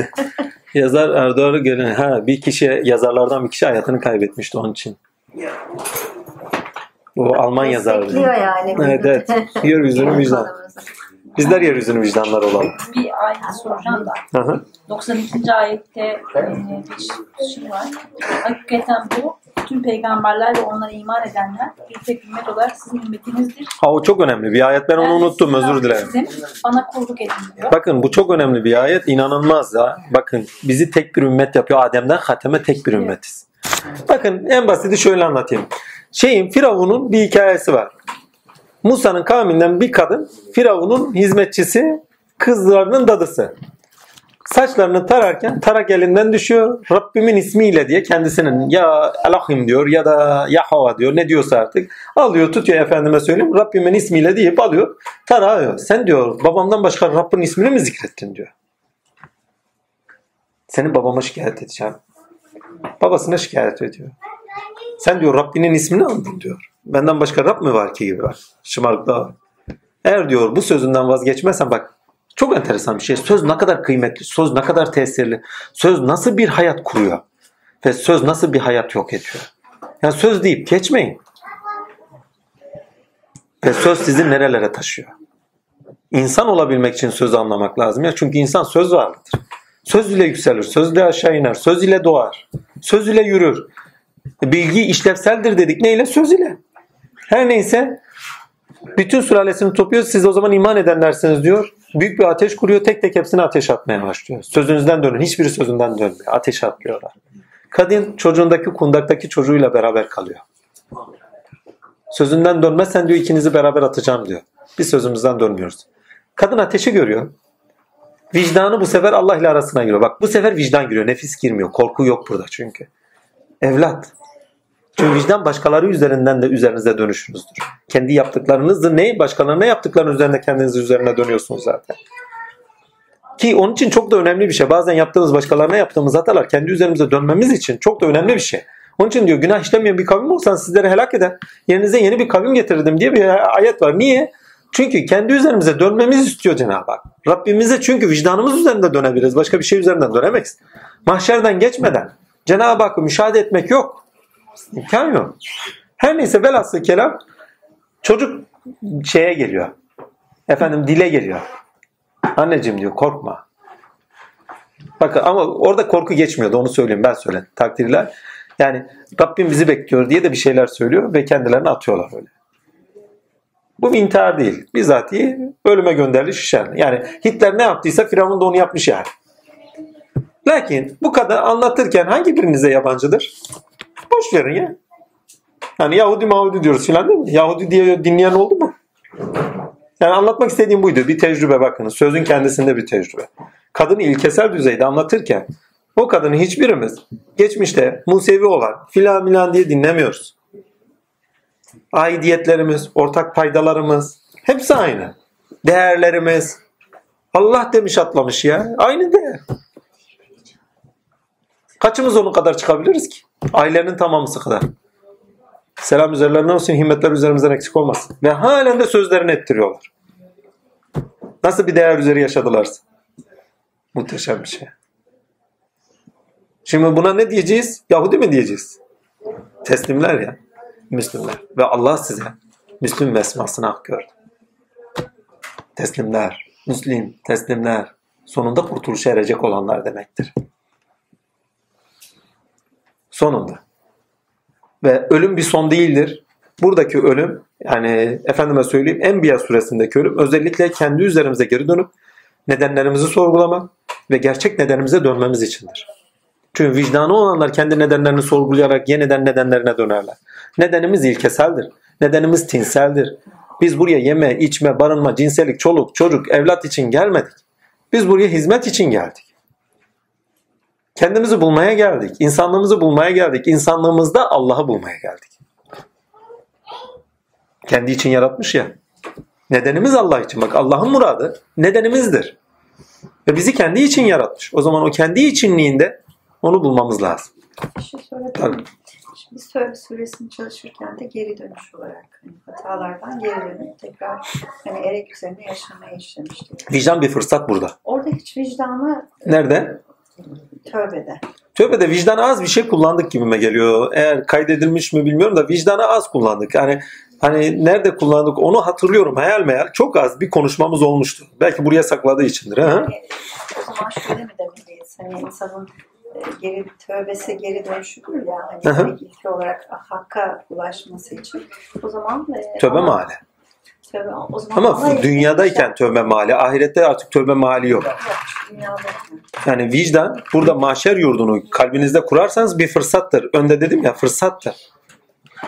Yazar Erdoğan'ı gören ha bir kişi yazarlardan bir kişi hayatını kaybetmişti onun için. O Alman yazarı. Yani. Evet, evet. Yeryüzünün vicdanı. Bizler yeryüzünün vicdanları olalım. Bir ayet soracağım da. Hı hı. 92. ayette e, bir şey var. Hakikaten bu tüm peygamberler ve onlara iman edenler bir tek ümmet olarak sizin ümmetinizdir. Ha o çok önemli bir ayet. Ben onu de unuttum. Özür dilerim. Sizin bana kulluk edin diyor. Bakın bu çok önemli bir ayet. İnanılmaz ya. Bakın bizi tek bir ümmet yapıyor. Adem'den Hatem'e tek bir ümmetiz. Bakın en basiti şöyle anlatayım. Şeyin Firavun'un bir hikayesi var. Musa'nın kavminden bir kadın Firavun'un hizmetçisi kızlarının dadısı. Saçlarını tararken tarak elinden düşüyor. Rabbimin ismiyle diye kendisinin ya Elahim diyor ya da Yahova diyor ne diyorsa artık alıyor tutuyor efendime söyleyeyim Rabbimin ismiyle deyip alıyor tarağı. Sen diyor babamdan başka Rabbin ismini mi zikrettin diyor. Seni babama şikayet edeceğim. Babasına şikayet ediyor. Sen diyor Rabbinin ismini aldın diyor. Benden başka Rab mı var ki gibi var. Şımarıklığa. Eğer diyor bu sözünden vazgeçmezsen bak çok enteresan bir şey. Söz ne kadar kıymetli, söz ne kadar tesirli, söz nasıl bir hayat kuruyor ve söz nasıl bir hayat yok ediyor. Yani söz deyip geçmeyin. Ve söz sizi nerelere taşıyor. İnsan olabilmek için sözü anlamak lazım ya. Çünkü insan söz varlıdır. Söz ile yükselir, söz ile aşağı iner, söz ile doğar, söz ile yürür. Bilgi işlevseldir dedik. Neyle? Söz ile. Her neyse bütün sülalesini topluyor. Siz o zaman iman edenlersiniz diyor. Büyük bir ateş kuruyor. Tek tek hepsini ateş atmaya başlıyor. Sözünüzden dönün. Hiçbiri sözünden dönmüyor. Ateş atlıyorlar. Kadın çocuğundaki kundaktaki çocuğuyla beraber kalıyor. Sözünden dönmezsen diyor ikinizi beraber atacağım diyor. Biz sözümüzden dönmüyoruz. Kadın ateşi görüyor. Vicdanı bu sefer Allah ile arasına giriyor. Bak bu sefer vicdan giriyor. Nefis girmiyor. Korku yok burada çünkü. Evlat. Çünkü vicdan başkaları üzerinden de üzerinize dönüşünüzdür. Kendi yaptıklarınızı ne? Başkalarına yaptıklarının üzerine kendiniz üzerine dönüyorsunuz zaten. Ki onun için çok da önemli bir şey. Bazen yaptığımız başkalarına yaptığımız hatalar kendi üzerimize dönmemiz için çok da önemli bir şey. Onun için diyor günah işlemeyen bir kavim olsan sizleri helak eder. Yerinize yeni bir kavim getirdim diye bir ayet var. Niye? Çünkü kendi üzerimize dönmemizi istiyor Cenab-ı Hak. Rabbimize çünkü vicdanımız üzerinde dönebiliriz. Başka bir şey üzerinden dönemeyiz. Mahşerden geçmeden Cenab-ı Hakk'ı müşahede etmek yok. İmkan yok. Her neyse velhasıl kelam çocuk şeye geliyor. Efendim dile geliyor. Anneciğim diyor korkma. Bakın ama orada korku geçmiyordu onu söyleyeyim ben söyledim. Takdirler. Yani Rabbim bizi bekliyor diye de bir şeyler söylüyor ve kendilerini atıyorlar öyle. Bu intihar değil. Bizatihi ölüme gönderiliş işler. Yani Hitler ne yaptıysa Firavun da onu yapmış yani. Lakin bu kadar anlatırken hangi birinize yabancıdır? Boş verin ya. Yani Yahudi Mahudi diyoruz filan değil mi? Yahudi diye dinleyen oldu mu? Yani anlatmak istediğim buydu. Bir tecrübe bakınız. Sözün kendisinde bir tecrübe. Kadını ilkesel düzeyde anlatırken o kadını hiçbirimiz geçmişte Musevi olan filan milan diye dinlemiyoruz. Aidiyetlerimiz, ortak paydalarımız hepsi aynı. Değerlerimiz. Allah demiş atlamış ya. Aynı değer. Kaçımız onun kadar çıkabiliriz ki? Ailenin tamamısı kadar. Selam üzerlerine olsun, himmetler üzerimizden eksik olmasın. Ve halen de sözlerini ettiriyorlar. Nasıl bir değer üzeri yaşadılarsa. Muhteşem bir şey. Şimdi buna ne diyeceğiz? Yahudi mi diyeceğiz? Teslimler ya. Müslümler. Ve Allah size Müslüm vesmasını hak gördü. Teslimler, Müslim, teslimler. Sonunda kurtuluşa erecek olanlar demektir. Sonunda. Ve ölüm bir son değildir. Buradaki ölüm yani efendime söyleyeyim Enbiya suresindeki ölüm özellikle kendi üzerimize geri dönüp nedenlerimizi sorgulamak ve gerçek nedenimize dönmemiz içindir. Çünkü vicdanı olanlar kendi nedenlerini sorgulayarak yeniden nedenlerine dönerler. Nedenimiz ilkeseldir. Nedenimiz tinseldir. Biz buraya yeme, içme, barınma, cinsellik, çoluk, çocuk, evlat için gelmedik. Biz buraya hizmet için geldik. Kendimizi bulmaya geldik. insanlığımızı bulmaya geldik. İnsanlığımızda Allah'ı bulmaya geldik. Kendi için yaratmış ya. Nedenimiz Allah için. Bak Allah'ın muradı nedenimizdir. Ve bizi kendi için yaratmış. O zaman o kendi içinliğinde onu bulmamız lazım. Bir şey. Tabii. Şimdi biz Tövbe suresini çalışırken de geri dönüş olarak hani hatalardan geri dönüp tekrar hani erek üzerine yaşamaya işlemiştik. Vicdan bir fırsat burada. Orada hiç vicdanı Nerede? Tövbede. Tövbede vicdana az bir şey kullandık gibime geliyor. Eğer kaydedilmiş mi bilmiyorum da vicdana az kullandık. Yani hani nerede kullandık onu hatırlıyorum hayal meyal. Çok az bir konuşmamız olmuştu. Belki buraya sakladığı içindir. Ha? O zaman şöyle mi demeliyiz? Hani insanın e, geri tövbesi geri dönüşüdür ya. Hani ilki olarak hakka ulaşması için. O zaman e, Tövbe ama- mahalle. Tövbe, o zaman Ama Allah- dünyadayken tövbe mali, ahirette artık tövbe mali yok. Yok, dünyadayken. Yani vicdan burada mahşer yurdunu kalbinizde kurarsanız bir fırsattır. Önde dedim ya fırsattır.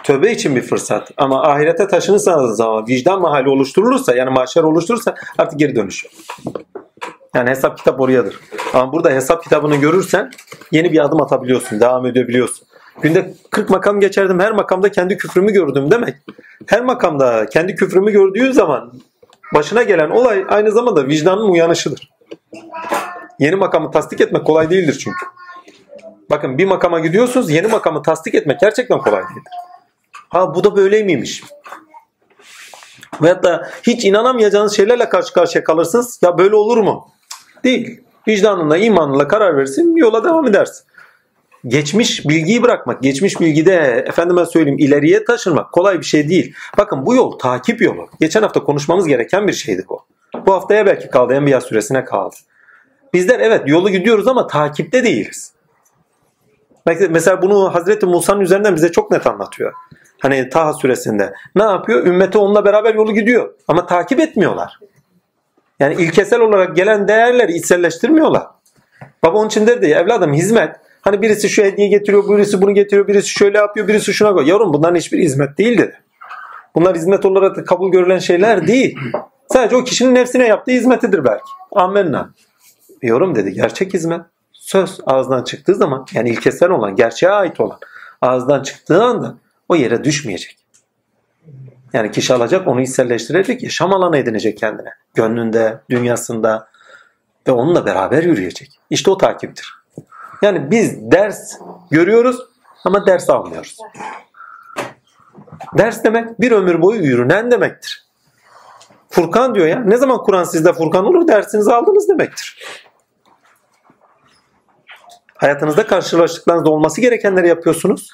Tövbe için bir fırsat. Ama ahirete taşınırsanız zaman vicdan mahalli oluşturulursa yani mahşer oluşturursa artık geri dönüş yok. Yani hesap kitap oradadır. Ama burada hesap kitabını görürsen yeni bir adım atabiliyorsun. Devam edebiliyorsun. Günde 40 makam geçerdim. Her makamda kendi küfrümü gördüm demek. Her makamda kendi küfrümü gördüğün zaman başına gelen olay aynı zamanda vicdanın uyanışıdır. Yeni makamı tasdik etmek kolay değildir çünkü. Bakın bir makama gidiyorsunuz yeni makamı tasdik etmek gerçekten kolay değildir. Ha bu da böyle miymiş? Veyahut da hiç inanamayacağınız şeylerle karşı karşıya kalırsınız. Ya böyle olur mu? Değil. Vicdanınla, imanınla karar verirsin, yola devam edersin. Geçmiş bilgiyi bırakmak, geçmiş bilgide efendime söyleyeyim ileriye taşırmak kolay bir şey değil. Bakın bu yol takip yolu. Geçen hafta konuşmamız gereken bir şeydi bu. Bu haftaya belki kaldı, Enbiya süresine kaldı. Bizler evet yolu gidiyoruz ama takipte değiliz. Mesela bunu Hazreti Musa'nın üzerinden bize çok net anlatıyor. Hani Taha suresinde. Ne yapıyor? Ümmeti onunla beraber yolu gidiyor. Ama takip etmiyorlar. Yani ilkesel olarak gelen değerleri içselleştirmiyorlar. Baba onun için derdi ya evladım hizmet. Hani birisi şu hediye getiriyor, birisi bunu getiriyor, birisi şöyle yapıyor, birisi şuna koyuyor. Yavrum bunların hiçbir hizmet değil dedi. Bunlar hizmet olarak kabul görülen şeyler değil. Sadece o kişinin nefsine yaptığı hizmetidir belki. Amenna. Yorum dedi gerçek hizmet. Söz ağızdan çıktığı zaman yani ilkesel olan, gerçeğe ait olan ağızdan çıktığı anda o yere düşmeyecek. Yani kişi alacak onu içselleştirecek, yaşam alanı edinecek kendine. Gönlünde, dünyasında ve onunla beraber yürüyecek. İşte o takiptir. Yani biz ders görüyoruz ama ders almıyoruz. Ders demek bir ömür boyu yürünen demektir. Furkan diyor ya. Ne zaman Kur'an sizde Furkan olur dersinizi aldınız demektir. Hayatınızda karşılaştıklarınızda olması gerekenleri yapıyorsunuz.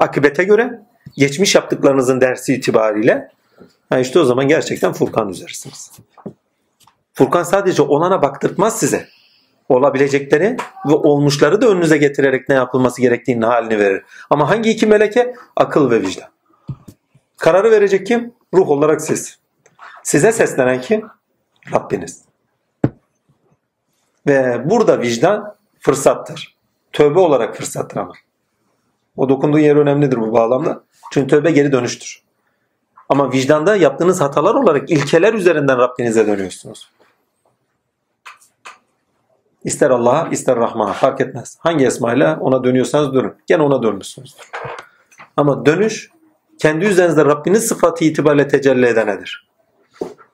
Akibete göre geçmiş yaptıklarınızın dersi itibariyle ha işte o zaman gerçekten Furkan üzerisiniz. Furkan sadece olana baktırtmaz size. Olabilecekleri ve olmuşları da önünüze getirerek ne yapılması gerektiğinin halini verir. Ama hangi iki meleke? Akıl ve vicdan. Kararı verecek kim? Ruh olarak siz. Size seslenen kim? Rabbiniz. Ve burada vicdan fırsattır. Tövbe olarak fırsattır ama. O dokunduğu yer önemlidir bu bağlamda. Çünkü tövbe geri dönüştür. Ama vicdanda yaptığınız hatalar olarak ilkeler üzerinden Rabbinize dönüyorsunuz. İster Allah'a ister Rahman'a fark etmez. Hangi esmayla ona dönüyorsanız dönün. Gene ona dönmüşsünüzdür. Ama dönüş kendi üzerinizde Rabbinin sıfatı itibariyle tecelli edenedir.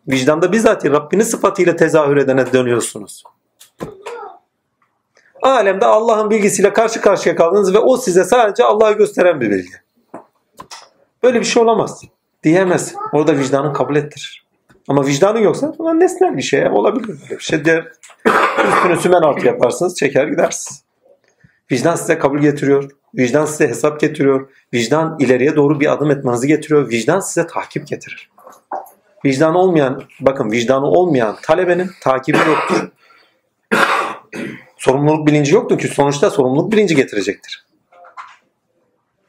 Vicdanda bizzat Rabbinin sıfatıyla tezahür edene dönüyorsunuz. Alemde Allah'ın bilgisiyle karşı karşıya kaldınız ve o size sadece Allah'ı gösteren bir bilgi. Böyle bir şey olamaz. Diyemez. Orada vicdanın kabul ettirir. Ama vicdanın yoksa ulan nesnel bir şey olabilir böyle bir şey. Der, üstünü sümen altı yaparsınız çeker gidersiniz. Vicdan size kabul getiriyor. Vicdan size hesap getiriyor. Vicdan ileriye doğru bir adım etmenizi getiriyor. Vicdan size takip getirir. Vicdanı olmayan, bakın vicdanı olmayan talebenin takibi yoktur. sorumluluk bilinci yoktur ki sonuçta sorumluluk bilinci getirecektir.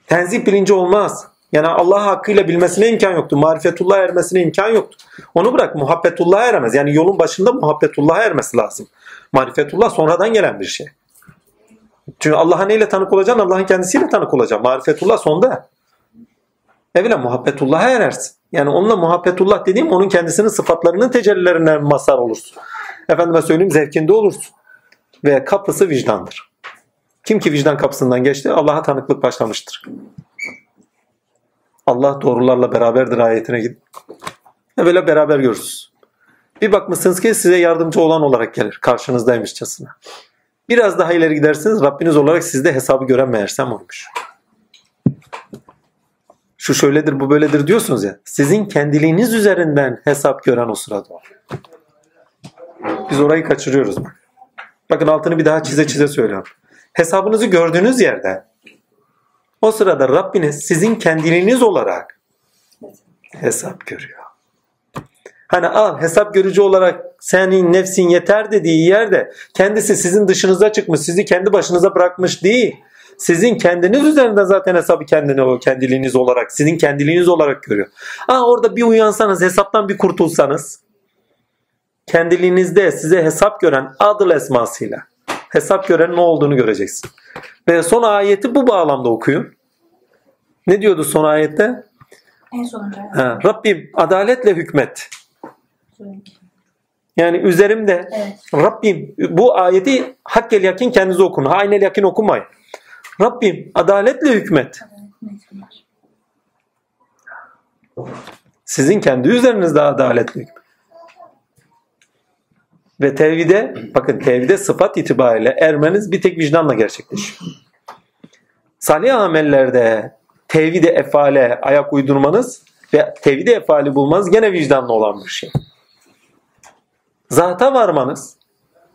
Tenzih bilinci olmaz. Yani Allah hakkıyla bilmesine imkan yoktu. Marifetullah ermesine imkan yoktu. Onu bırak muhabbetullah'a eremez. Yani yolun başında muhabbetullah'a ermesi lazım. Marifetullah sonradan gelen bir şey. Çünkü Allah'a neyle tanık olacaksın? Allah'ın kendisiyle tanık olacaksın. Marifetullah sonda. Evvela muhabbetullah'a erersin. Yani onunla muhabbetullah dediğim onun kendisinin sıfatlarının tecellilerinden mazhar olursun. Efendime söyleyeyim zevkinde olursun. Ve kapısı vicdandır. Kim ki vicdan kapısından geçti Allah'a tanıklık başlamıştır. Allah doğrularla beraberdir ayetine gidin. Evvela beraber görürsünüz. Bir bakmışsınız ki size yardımcı olan olarak gelir. Karşınızdaymışçasına. Biraz daha ileri gidersiniz Rabbiniz olarak sizde hesabı gören meğersem olmuş. Şu şöyledir bu böyledir diyorsunuz ya. Sizin kendiliğiniz üzerinden hesap gören o sırada o. Biz orayı kaçırıyoruz bak. Bakın altını bir daha çize çize söylüyorum. Hesabınızı gördüğünüz yerde o sırada Rabbiniz sizin kendiliğiniz olarak hesap görüyor. Hani al hesap görücü olarak senin nefsin yeter dediği yerde kendisi sizin dışınıza çıkmış, sizi kendi başınıza bırakmış değil. Sizin kendiniz üzerinden zaten hesabı kendine kendiliğiniz olarak, sizin kendiliğiniz olarak görüyor. Aa orada bir uyansanız, hesaptan bir kurtulsanız, kendiliğinizde size hesap gören adıl esmasıyla hesap görenin ne olduğunu göreceksin. Ve son ayeti bu bağlamda okuyun. Ne diyordu son ayette? En sonuncu. Ha, Rabbim adaletle hükmet. Yani üzerimde Evet. Rabbim bu ayeti hakkel yakin kendinize okun. Aynel yakin okumayın. Rabbim adaletle hükmet. Sizin kendi üzerinizde adaletli hükmet. Ve tevhide, bakın tevhide sıfat itibariyle ermeniz bir tek vicdanla gerçekleşiyor. Salih amellerde tevhide efale ayak uydurmanız ve tevhide efali bulmanız gene vicdanla olan bir şey. Zata varmanız,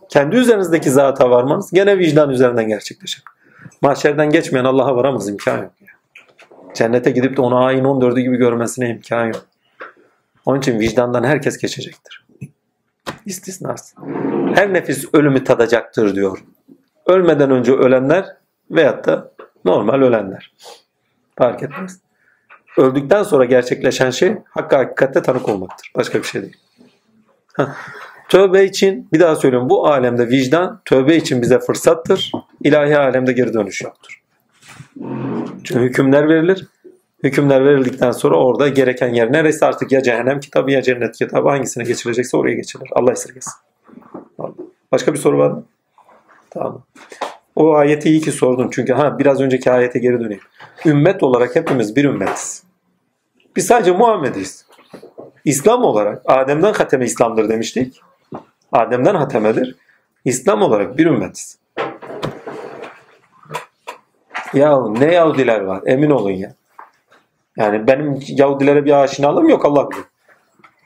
kendi üzerinizdeki zata varmanız gene vicdan üzerinden gerçekleşir. Mahşerden geçmeyen Allah'a varamaz imkan yok. Cennete gidip de onu ayın 14'ü gibi görmesine imkan yok. Onun için vicdandan herkes geçecektir. İstisnası. Her nefis ölümü tadacaktır diyor. Ölmeden önce ölenler veyahut da normal ölenler. Fark etmez. Öldükten sonra gerçekleşen şey hakka hakikatte tanık olmaktır. Başka bir şey değil. Heh. Tövbe için bir daha söylüyorum bu alemde vicdan tövbe için bize fırsattır. İlahi alemde geri dönüş yoktur. Çünkü hükümler verilir. Hükümler verildikten sonra orada gereken yer neresi artık ya cehennem kitabı ya cennet kitabı hangisine geçilecekse oraya geçilir. Allah esirgesin. Başka bir soru var mı? Tamam. O ayeti iyi ki sordun çünkü ha biraz önceki ayete geri döneyim. Ümmet olarak hepimiz bir ümmetiz. Biz sadece Muhammed'iz. İslam olarak Adem'den hateme İslam'dır demiştik. Adem'den hatemedir. İslam olarak bir ümmetiz. Ya ne Yahudiler var emin olun ya. Yani benim Yahudilere bir aşinalığım yok Allah bilir.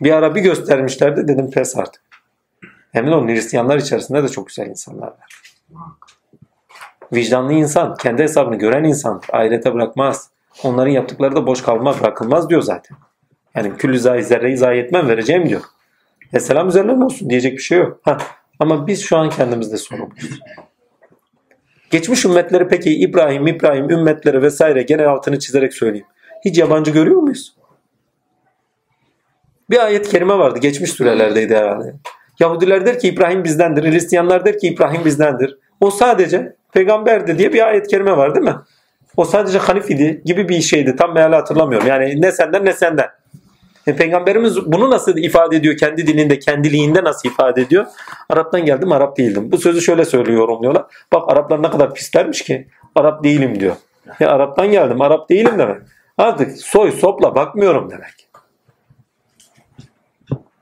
Bir ara bir göstermişlerdi dedim pes artık. Emin olun Hristiyanlar içerisinde de çok güzel insanlar var. Vicdanlı insan, kendi hesabını gören insan ahirete bırakmaz. Onların yaptıkları da boş kalmaz, bırakılmaz diyor zaten. Yani küllü zayi zerreyi zayi etmem vereceğim diyor. E selam üzerlerine olsun diyecek bir şey yok. Heh. Ama biz şu an kendimizde sorumluyuz. Geçmiş ümmetleri peki İbrahim, İbrahim ümmetleri vesaire genel altını çizerek söyleyeyim. Hiç yabancı görüyor muyuz? Bir ayet kerime vardı. Geçmiş sürelerdeydi herhalde. Yahudiler der ki İbrahim bizdendir. Hristiyanlar der ki İbrahim bizdendir. O sadece peygamberdi diye bir ayet kerime var değil mi? O sadece Hanif idi gibi bir şeydi. Tam meali hatırlamıyorum. Yani ne senden ne senden. E, Peygamberimiz bunu nasıl ifade ediyor? Kendi dilinde, kendiliğinde nasıl ifade ediyor? Araptan geldim, Arap değildim. Bu sözü şöyle söylüyor, yorumluyorlar. Bak Araplar ne kadar pislermiş ki. Arap değilim diyor. Ya Araptan geldim, Arap değilim demek. Artık soy sopla bakmıyorum demek.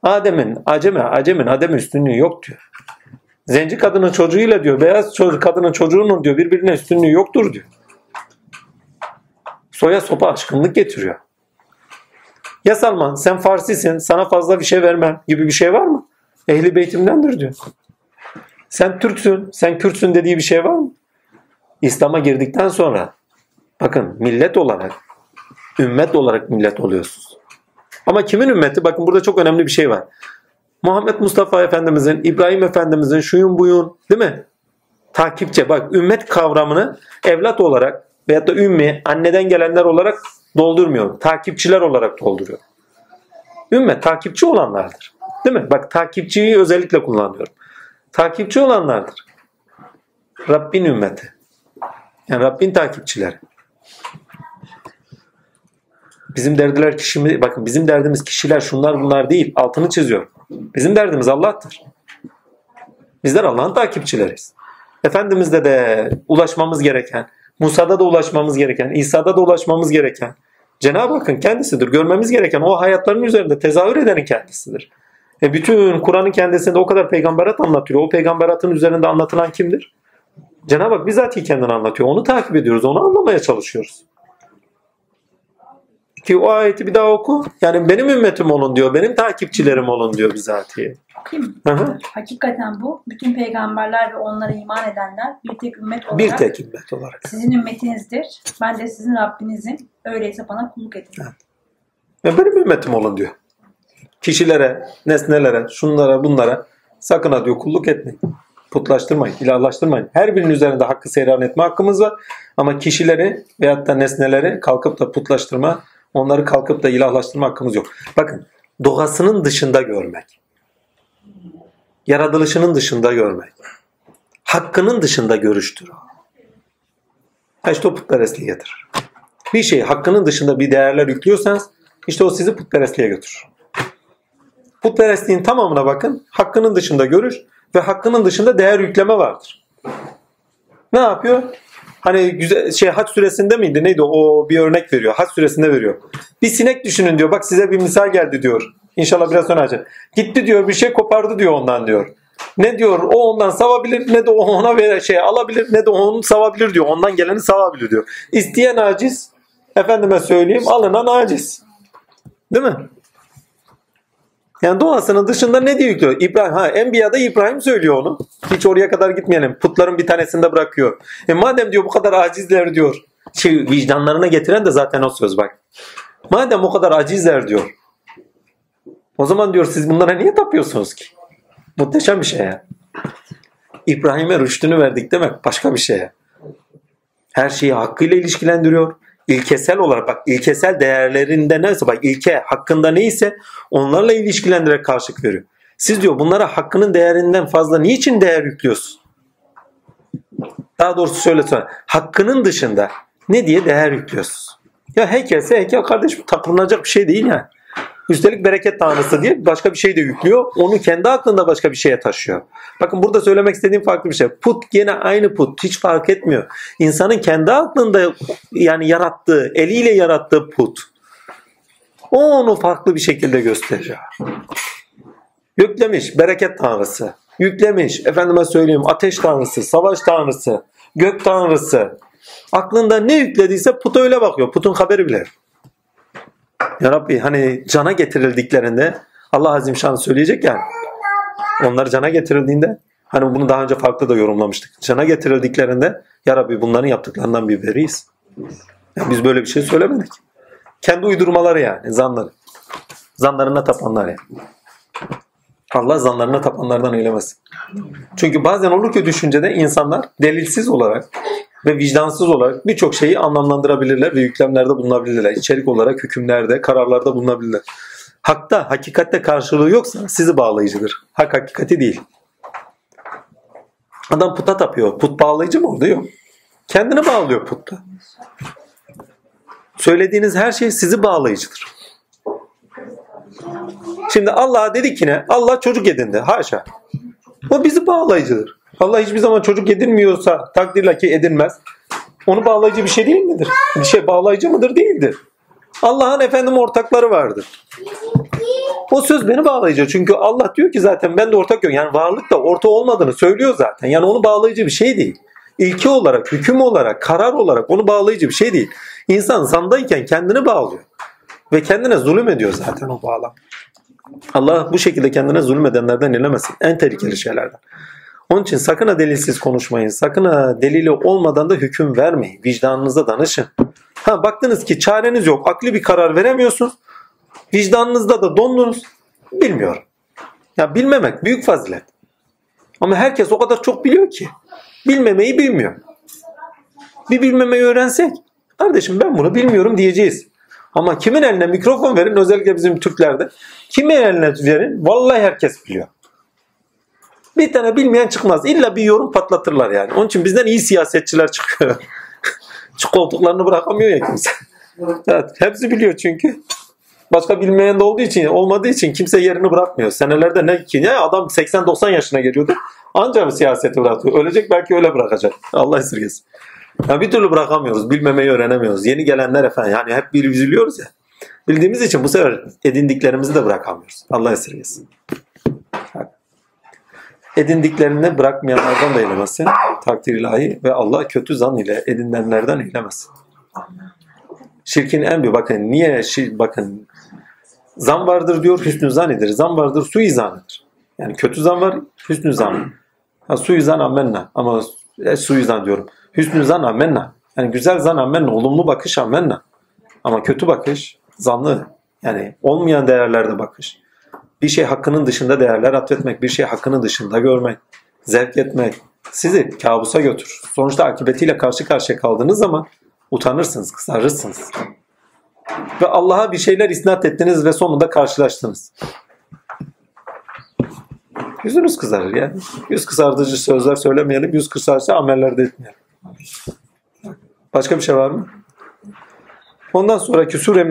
Adem'in, aceme, acemin adem üstünlüğü yok diyor. Zenci kadının çocuğuyla diyor, beyaz çocuk kadının çocuğunun diyor birbirine üstünlüğü yoktur diyor. Soya sopa aşkınlık getiriyor. Ya Salman sen Farsisin sana fazla bir şey vermem gibi bir şey var mı? Ehli beytimdendir diyor. Sen Türksün, sen Kürtsün dediği bir şey var mı? İslam'a girdikten sonra bakın millet olarak, ümmet olarak millet oluyorsunuz. Ama kimin ümmeti? Bakın burada çok önemli bir şey var. Muhammed Mustafa Efendimizin, İbrahim Efendimizin, şuyun buyun değil mi? Takipçe bak ümmet kavramını evlat olarak veyahut da ümmi, anneden gelenler olarak doldurmuyorum. Takipçiler olarak dolduruyorum. Ümme takipçi olanlardır. Değil mi? Bak takipçiyi özellikle kullanıyorum. Takipçi olanlardır. Rabbin ümmeti. Yani Rabbin takipçileri. Bizim derdiler kişi bakın bizim derdimiz kişiler şunlar bunlar değil. Altını çiziyorum. Bizim derdimiz Allah'tır. Bizler Allah'ın takipçileriyiz. Efendimiz'de de ulaşmamız gereken, Musa'da da ulaşmamız gereken, İsa'da da ulaşmamız gereken Cenab-ı Hakk'ın kendisidir. Görmemiz gereken o hayatların üzerinde tezahür edenin kendisidir. E bütün Kur'an'ın kendisinde o kadar peygamberat anlatıyor. O peygamberatın üzerinde anlatılan kimdir? Cenab-ı Hak bizatihi kendini anlatıyor. Onu takip ediyoruz. Onu anlamaya çalışıyoruz. Ki o ayeti bir daha oku. Yani benim ümmetim olun diyor. Benim takipçilerim olun diyor bizatihi. Kim? Hı. Hakikaten bu. Bütün peygamberler ve onlara iman edenler bir tek ümmet olarak Bir tek ümmet olarak. sizin ümmetinizdir. Ben de sizin Rabbinizim. Öyleyse bana kulluk edin. Ve benim ümmetim olun diyor. Kişilere, nesnelere, şunlara, bunlara sakın ha diyor kulluk etmeyin. Putlaştırmayın, ilahlaştırmayın. Her birinin üzerinde hakkı seyran etme hakkımız var. Ama kişileri veyahut da nesneleri kalkıp da putlaştırma, onları kalkıp da ilahlaştırma hakkımız yok. Bakın doğasının dışında görmek. Yaratılışının dışında görmek. Hakkının dışında görüştür işte o putperestliği getirir. Bir şey hakkının dışında bir değerler yüklüyorsanız işte o sizi putperestliğe götürür. Putperestliğin tamamına bakın. Hakkının dışında görüş ve hakkının dışında değer yükleme vardır. Ne yapıyor? Hani güzel şey Hac süresinde miydi? Neydi? O bir örnek veriyor. Hac süresinde veriyor. Bir sinek düşünün diyor. Bak size bir misal geldi diyor. İnşallah biraz sonra açacağım. Gitti diyor bir şey kopardı diyor ondan diyor. Ne diyor? O ondan savabilir ne de o ona ver şey alabilir ne de onu savabilir diyor. Ondan geleni savabilir diyor. İsteyen aciz, efendime söyleyeyim alınan aciz. Değil mi? Yani doğasının dışında ne diyor yüklüyor? İbrahim, ha Enbiya'da İbrahim söylüyor onu. Hiç oraya kadar gitmeyelim. Putların bir tanesinde bırakıyor. E madem diyor bu kadar acizler diyor. Şey, vicdanlarına getiren de zaten o söz bak. Madem o kadar acizler diyor. O zaman diyor siz bunlara niye tapıyorsunuz ki? Muhteşem bir şey ya. İbrahim'e rüştünü verdik demek başka bir şey. Her şeyi hakkıyla ilişkilendiriyor. İlkesel olarak bak ilkesel değerlerinde neyse bak ilke hakkında neyse onlarla ilişkilendirerek karşılık veriyor. Siz diyor bunlara hakkının değerinden fazla niçin değer yüklüyorsun? Daha doğrusu şöyle söyle. Hakkının dışında ne diye değer yüklüyorsunuz? Ya heykelse heykel kardeşim tapınılacak bir şey değil yani. Üstelik bereket tanrısı diye başka bir şey de yüklüyor. Onu kendi aklında başka bir şeye taşıyor. Bakın burada söylemek istediğim farklı bir şey. Put gene aynı put. Hiç fark etmiyor. İnsanın kendi aklında yani yarattığı, eliyle yarattığı put. O onu farklı bir şekilde gösteriyor. Yüklemiş bereket tanrısı. Yüklemiş efendime söyleyeyim ateş tanrısı, savaş tanrısı, gök tanrısı. Aklında ne yüklediyse puta öyle bakıyor. Putun haberi bile. Ya Rabbi hani cana getirildiklerinde Allah Azim Şan söyleyecek yani. Onlar cana getirildiğinde hani bunu daha önce farklı da yorumlamıştık. Cana getirildiklerinde ya Rabbi bunların yaptıklarından bir beriyiz. Ya biz böyle bir şey söylemedik. Kendi uydurmaları yani zanları. Zanlarına tapanlar yani. Allah zanlarına tapanlardan eylemesin. Çünkü bazen olur ki düşüncede insanlar delilsiz olarak ve vicdansız olarak birçok şeyi anlamlandırabilirler ve yüklemlerde bulunabilirler. İçerik olarak hükümlerde, kararlarda bulunabilirler. Hakta, hakikatte karşılığı yoksa sizi bağlayıcıdır. Hak hakikati değil. Adam puta tapıyor. Put bağlayıcı mı orada? Yok. Kendini bağlıyor putta. Söylediğiniz her şey sizi bağlayıcıdır. Şimdi Allah dedi ki ne? Allah çocuk edindi. Haşa. O bizi bağlayıcıdır. Allah hiçbir zaman çocuk edinmiyorsa takdirle ki edinmez. Onu bağlayıcı bir şey değil midir? Bir şey bağlayıcı mıdır? Değildir. Allah'ın efendim ortakları vardır. O söz beni bağlayıcı. Çünkü Allah diyor ki zaten ben de ortak yok. Yani varlık da orta olmadığını söylüyor zaten. Yani onu bağlayıcı bir şey değil. İlke olarak, hüküm olarak, karar olarak onu bağlayıcı bir şey değil. İnsan zandayken kendini bağlıyor. Ve kendine zulüm ediyor zaten o bağlam. Allah bu şekilde kendine zulmedenlerden eylemesin. En tehlikeli şeylerden. Onun için sakın ha delilsiz konuşmayın. Sakın ha delili olmadan da hüküm vermeyin. Vicdanınıza danışın. Ha baktınız ki çareniz yok. Akli bir karar veremiyorsunuz. Vicdanınızda da dondunuz. Bilmiyorum. Ya bilmemek büyük fazilet. Ama herkes o kadar çok biliyor ki. Bilmemeyi bilmiyor. Bir bilmemeyi öğrensek. Kardeşim ben bunu bilmiyorum diyeceğiz. Ama kimin eline mikrofon verin özellikle bizim Türklerde. Kimin eline verin vallahi herkes biliyor. Bir tane bilmeyen çıkmaz. İlla bir yorum patlatırlar yani. Onun için bizden iyi siyasetçiler çıkıyor. Şu koltuklarını bırakamıyor ya kimse. Evet, hepsi biliyor çünkü. Başka bilmeyen de olduğu için, olmadığı için kimse yerini bırakmıyor. Senelerde ne ki? Ya adam 80-90 yaşına geliyordu. Ancak siyaseti bırakıyor. Ölecek belki öyle bırakacak. Allah esirgesin. Ya bir türlü bırakamıyoruz. Bilmemeyi öğrenemiyoruz. Yeni gelenler efendim. Yani hep bir üzülüyoruz ya. Bildiğimiz için bu sefer edindiklerimizi de bırakamıyoruz. Allah esirgesin. Edindiklerini bırakmayanlardan da eylemesin. Takdir ilahi ve Allah kötü zan ile edinenlerden eylemesin. Şirkin en bir bakın niye şir, bakın zan vardır diyor hüsnü zanidir. Zan vardır suizanıdır. Yani kötü zan var hüsnü zan. Ha, suizan ammenna ama e, suizan diyorum. Hüsnü zan ammenna. Yani güzel zan ammenna. Olumlu bakış ammenna. Ama kötü bakış zanlı. Yani olmayan değerlerde bakış. Bir şey hakkının dışında değerler atfetmek. Bir şey hakkının dışında görmek. Zevk etmek. Sizi kabusa götürür. Sonuçta akıbetiyle karşı karşıya kaldığınız zaman utanırsınız, kızarırsınız. Ve Allah'a bir şeyler isnat ettiniz ve sonunda karşılaştınız. Yüzünüz kızarır yani. Yüz kızartıcı sözler söylemeyelim. Yüz kızarsa ameller de etmeyelim. Başka bir şey var mı? Ondan sonraki suremiz